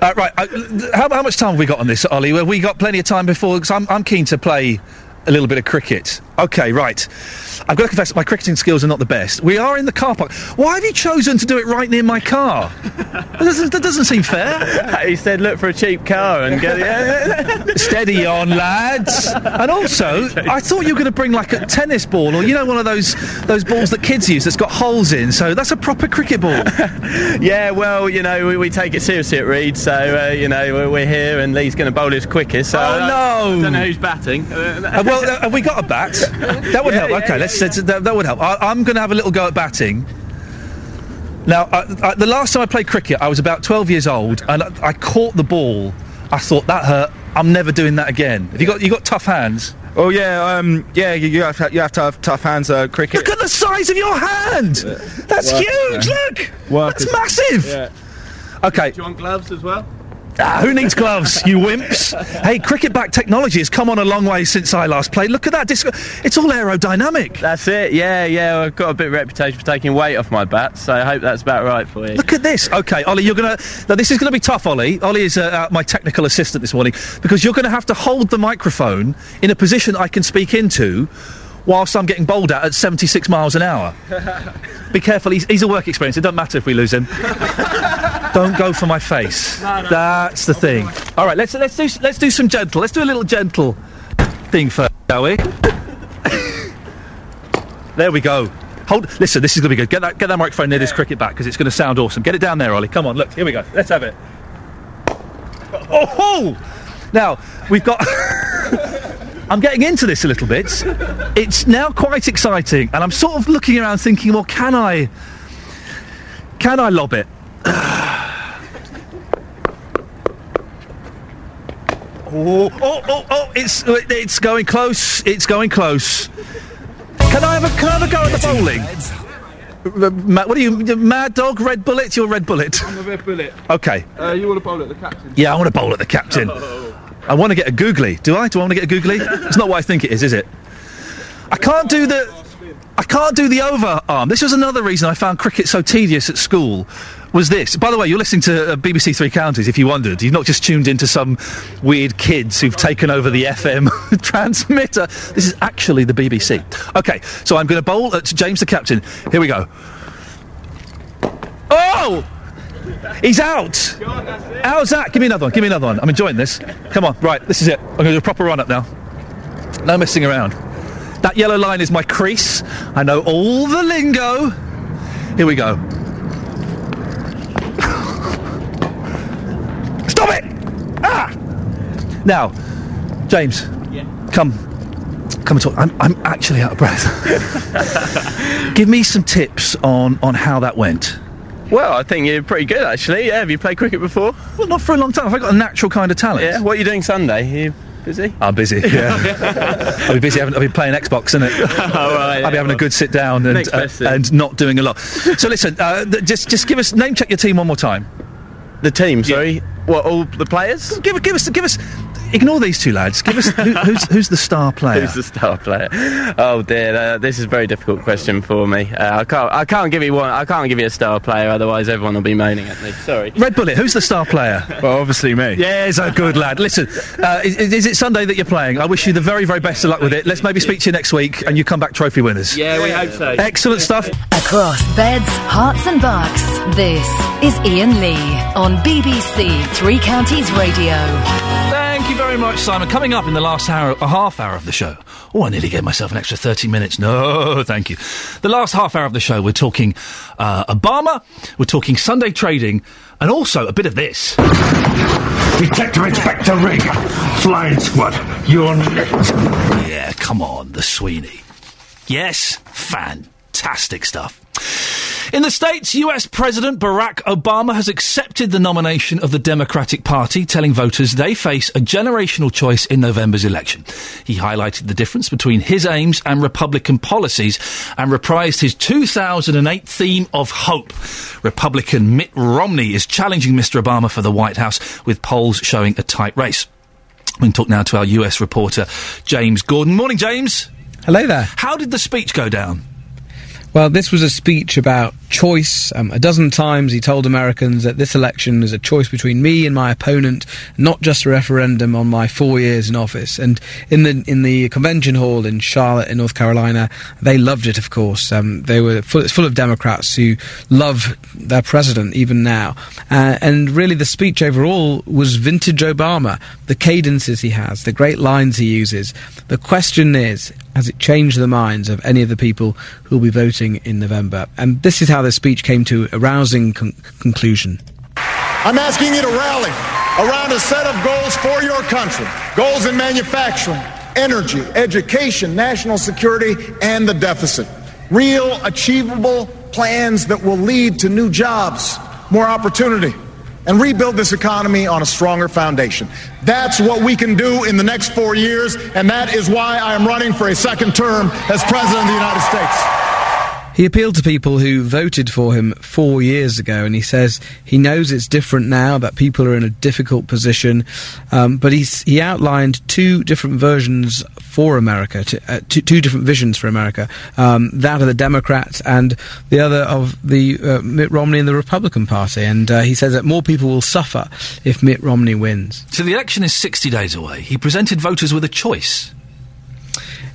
uh, right, uh, how, how much time have we got on this, Ollie? Well, we got plenty of time before, because I'm, I'm keen to play a little bit of cricket. Okay, right. I've got to confess, my cricketing skills are not the best. We are in the car park. Why have you chosen to do it right near my car? that, doesn't, that doesn't seem fair. <laughs> he said, look for a cheap car and get it. <laughs> <laughs> Steady on, lads. And also, I thought you were going to bring like a tennis ball, or you know, one of those those balls that kids use that's got holes in. So that's a proper cricket ball. yeah, well, you know, we, we take it seriously at Reed, so, uh, you know, we're, we're here and Lee's going to bowl his quickest. So Oh, no. I don't know who's batting. Uh, well, uh, have we got a bat? <laughs> That would Yeah, help. yeah, okay, yeah, let's. let's- that, that would help. I, I'm going to have a little go at batting. Now, uh, uh, the last time I played cricket, I was about 12 years old, and I, I caught the ball. I thought that hurt. I'm never doing that again. Have you got you got tough hands? Oh yeah, um, yeah. You, you have to, you have to have tough hands. Uh, cricket. Look at the size of your hand. That's Work, huge. yeah. Look, Workers. that's massive. Yeah. Okay. Do you want gloves as well? Ah, who needs gloves, you wimps? hey, cricket back technology has come on a long way since I last played. Look at that. Disc- it's all aerodynamic. That's it, yeah, yeah. I've got a bit of reputation for taking weight off my bat, so I hope that's about right for you. Look at this. Okay, Ollie, you're going to. Now, this is going to be tough, Ollie. Ollie is uh, uh, my technical assistant this morning because you're going to have to hold the microphone in a position I can speak into whilst I'm getting bowled at at 76 miles an hour. <laughs> Be careful, he's, he's a work experience. It doesn't matter if we lose him. <laughs> Don't go for my face. That's the thing. All right, let's let's do let's do some gentle. Let's do a little gentle thing first, shall we? <laughs> there we go. Hold. Listen, this is going to be good. Get that get that microphone near this cricket bat because it's going to sound awesome. Get it down there, Ollie. Come on, look. Here we go. Let's have it. Oh! ho! Now we've got. I'm getting into this a little bit. It's now quite exciting, and I'm sort of looking around thinking, well, can I, can I lob it? <sighs> Oh, oh, oh, oh! It's it's going close. It's going close. Can I have a can I have a go at the bowling? Uh, Ma- what are you, Mad Dog, Red Bullet? You're Red Bullet. I'm a red bullet. Okay. Uh, you want to bowl at the captain? Yeah, I want to bowl at the captain. I want to get a googly. Do I? Do I want to get a googly? it's not what I think it is, is it? I can't do the. I can't do the overarm. This was another reason I found cricket so tedious at school. Was this? By the way, you're listening to uh, BBC Three Counties. If you wondered, you've not just tuned into some weird kids who've taken over the FM <laughs> transmitter. This is actually the BBC. Okay, so I'm going to bowl at James the captain. Here we go. Oh! He's out. How's that? Give me another one. Give me another one. I'm enjoying this. Come on. Right, this is it. I'm going to do a proper run up now. No messing around. That yellow line is my crease. I know all the lingo. Here we go. Stop it! Ah! Now, James, come, come and talk. I'm, I'm actually out of breath. <laughs> Give me some tips on on how that went. Well, I think you're pretty good actually. Yeah, have you played cricket before? Well, not for a long time. I've I got a natural kind of talent? Yeah. What are you doing Sunday? Are you busy? I'm busy. Yeah, <laughs> I'll be busy. Having, I'll be playing Xbox, isn't it? <laughs> All right, I'll be yeah, having a good sit down and uh, and not doing a lot. so listen, uh, th- just just give us name check your team one more time. The team, sorry. What? All the players? Give give us give us. Ignore these two lads. Give us who, who's <laughs> who's the star player. Who's the star player? Oh dear, uh, this is a very difficult question for me. Uh, I can't, I can't give you one. I can't give you a star player, otherwise everyone will be moaning at me. Sorry. Red Bullet, who's the star player? <laughs> Well, obviously me. Yes, a good lad. Listen, uh, is, is it Sunday that you're playing? I wish you the very, very best of luck with it. Let's maybe speak to you next week and you come back trophy winners. Yeah, we hope so. Excellent stuff. Across beds, Herts, and bucks, this is Iain Lee on BBC Three Counties Radio. Thank you very much, Simon. Coming up in the last hour, a half hour of the show. Oh, I nearly gave myself an extra 30 minutes. No, <laughs> thank you. The last half hour of the show, we're talking uh, Obama, we're talking Sunday trading, and also a bit of this. Detective Inspector Rig, Flying Squad, you're next. Yeah, come on, the Sweeney. Yes, fantastic stuff. In the States, US President Barack Obama has accepted the nomination of the Democratic Party, telling voters they face a generational choice in November's election. He highlighted the difference between his aims and Republican policies and reprised his 2008 theme of hope. Republican Mitt Romney is challenging Mr. Obama for the White House, with polls showing a tight race. We can talk now to our US reporter, James Gordon. Morning, James. Hello there. How did the speech go down? Well, this was a speech about choice. Um, a dozen times he told Americans that this election is a choice between me and my opponent, not just a referendum on my four years in office. And in the in the convention hall in Charlotte, in North Carolina, they loved it. Of course, um, they were full, it's full of Democrats who love their president even now. Uh, and really, the speech overall was vintage Obama. The cadences he has, the great lines he uses. The question is, has it changed the minds of any of the people who will be voting in November? And this is how the speech came to a rousing con- conclusion. I'm asking you to rally around a set of goals for your country goals in manufacturing, energy, education, national security, and the deficit. Real, achievable plans that will lead to new jobs, more opportunity, and rebuild this economy on a stronger foundation. That's what we can do in the next four years, and that is why I am running for a second term as President of the United States. He appealed to people who voted for him four years ago, and he says he knows it's different now, that people are in a difficult position. Um, but he outlined two different versions for America, to, uh, two, two, different visions for America um, that of the Democrats and the other of the uh, Mitt Romney and the Republican Party. And uh, he says that more people will suffer if Mitt Romney wins. So the election is 60 days away. He presented voters with a choice.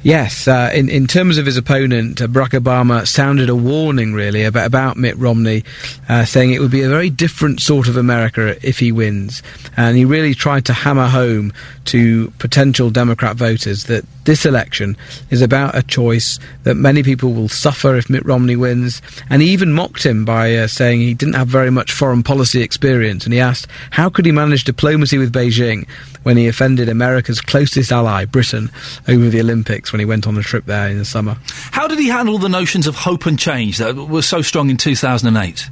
Yes, uh, in in terms of his opponent, uh, Barack Obama sounded a warning really about about Mitt Romney, uh, saying it would be a very different sort of America if he wins, and he really tried to hammer home to potential Democrat voters that this election is about a choice that many people will suffer if Mitt Romney wins, and he even mocked him by uh, saying he didn't have very much foreign policy experience, and he asked how could he manage diplomacy with Beijing when he offended America's closest ally, Britain, over the Olympics when he went on a trip there in the summer. How did he handle the notions of hope and change that were so strong in 2008?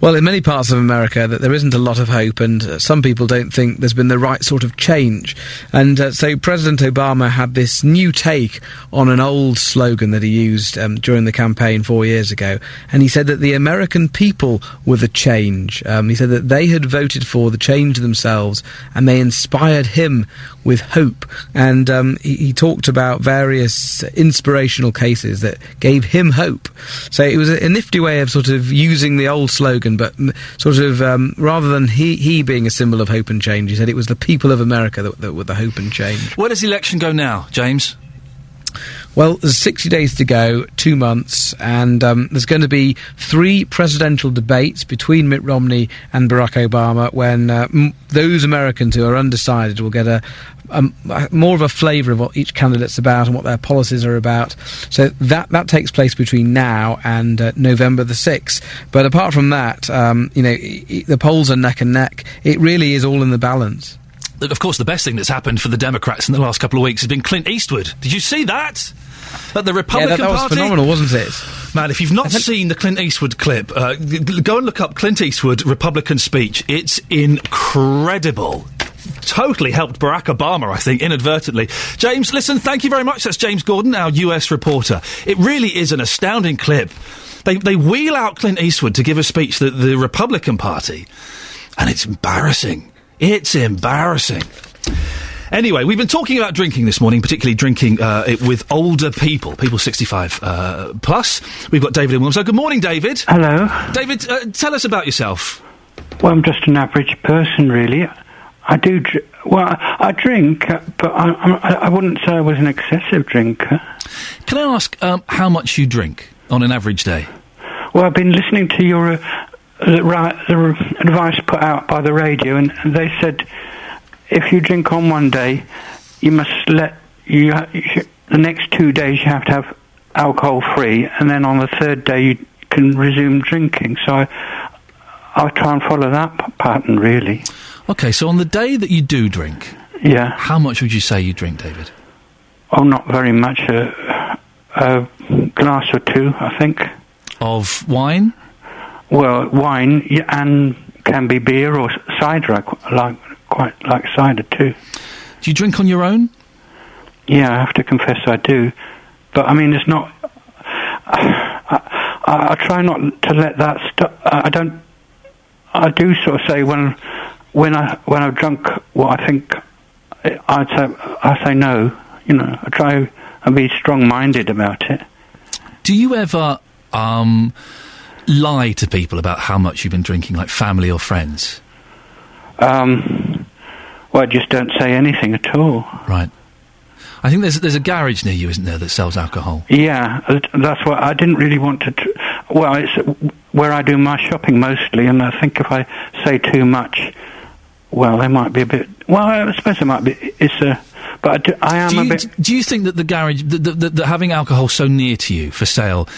Well, in many parts of America, that there isn't a lot of hope, and uh, some people don't think there's been the right sort of change. And uh, so President Obama had this new take on an old slogan that he used um, during the campaign four years ago, and he said that the American people were the change. Um, he said that they had voted for the change themselves, and they inspired him with hope. And um, he, he, talked about various inspirational cases that gave him hope. So it was a, a nifty way of sort of using the old slogan, but m- sort of um, rather than he, he being a symbol of hope and change, he said it was the people of America that, that were the hope and change. Where does the election go now, James? Well, there's 60 days to go, two months, and um, there's going to be three presidential debates between Mitt Romney and Barack Obama when uh, m- those Americans who are undecided will get a, a, a more of a flavour of what each candidate's about and what their policies are about. So that, that takes place between now and uh, November the 6th. But apart from that, um, you know, the polls are neck and neck. It really is all in the balance of course, the best thing that's happened for the Democrats in the last couple of weeks has been Clint Eastwood. Did you see that? At the Republican yeah, that, that Party, was phenomenal, wasn't it? Man, if you've not seen the Clint Eastwood clip, uh, g- go and look up Clint Eastwood Republican speech. It's incredible. Totally helped Barack Obama, I think, inadvertently. James, listen, thank you very much. That's James Gordon, our US reporter. It really is an astounding clip. They, they wheel out Clint Eastwood to give a speech to the Republican Party, and it's embarrassing. It's embarrassing. Anyway, we've been talking about drinking this morning, particularly drinking uh, it with older people, people 65 uh, plus. We've got David in Wilmslow. Good morning, David. Hello. David, uh, tell us about yourself. Well, I'm just an average person, really. I do. Dr- well, I drink, uh, but I, I, I, wouldn't say I was an excessive drinker. Can I ask um, how much you drink on an average day? Well, I've been listening to your uh, the, the advice put out by the radio, and they said if you drink on one day, you must let you, you the next two days you have to have alcohol free, and then on the third day you can resume drinking. So I, I'll try and follow that pattern, really. Okay, so on the day that you do drink, yeah, how much would you say you drink, David? Oh, not very much. A, a glass or two, I think. of wine? Well, wine and can be beer or cider. I qu- like quite like cider too. Do you drink on your own? Yeah, I have to confess I do. But I mean, it's not. <sighs> I, I, I try not to let that stuff. I don't. I do sort of say when when I when I've drunk what I think I'd say I say no. You know, I try and be strong-minded about it. Do you ever um, lie to people about how much you've been drinking, like family or friends? Um, well, I just don't say anything at all. Right. I think there's there's a garage near you, isn't there, that sells alcohol? Yeah, uh, that's what I didn't really want to. Tr- well, it's where I do my shopping mostly, and I think if I say too much, well, they might be a bit. Well, I suppose it might be. It's a. But I, do, I am do a bit. do you think that the garage, that having alcohol so near to you for sale,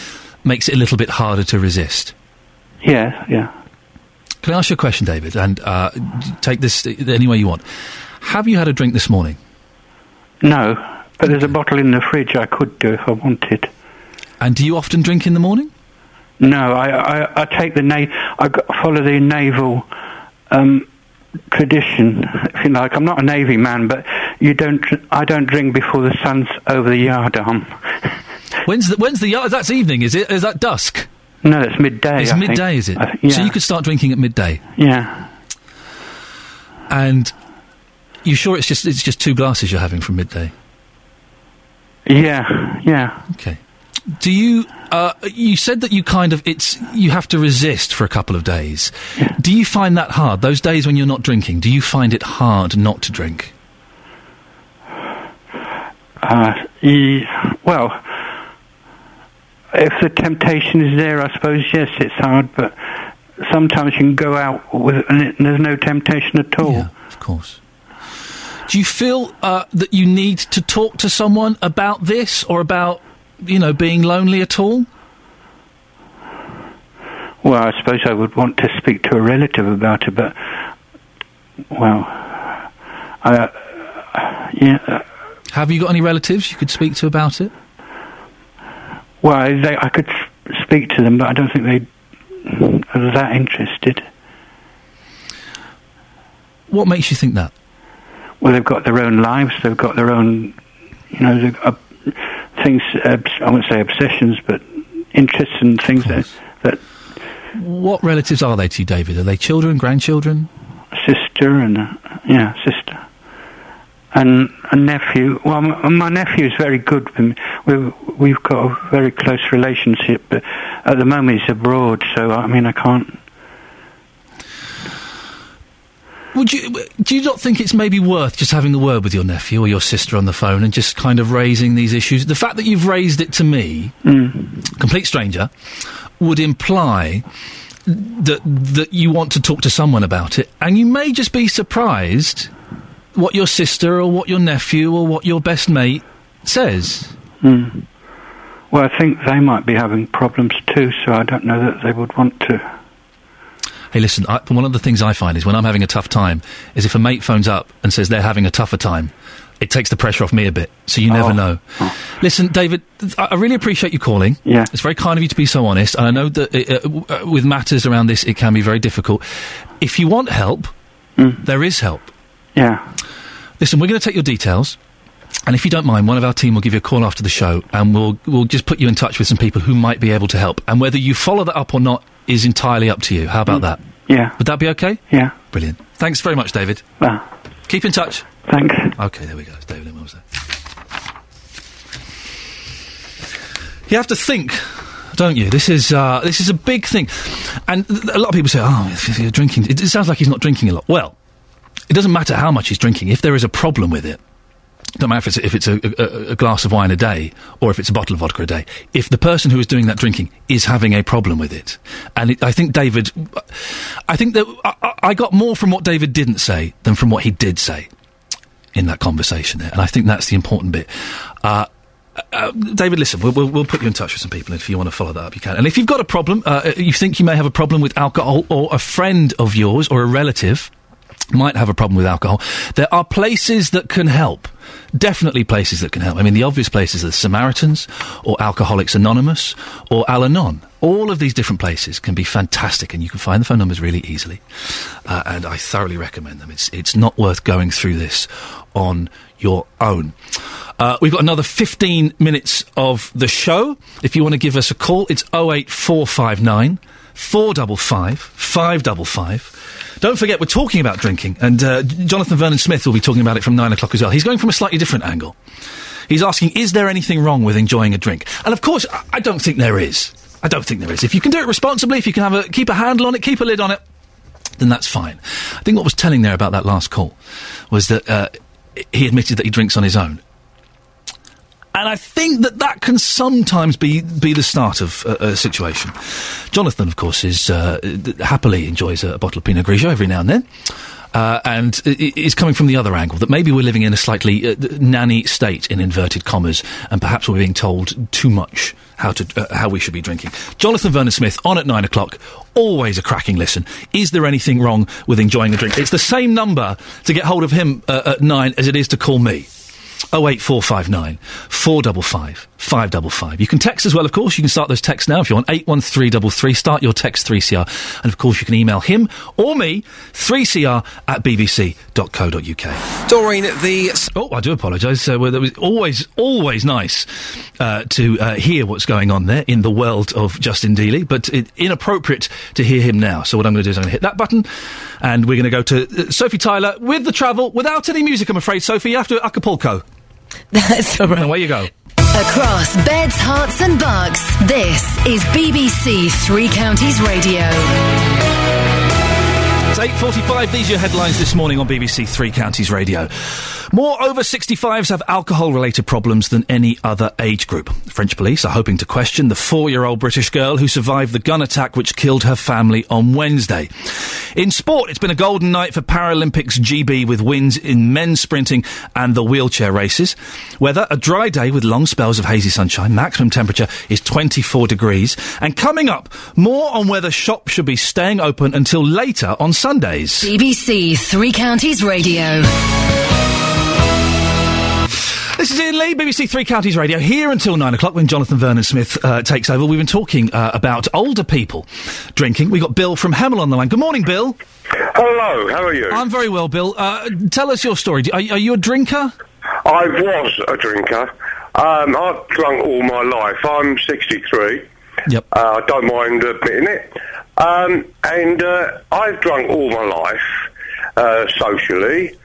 makes it a little bit harder to resist? Yeah, yeah. Can I ask you a question, David? And uh, take this any way you want. Have you had a drink this morning? No, but there's a bottle in the fridge I could do if I wanted. And do you often drink in the morning? No, I I, I take the na- I follow the naval um, tradition, if you like. I'm not a navy man, but you don't. I don't drink before the sun's over the yardarm. <laughs> When's the when's the yard? That's evening, is it? Is that dusk? No, it's midday. It's I think. midday, is it? I thi- So you could start drinking at midday. Yeah. And you sure it's just it's just two glasses you're having from midday? Yeah, yeah. Okay. Do you? Uh, you said that you kind of it's you have to resist for a couple of days. Do you find that hard? Those days when you're not drinking, do you find it hard not to drink? Uh, ye- well, if the temptation is there, I suppose yes, it's hard. But sometimes you can go out with and, it, and there's no temptation at all. of course. Do you feel uh, that you need to talk to someone about this or about you know being lonely at all? Well, I suppose I would want to speak to a relative about it, but well, I, uh, yeah. Uh, Have you got any relatives you could speak to about it? Well, they, I could speak to them, but I don't think they are that interested. What makes you think that? Well, they've got their own lives. They've got their own, you know, uh, things. Uh, I won't say obsessions, but interests and things that that What relatives are they to you, David? Are they children, grandchildren? sister and uh, yeah, sister and a nephew. Well, my, my nephew is very good. We've we've got a very close relationship, but at the moment he's abroad, so I mean I can't. Would you? Do you not think it's maybe worth just having a word with your nephew or your sister on the phone and just kind of raising these issues? The fact that you've raised it to me, mm. complete stranger, would imply that that you want to talk to someone about it, and you may just be surprised what your sister or what your nephew or what your best mate says. Hmm. Well, I think they might be having problems too, so I don't know that they would want to. Hey, listen, I, one of the things I find is when I'm having a tough time, is if a mate phones up and says they're having a tougher time, it takes the pressure off me a bit. So you never Oh. know. Listen, David, I I really appreciate you calling. Yeah. It's very kind of you to be so honest, and I know that uh, uh, w- uh, with matters around this, it can be very difficult. If you want help, there is help. Yeah. Listen, we're going to take your details. And if you don't mind, one of our team will give you a call after the show, and we'll we'll just put you in touch with some people who might be able to help. And whether you follow that up or not is entirely up to you. How about that? Yeah. Would that be okay? Yeah. Brilliant. Thanks very much, David. Ah. Keep in touch. Thanks. Okay, there we go. It's David in Wilmslow. You have to think, don't you? This is uh, this is a big thing, and th- a lot of people say, "Oh, if if you're drinking," it, it sounds like he's not drinking a lot. Well, it doesn't matter how much he's drinking. If there is a problem with it, no matter if it's, if it's a, a, a glass of wine a day or if it's a bottle of vodka a day, if the person who is doing that drinking is having a problem with it, and it, I think David, I think that I, I- got more from what David didn't say than from what he did say in that conversation there, and I think that's the important bit. Uh, uh, David, listen, we'll, we'll, we'll put you in touch with some people, and if you want to follow that up, you can. And if you've got a problem, uh, you think you may have a problem with alcohol, or a friend of yours or a relative might have a problem with alcohol, there are places that can help. Definitely places that can help. I mean, the obvious places are the Samaritans, or Alcoholics Anonymous, or Al Anon. All of these different places can be fantastic, and you can find the phone numbers really easily. Uh, and I thoroughly recommend them. It's, it's not worth going through this on your own. Uh, we've got another 15 minutes of the show. If you want to give us a call, it's 08459 455 555. Don't forget, we're talking about drinking, and uh, Jonathan Vernon Smith will be talking about it from 9 o'clock as well. He's going from a slightly different angle. He's asking, is there anything wrong with enjoying a drink? And of course, I, I don't think there is. I don't think there is. If you can do it responsibly, if you can have a, keep a handle on it, keep a lid on it, then that's fine. I think what was telling there about that last call was that uh, he admitted that he drinks on his own. And I think that that can sometimes be be the start of a, a situation. Jonathan, of course, is uh, happily enjoys a, bottle of Pinot Grigio every now and then. Uh, and is coming from the other angle that maybe we're living in a slightly uh, nanny state in inverted commas, and perhaps we're being told too much how to uh, how we should be drinking. Jonathan Vernon Smith on at nine o'clock. Always a cracking listen. Is there anything wrong with enjoying a drink? It's the same number to get hold of him uh, at nine as it is to call me. 08459 455 555. You can text as well, of course. You can start those texts now if you want. 81333. Start your text 3CR. And of course, you can email him or me, 3CR at bbc.co.uk. Doreen, the. Oh, I do apologise. Uh, well, it was always, always nice uh, to uh, hear what's going on there in the world of Justin Dealey, but it, inappropriate to hear him now. So what I'm going to do is I'm going to hit that button and we're going to go to uh, Sophie Tyler with the travel without any music, I'm afraid. Sophie, you have to a cappella. <laughs> That's all right. And away you go. Across beds, Herts, and bucks, this is BBC Three Counties Radio. It's 8.45. These are your headlines this morning on BBC Three Counties Radio. More over 65s have alcohol-related problems than any other age group. French police are hoping to question the four-year-old British girl who survived the gun attack which killed her family on Wednesday. In sport, it's been a golden night for Paralympics GB with wins in men's sprinting and the wheelchair races. Weather, a dry day with long spells of hazy sunshine. Maximum temperature is 24 degrees. And coming up, more on whether shops should be staying open until later on Sundays. BBC Three Counties Radio. This is Iain Lee, BBC Three Counties Radio, here until nine o'clock when Jonathan Vernon Smith uh, takes over. We've been talking uh, about older people drinking. We've got Bill from Hemel on the line. Good morning, Bill. Hello, how are you? I'm very well, Bill. Uh, tell us your story. Are, are you a drinker? I was a drinker. Um, I've drunk all my life. I'm 63. Yep. Uh, I don't mind admitting it. Um, and uh, I've drunk all my life uh, socially,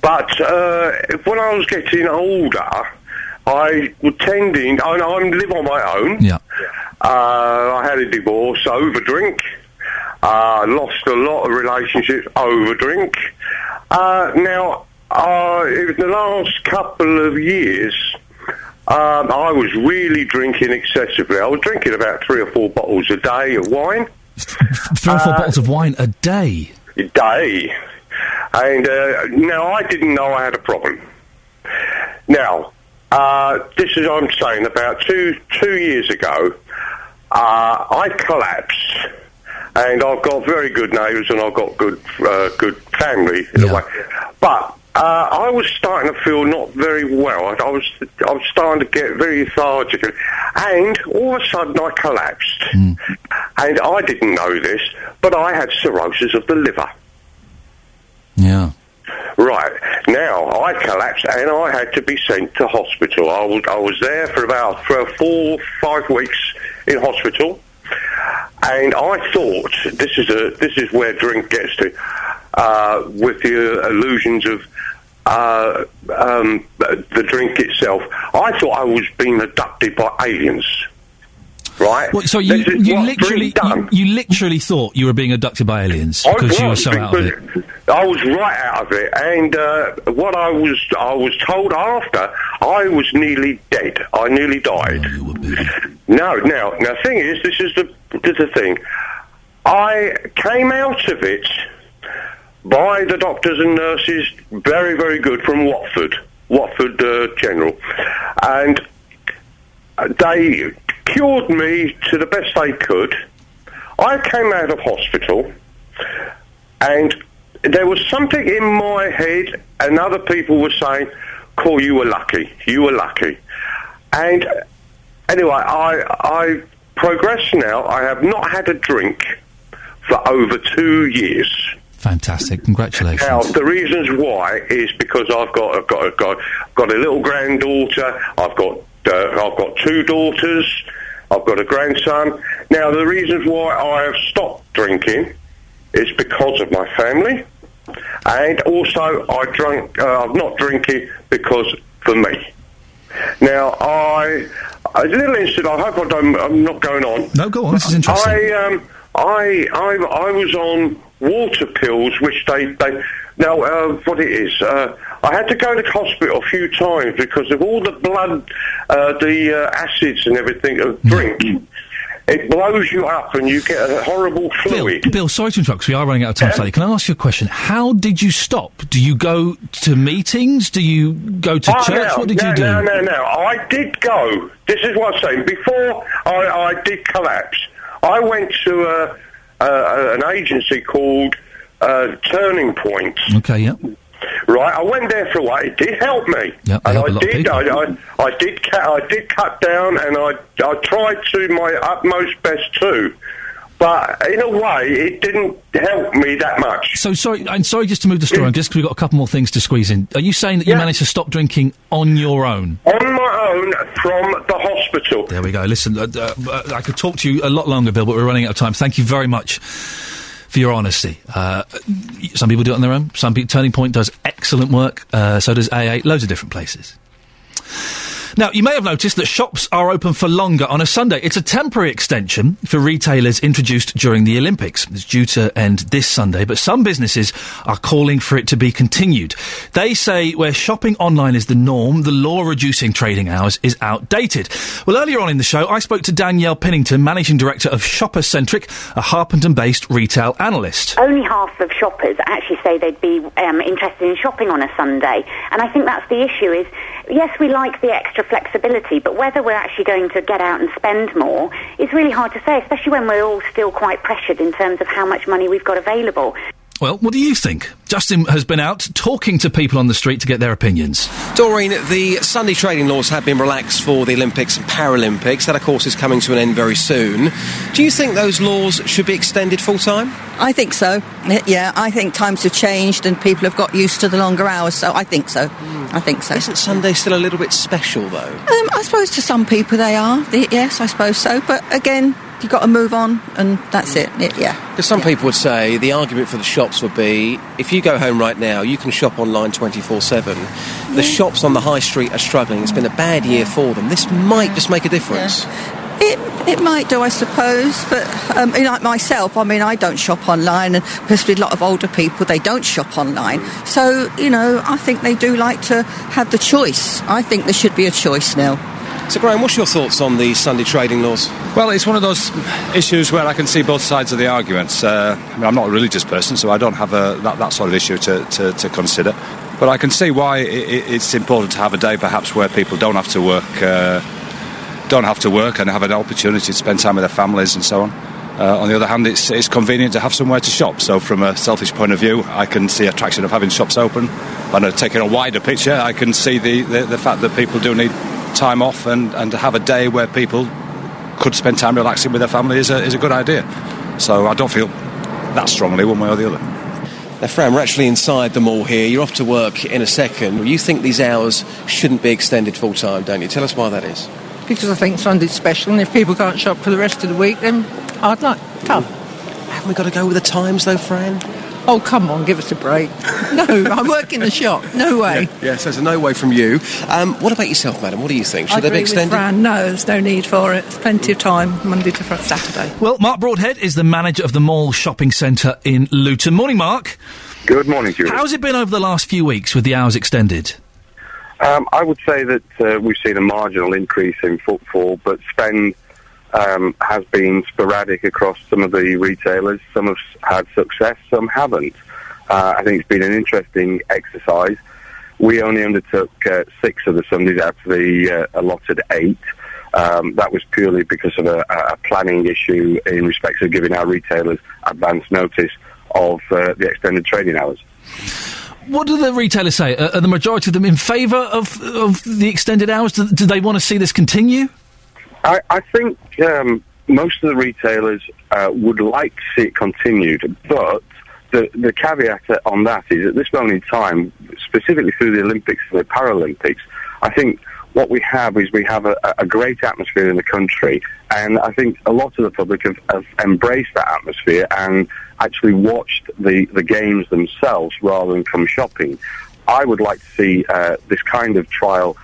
but uh, when I was getting older, I was tending. I, I live on my own. Yeah. Uh, I had a divorce over drink. Uh, lost a lot of relationships over drink. Uh, now, uh, in the last couple of years, um, I was really drinking excessively. I was drinking about three or four bottles a day of wine. Three or four Uh, bottles of wine a day. A day. And uh, now I didn't know I had a problem. Now, uh, this is what I'm saying. About two two years ago, uh, I collapsed, and I've got very good neighbours and I've got good uh, good family in a way. But uh, I was starting to feel not very well. I, I was I was starting to get very lethargic, and all of a sudden I collapsed. And I didn't know this, but I had cirrhosis of the liver. Yeah. Right. Now, I collapsed and I had to be sent to hospital. I was, I was there for about for four, five weeks in hospital. And I thought, this is a this is where drink gets to, uh, with the illusions of uh, um, the drink itself. I thought I was being abducted by aliens. Right? Well, so you, you literally you, you literally thought you were being abducted by aliens I because you were was, so out of it. I was right out of it, and uh, what I was I was told after, I was nearly dead. I nearly died. No, now, now, thing is, this is the this is the thing. I came out of it by the doctors and nurses, very, very good from Watford, Watford uh, General, and they cured me to the best they could. I came out of hospital, and there was something in my head, and other people were saying, "Call you were lucky. You were lucky." And anyway, I I progressed now. I have not had a drink for over two years. Fantastic. Congratulations. Now, the reasons why is because I've got I've got I've got, got a little granddaughter. I've got uh, I've got two daughters. I've got a grandson. Now, the reasons why I have stopped drinking is because of my family, and also I drunk. Uh, I'm not drinking because for me. Now, I a little incident. I hope I don't. I'm not going on. No, go on. This is interesting. I um, I I I was on water pills, which they they now uh, what it is. Uh, I had to go to hospital a few times because of all the blood, uh, the uh, acids and everything of drink. It blows you up and you get a horrible fluid. Bill, sorry to interrupt we are running out of time Yeah. Can I ask you a question? How did you stop? Do you go to meetings? Do you go to Oh, church? no, what did no, you do? No, no, no. I did go. This is what I'm saying. Before I, I did collapse, I went to a, an agency called uh, Turning Point. Okay, yeah. Right, I went there for a while. It did help me, Yep, they and I did. I, I, I did. Ca- I did cut down, and I I tried to my utmost best too. But in a way, it didn't help me that much. So sorry, I'm sorry just to move the story on, just because we've got a couple more things to squeeze in. Are you saying that you managed to stop drinking on your own? On my own from the hospital. There we go. Listen, uh, uh, I could talk to you a lot longer, Bill, but we're running out of time. Thank you very much for your honesty. Uh, some people do it on their own. Some people, Turning Point does excellent work. Uh, so does AA. Loads of different places. Now, you may have noticed that shops are open for longer on a Sunday. It's a temporary extension for retailers introduced during the Olympics. It's due to end this Sunday, but some businesses are calling for it to be continued. They say where shopping online is the norm, the law reducing trading hours is outdated. Well, earlier on in the show, I spoke to Danielle Pinnington, Managing Director of Shoppercentric, a Harpenden based retail analyst. Only half of shoppers actually say they'd be um, interested in shopping on a Sunday, and I think that's the issue. Is yes, we like the extra flexibility, but whether we're actually going to get out and spend more is really hard to say, especially when we're all still quite pressured in terms of how much money we've got available. Well, what do you think? Justin has been out talking to people on the street to get their opinions. Doreen, the Sunday trading laws have been relaxed for the Olympics and Paralympics. That, of course, is coming to an end very soon. Do you think those laws should be extended full time? I think so. Yeah, I think times have changed and people have got used to the longer hours, so I think so. I think so. Isn't Sunday still a little bit special, though? Um, I suppose to some people they are. Yes, I suppose so. But again, you've got to move on, and that's it. it yeah. Because some people would say the argument for the shops would be if you go home right now, you can shop online 24 7. The shops on the high street are struggling. It's been a bad year for them. This might just make a difference. It, it might do, I suppose, but um, like myself, I mean, I don't shop online, and especially a lot of older people, they don't shop online. So, you know, I think they do like to have the choice. I think there should be a choice now. So, Graham, what's your thoughts on the Sunday trading laws? Well, it's one of those issues where I can see both sides of the arguments. Uh, I mean, I'm not a religious person, so I don't have a, that, that sort of issue to, to, to consider. But I can see why i i it's important to have a day, perhaps, where people don't have to work, uh, don't have to work, and have an opportunity to spend time with their families and so on. Uh, on the other hand, it's, it's convenient to have somewhere to shop. So, from a selfish point of view, I can see attraction of having shops open. And uh, taking a wider picture, I can see the, the, the fact that people do need time off and, and to have a day where people could spend time relaxing with their family is a, is a good idea. So I don't feel that strongly one way or the other. Now, Fran, we're actually inside the mall here. You're off to work in a second. You think these hours shouldn't be extended full time, don't you? Tell us why that is. Because I think Sunday's special, and if people can't shop for the rest of the week, then I'd like come. Haven't we got to go with the times, though, Fran? Oh, come on, give us a break. <laughs> no, I work in the shop. No way. Yes, there's a no way from you. Um, what about yourself, madam? What do you think? Should I they agree be with extended? Fran. No, there's no need for it. There's plenty of time, Monday to Fri- Saturday. Well, Mark Broadhead is the manager of the Mall Shopping Centre in Luton. Morning, Mark. Good morning to. How's it been over the last few weeks with the hours extended? Um, I would say that uh, we've seen a marginal increase in footfall, but spend um, has been sporadic across some of the retailers. Some have had success, some haven't. Uh, I think it's been an interesting exercise. We only undertook uh, six of the Sundays out of the uh, allotted eight. Um, that was purely because of a, a planning issue in respect of giving our retailers advance notice of uh, the extended trading hours. What do the retailers say? Are, are the majority of them in favour of of the extended hours? Do, do they want to see this continue? I, I think um, most of the retailers uh, would like to see it continued, but the, the caveat on that is at this moment in time, specifically through the Olympics and the Paralympics, I think what we have is we have a, a great atmosphere in the country, and I think a lot of the public have, have embraced that atmosphere and actually watched the, the games themselves rather than come shopping. I would like to see uh, this kind of trial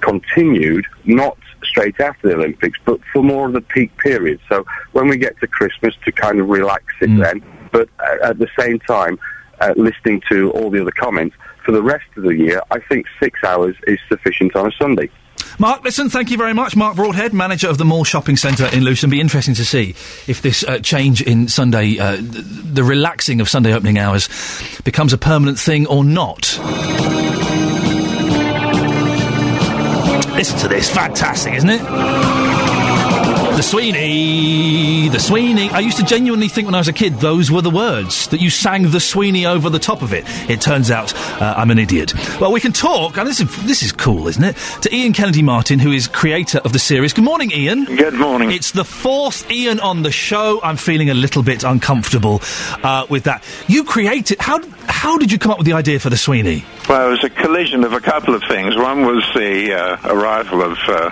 continued, not straight after the Olympics, but for more of the peak period. So when we get to Christmas, to kind of relax it then, but uh, at the same time, uh, listening to all the other comments, for the rest of the year, I think six hours is sufficient on a Sunday. Mark, listen, thank you very much. Mark Broadhead, manager of the Mall Shopping Centre in Luton. Be interesting to see if this uh, change in Sunday, uh, th- the relaxing of Sunday opening hours, becomes a permanent thing or not. Listen to this, fantastic, isn't it? The Sweeney, the Sweeney. I used to genuinely think when I was a kid those were the words that you sang the Sweeney over the top of it. It turns out uh, I'm an idiot. Well, we can talk, and this is this is cool, isn't it? To Ian Kennedy Martin, who is creator of the series. Good morning, Ian. Good morning. It's the fourth Ian on the show. I'm feeling a little bit uncomfortable uh, with that. You created. How how did you come up with the idea for the Sweeney? Well, it was a collision of a couple of things. One was the uh, arrival of uh,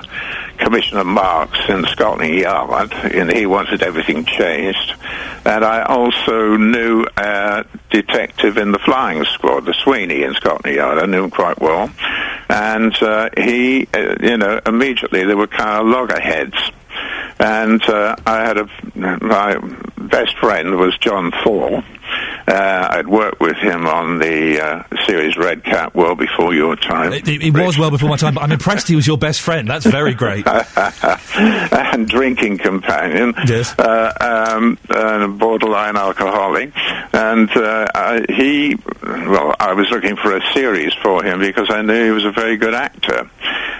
Commissioner Marks in Scotland Yard, and he wanted everything changed. And I also knew a detective in the flying squad, the Sweeney in Scotland Yard. I knew him quite well. And uh, he, uh, you know, immediately there were kind of loggerheads. And uh, I had a, my best friend was John Thaw. Uh, I'd worked with him on the uh, series Redcap well before your time. It, it- it was well before my time, but I'm impressed he was your best friend. That's very great. <laughs> and drinking companion. Yes. Uh, um, and a borderline alcoholic. And uh, I, he, well, I was looking for a series for him because I knew he was a very good actor.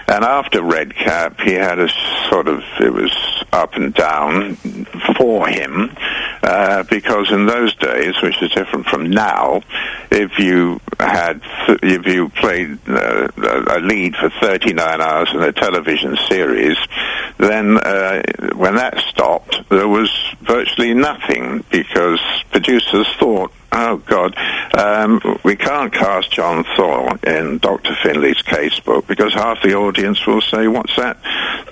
And after Redcap, he had a sort of, it was up and down for him, uh, because in those days, which is different from now, if you had, if you played uh, a lead for 39 hours in a television series, then uh, when that stopped, there was virtually nothing because producers thought, oh God, um, we can't cast John Thaw in Dr. Finlay's casebook because half the audience will say, what's that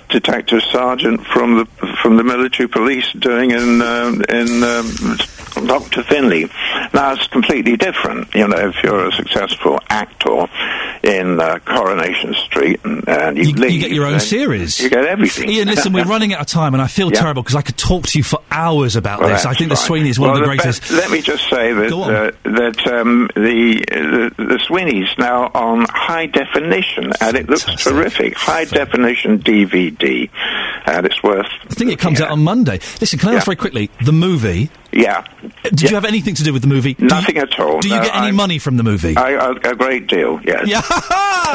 detective sergeant from the from the military police doing in um, in um, Dr. Finlay? Now it's completely different. You know, if you're a successful actor in uh, Coronation Street and, and you, leave, You get your own series. You get everything. Ian, listen, we're running out of time, and I feel <laughs> Yeah. terrible because I could talk to you for hours about Well, this. I think the. Sweeney is one Well, of the be- greatest. let me just say on. Uh, that um, the, the the Sweeney's now on high definition, and it looks terrific. High definition DVD, and it's worth. I think it comes out on Monday. Listen, can I ask very quickly? The movie. Yeah. Did you have anything to do with the movie? Do you- Nothing at all. Do you No, get any I'm- money from the movie? I, I, a great deal, yes. Yeah, <laughs>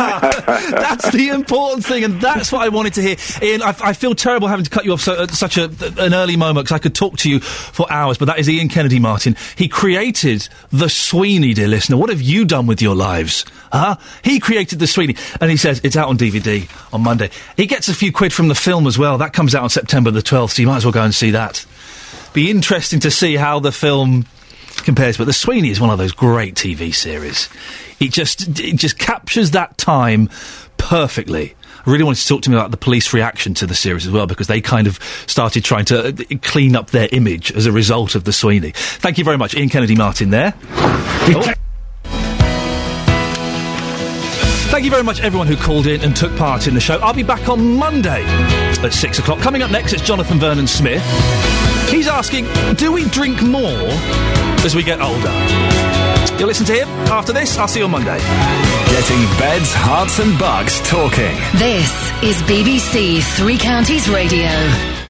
that's the important thing, and that's what I wanted to hear. Ian, I, I feel terrible having to cut you off so, at such a, an early moment because I could talk to you for hours. But that is Ian Kennedy Martin. He created the Sweeney, dear listener. What have you done with your lives? Huh? He created the Sweeney, and he says it's out on DVD on Monday. He gets a few quid from the film as well. That comes out on September the twelfth, so you might as well go and see that. Be interesting to see how the film compares. But The Sweeney is one of those great TV series. It just it just captures that time perfectly. I really wanted to talk to me about the police reaction to the series as well because they kind of started trying to uh, clean up their image as a result of The Sweeney. Thank you very much, Ian Kennedy Martin. There. Oh. Thank you very much, everyone who called in and took part in the show. I'll be back on Monday at six o'clock. Coming up next, it's Jonathan Vernon Smith. He's asking, do we drink more as we get older? You'll listen to him after this. I'll see you on Monday. Getting Beds, Herts, and Bucks talking. This is BBC Three Counties Radio.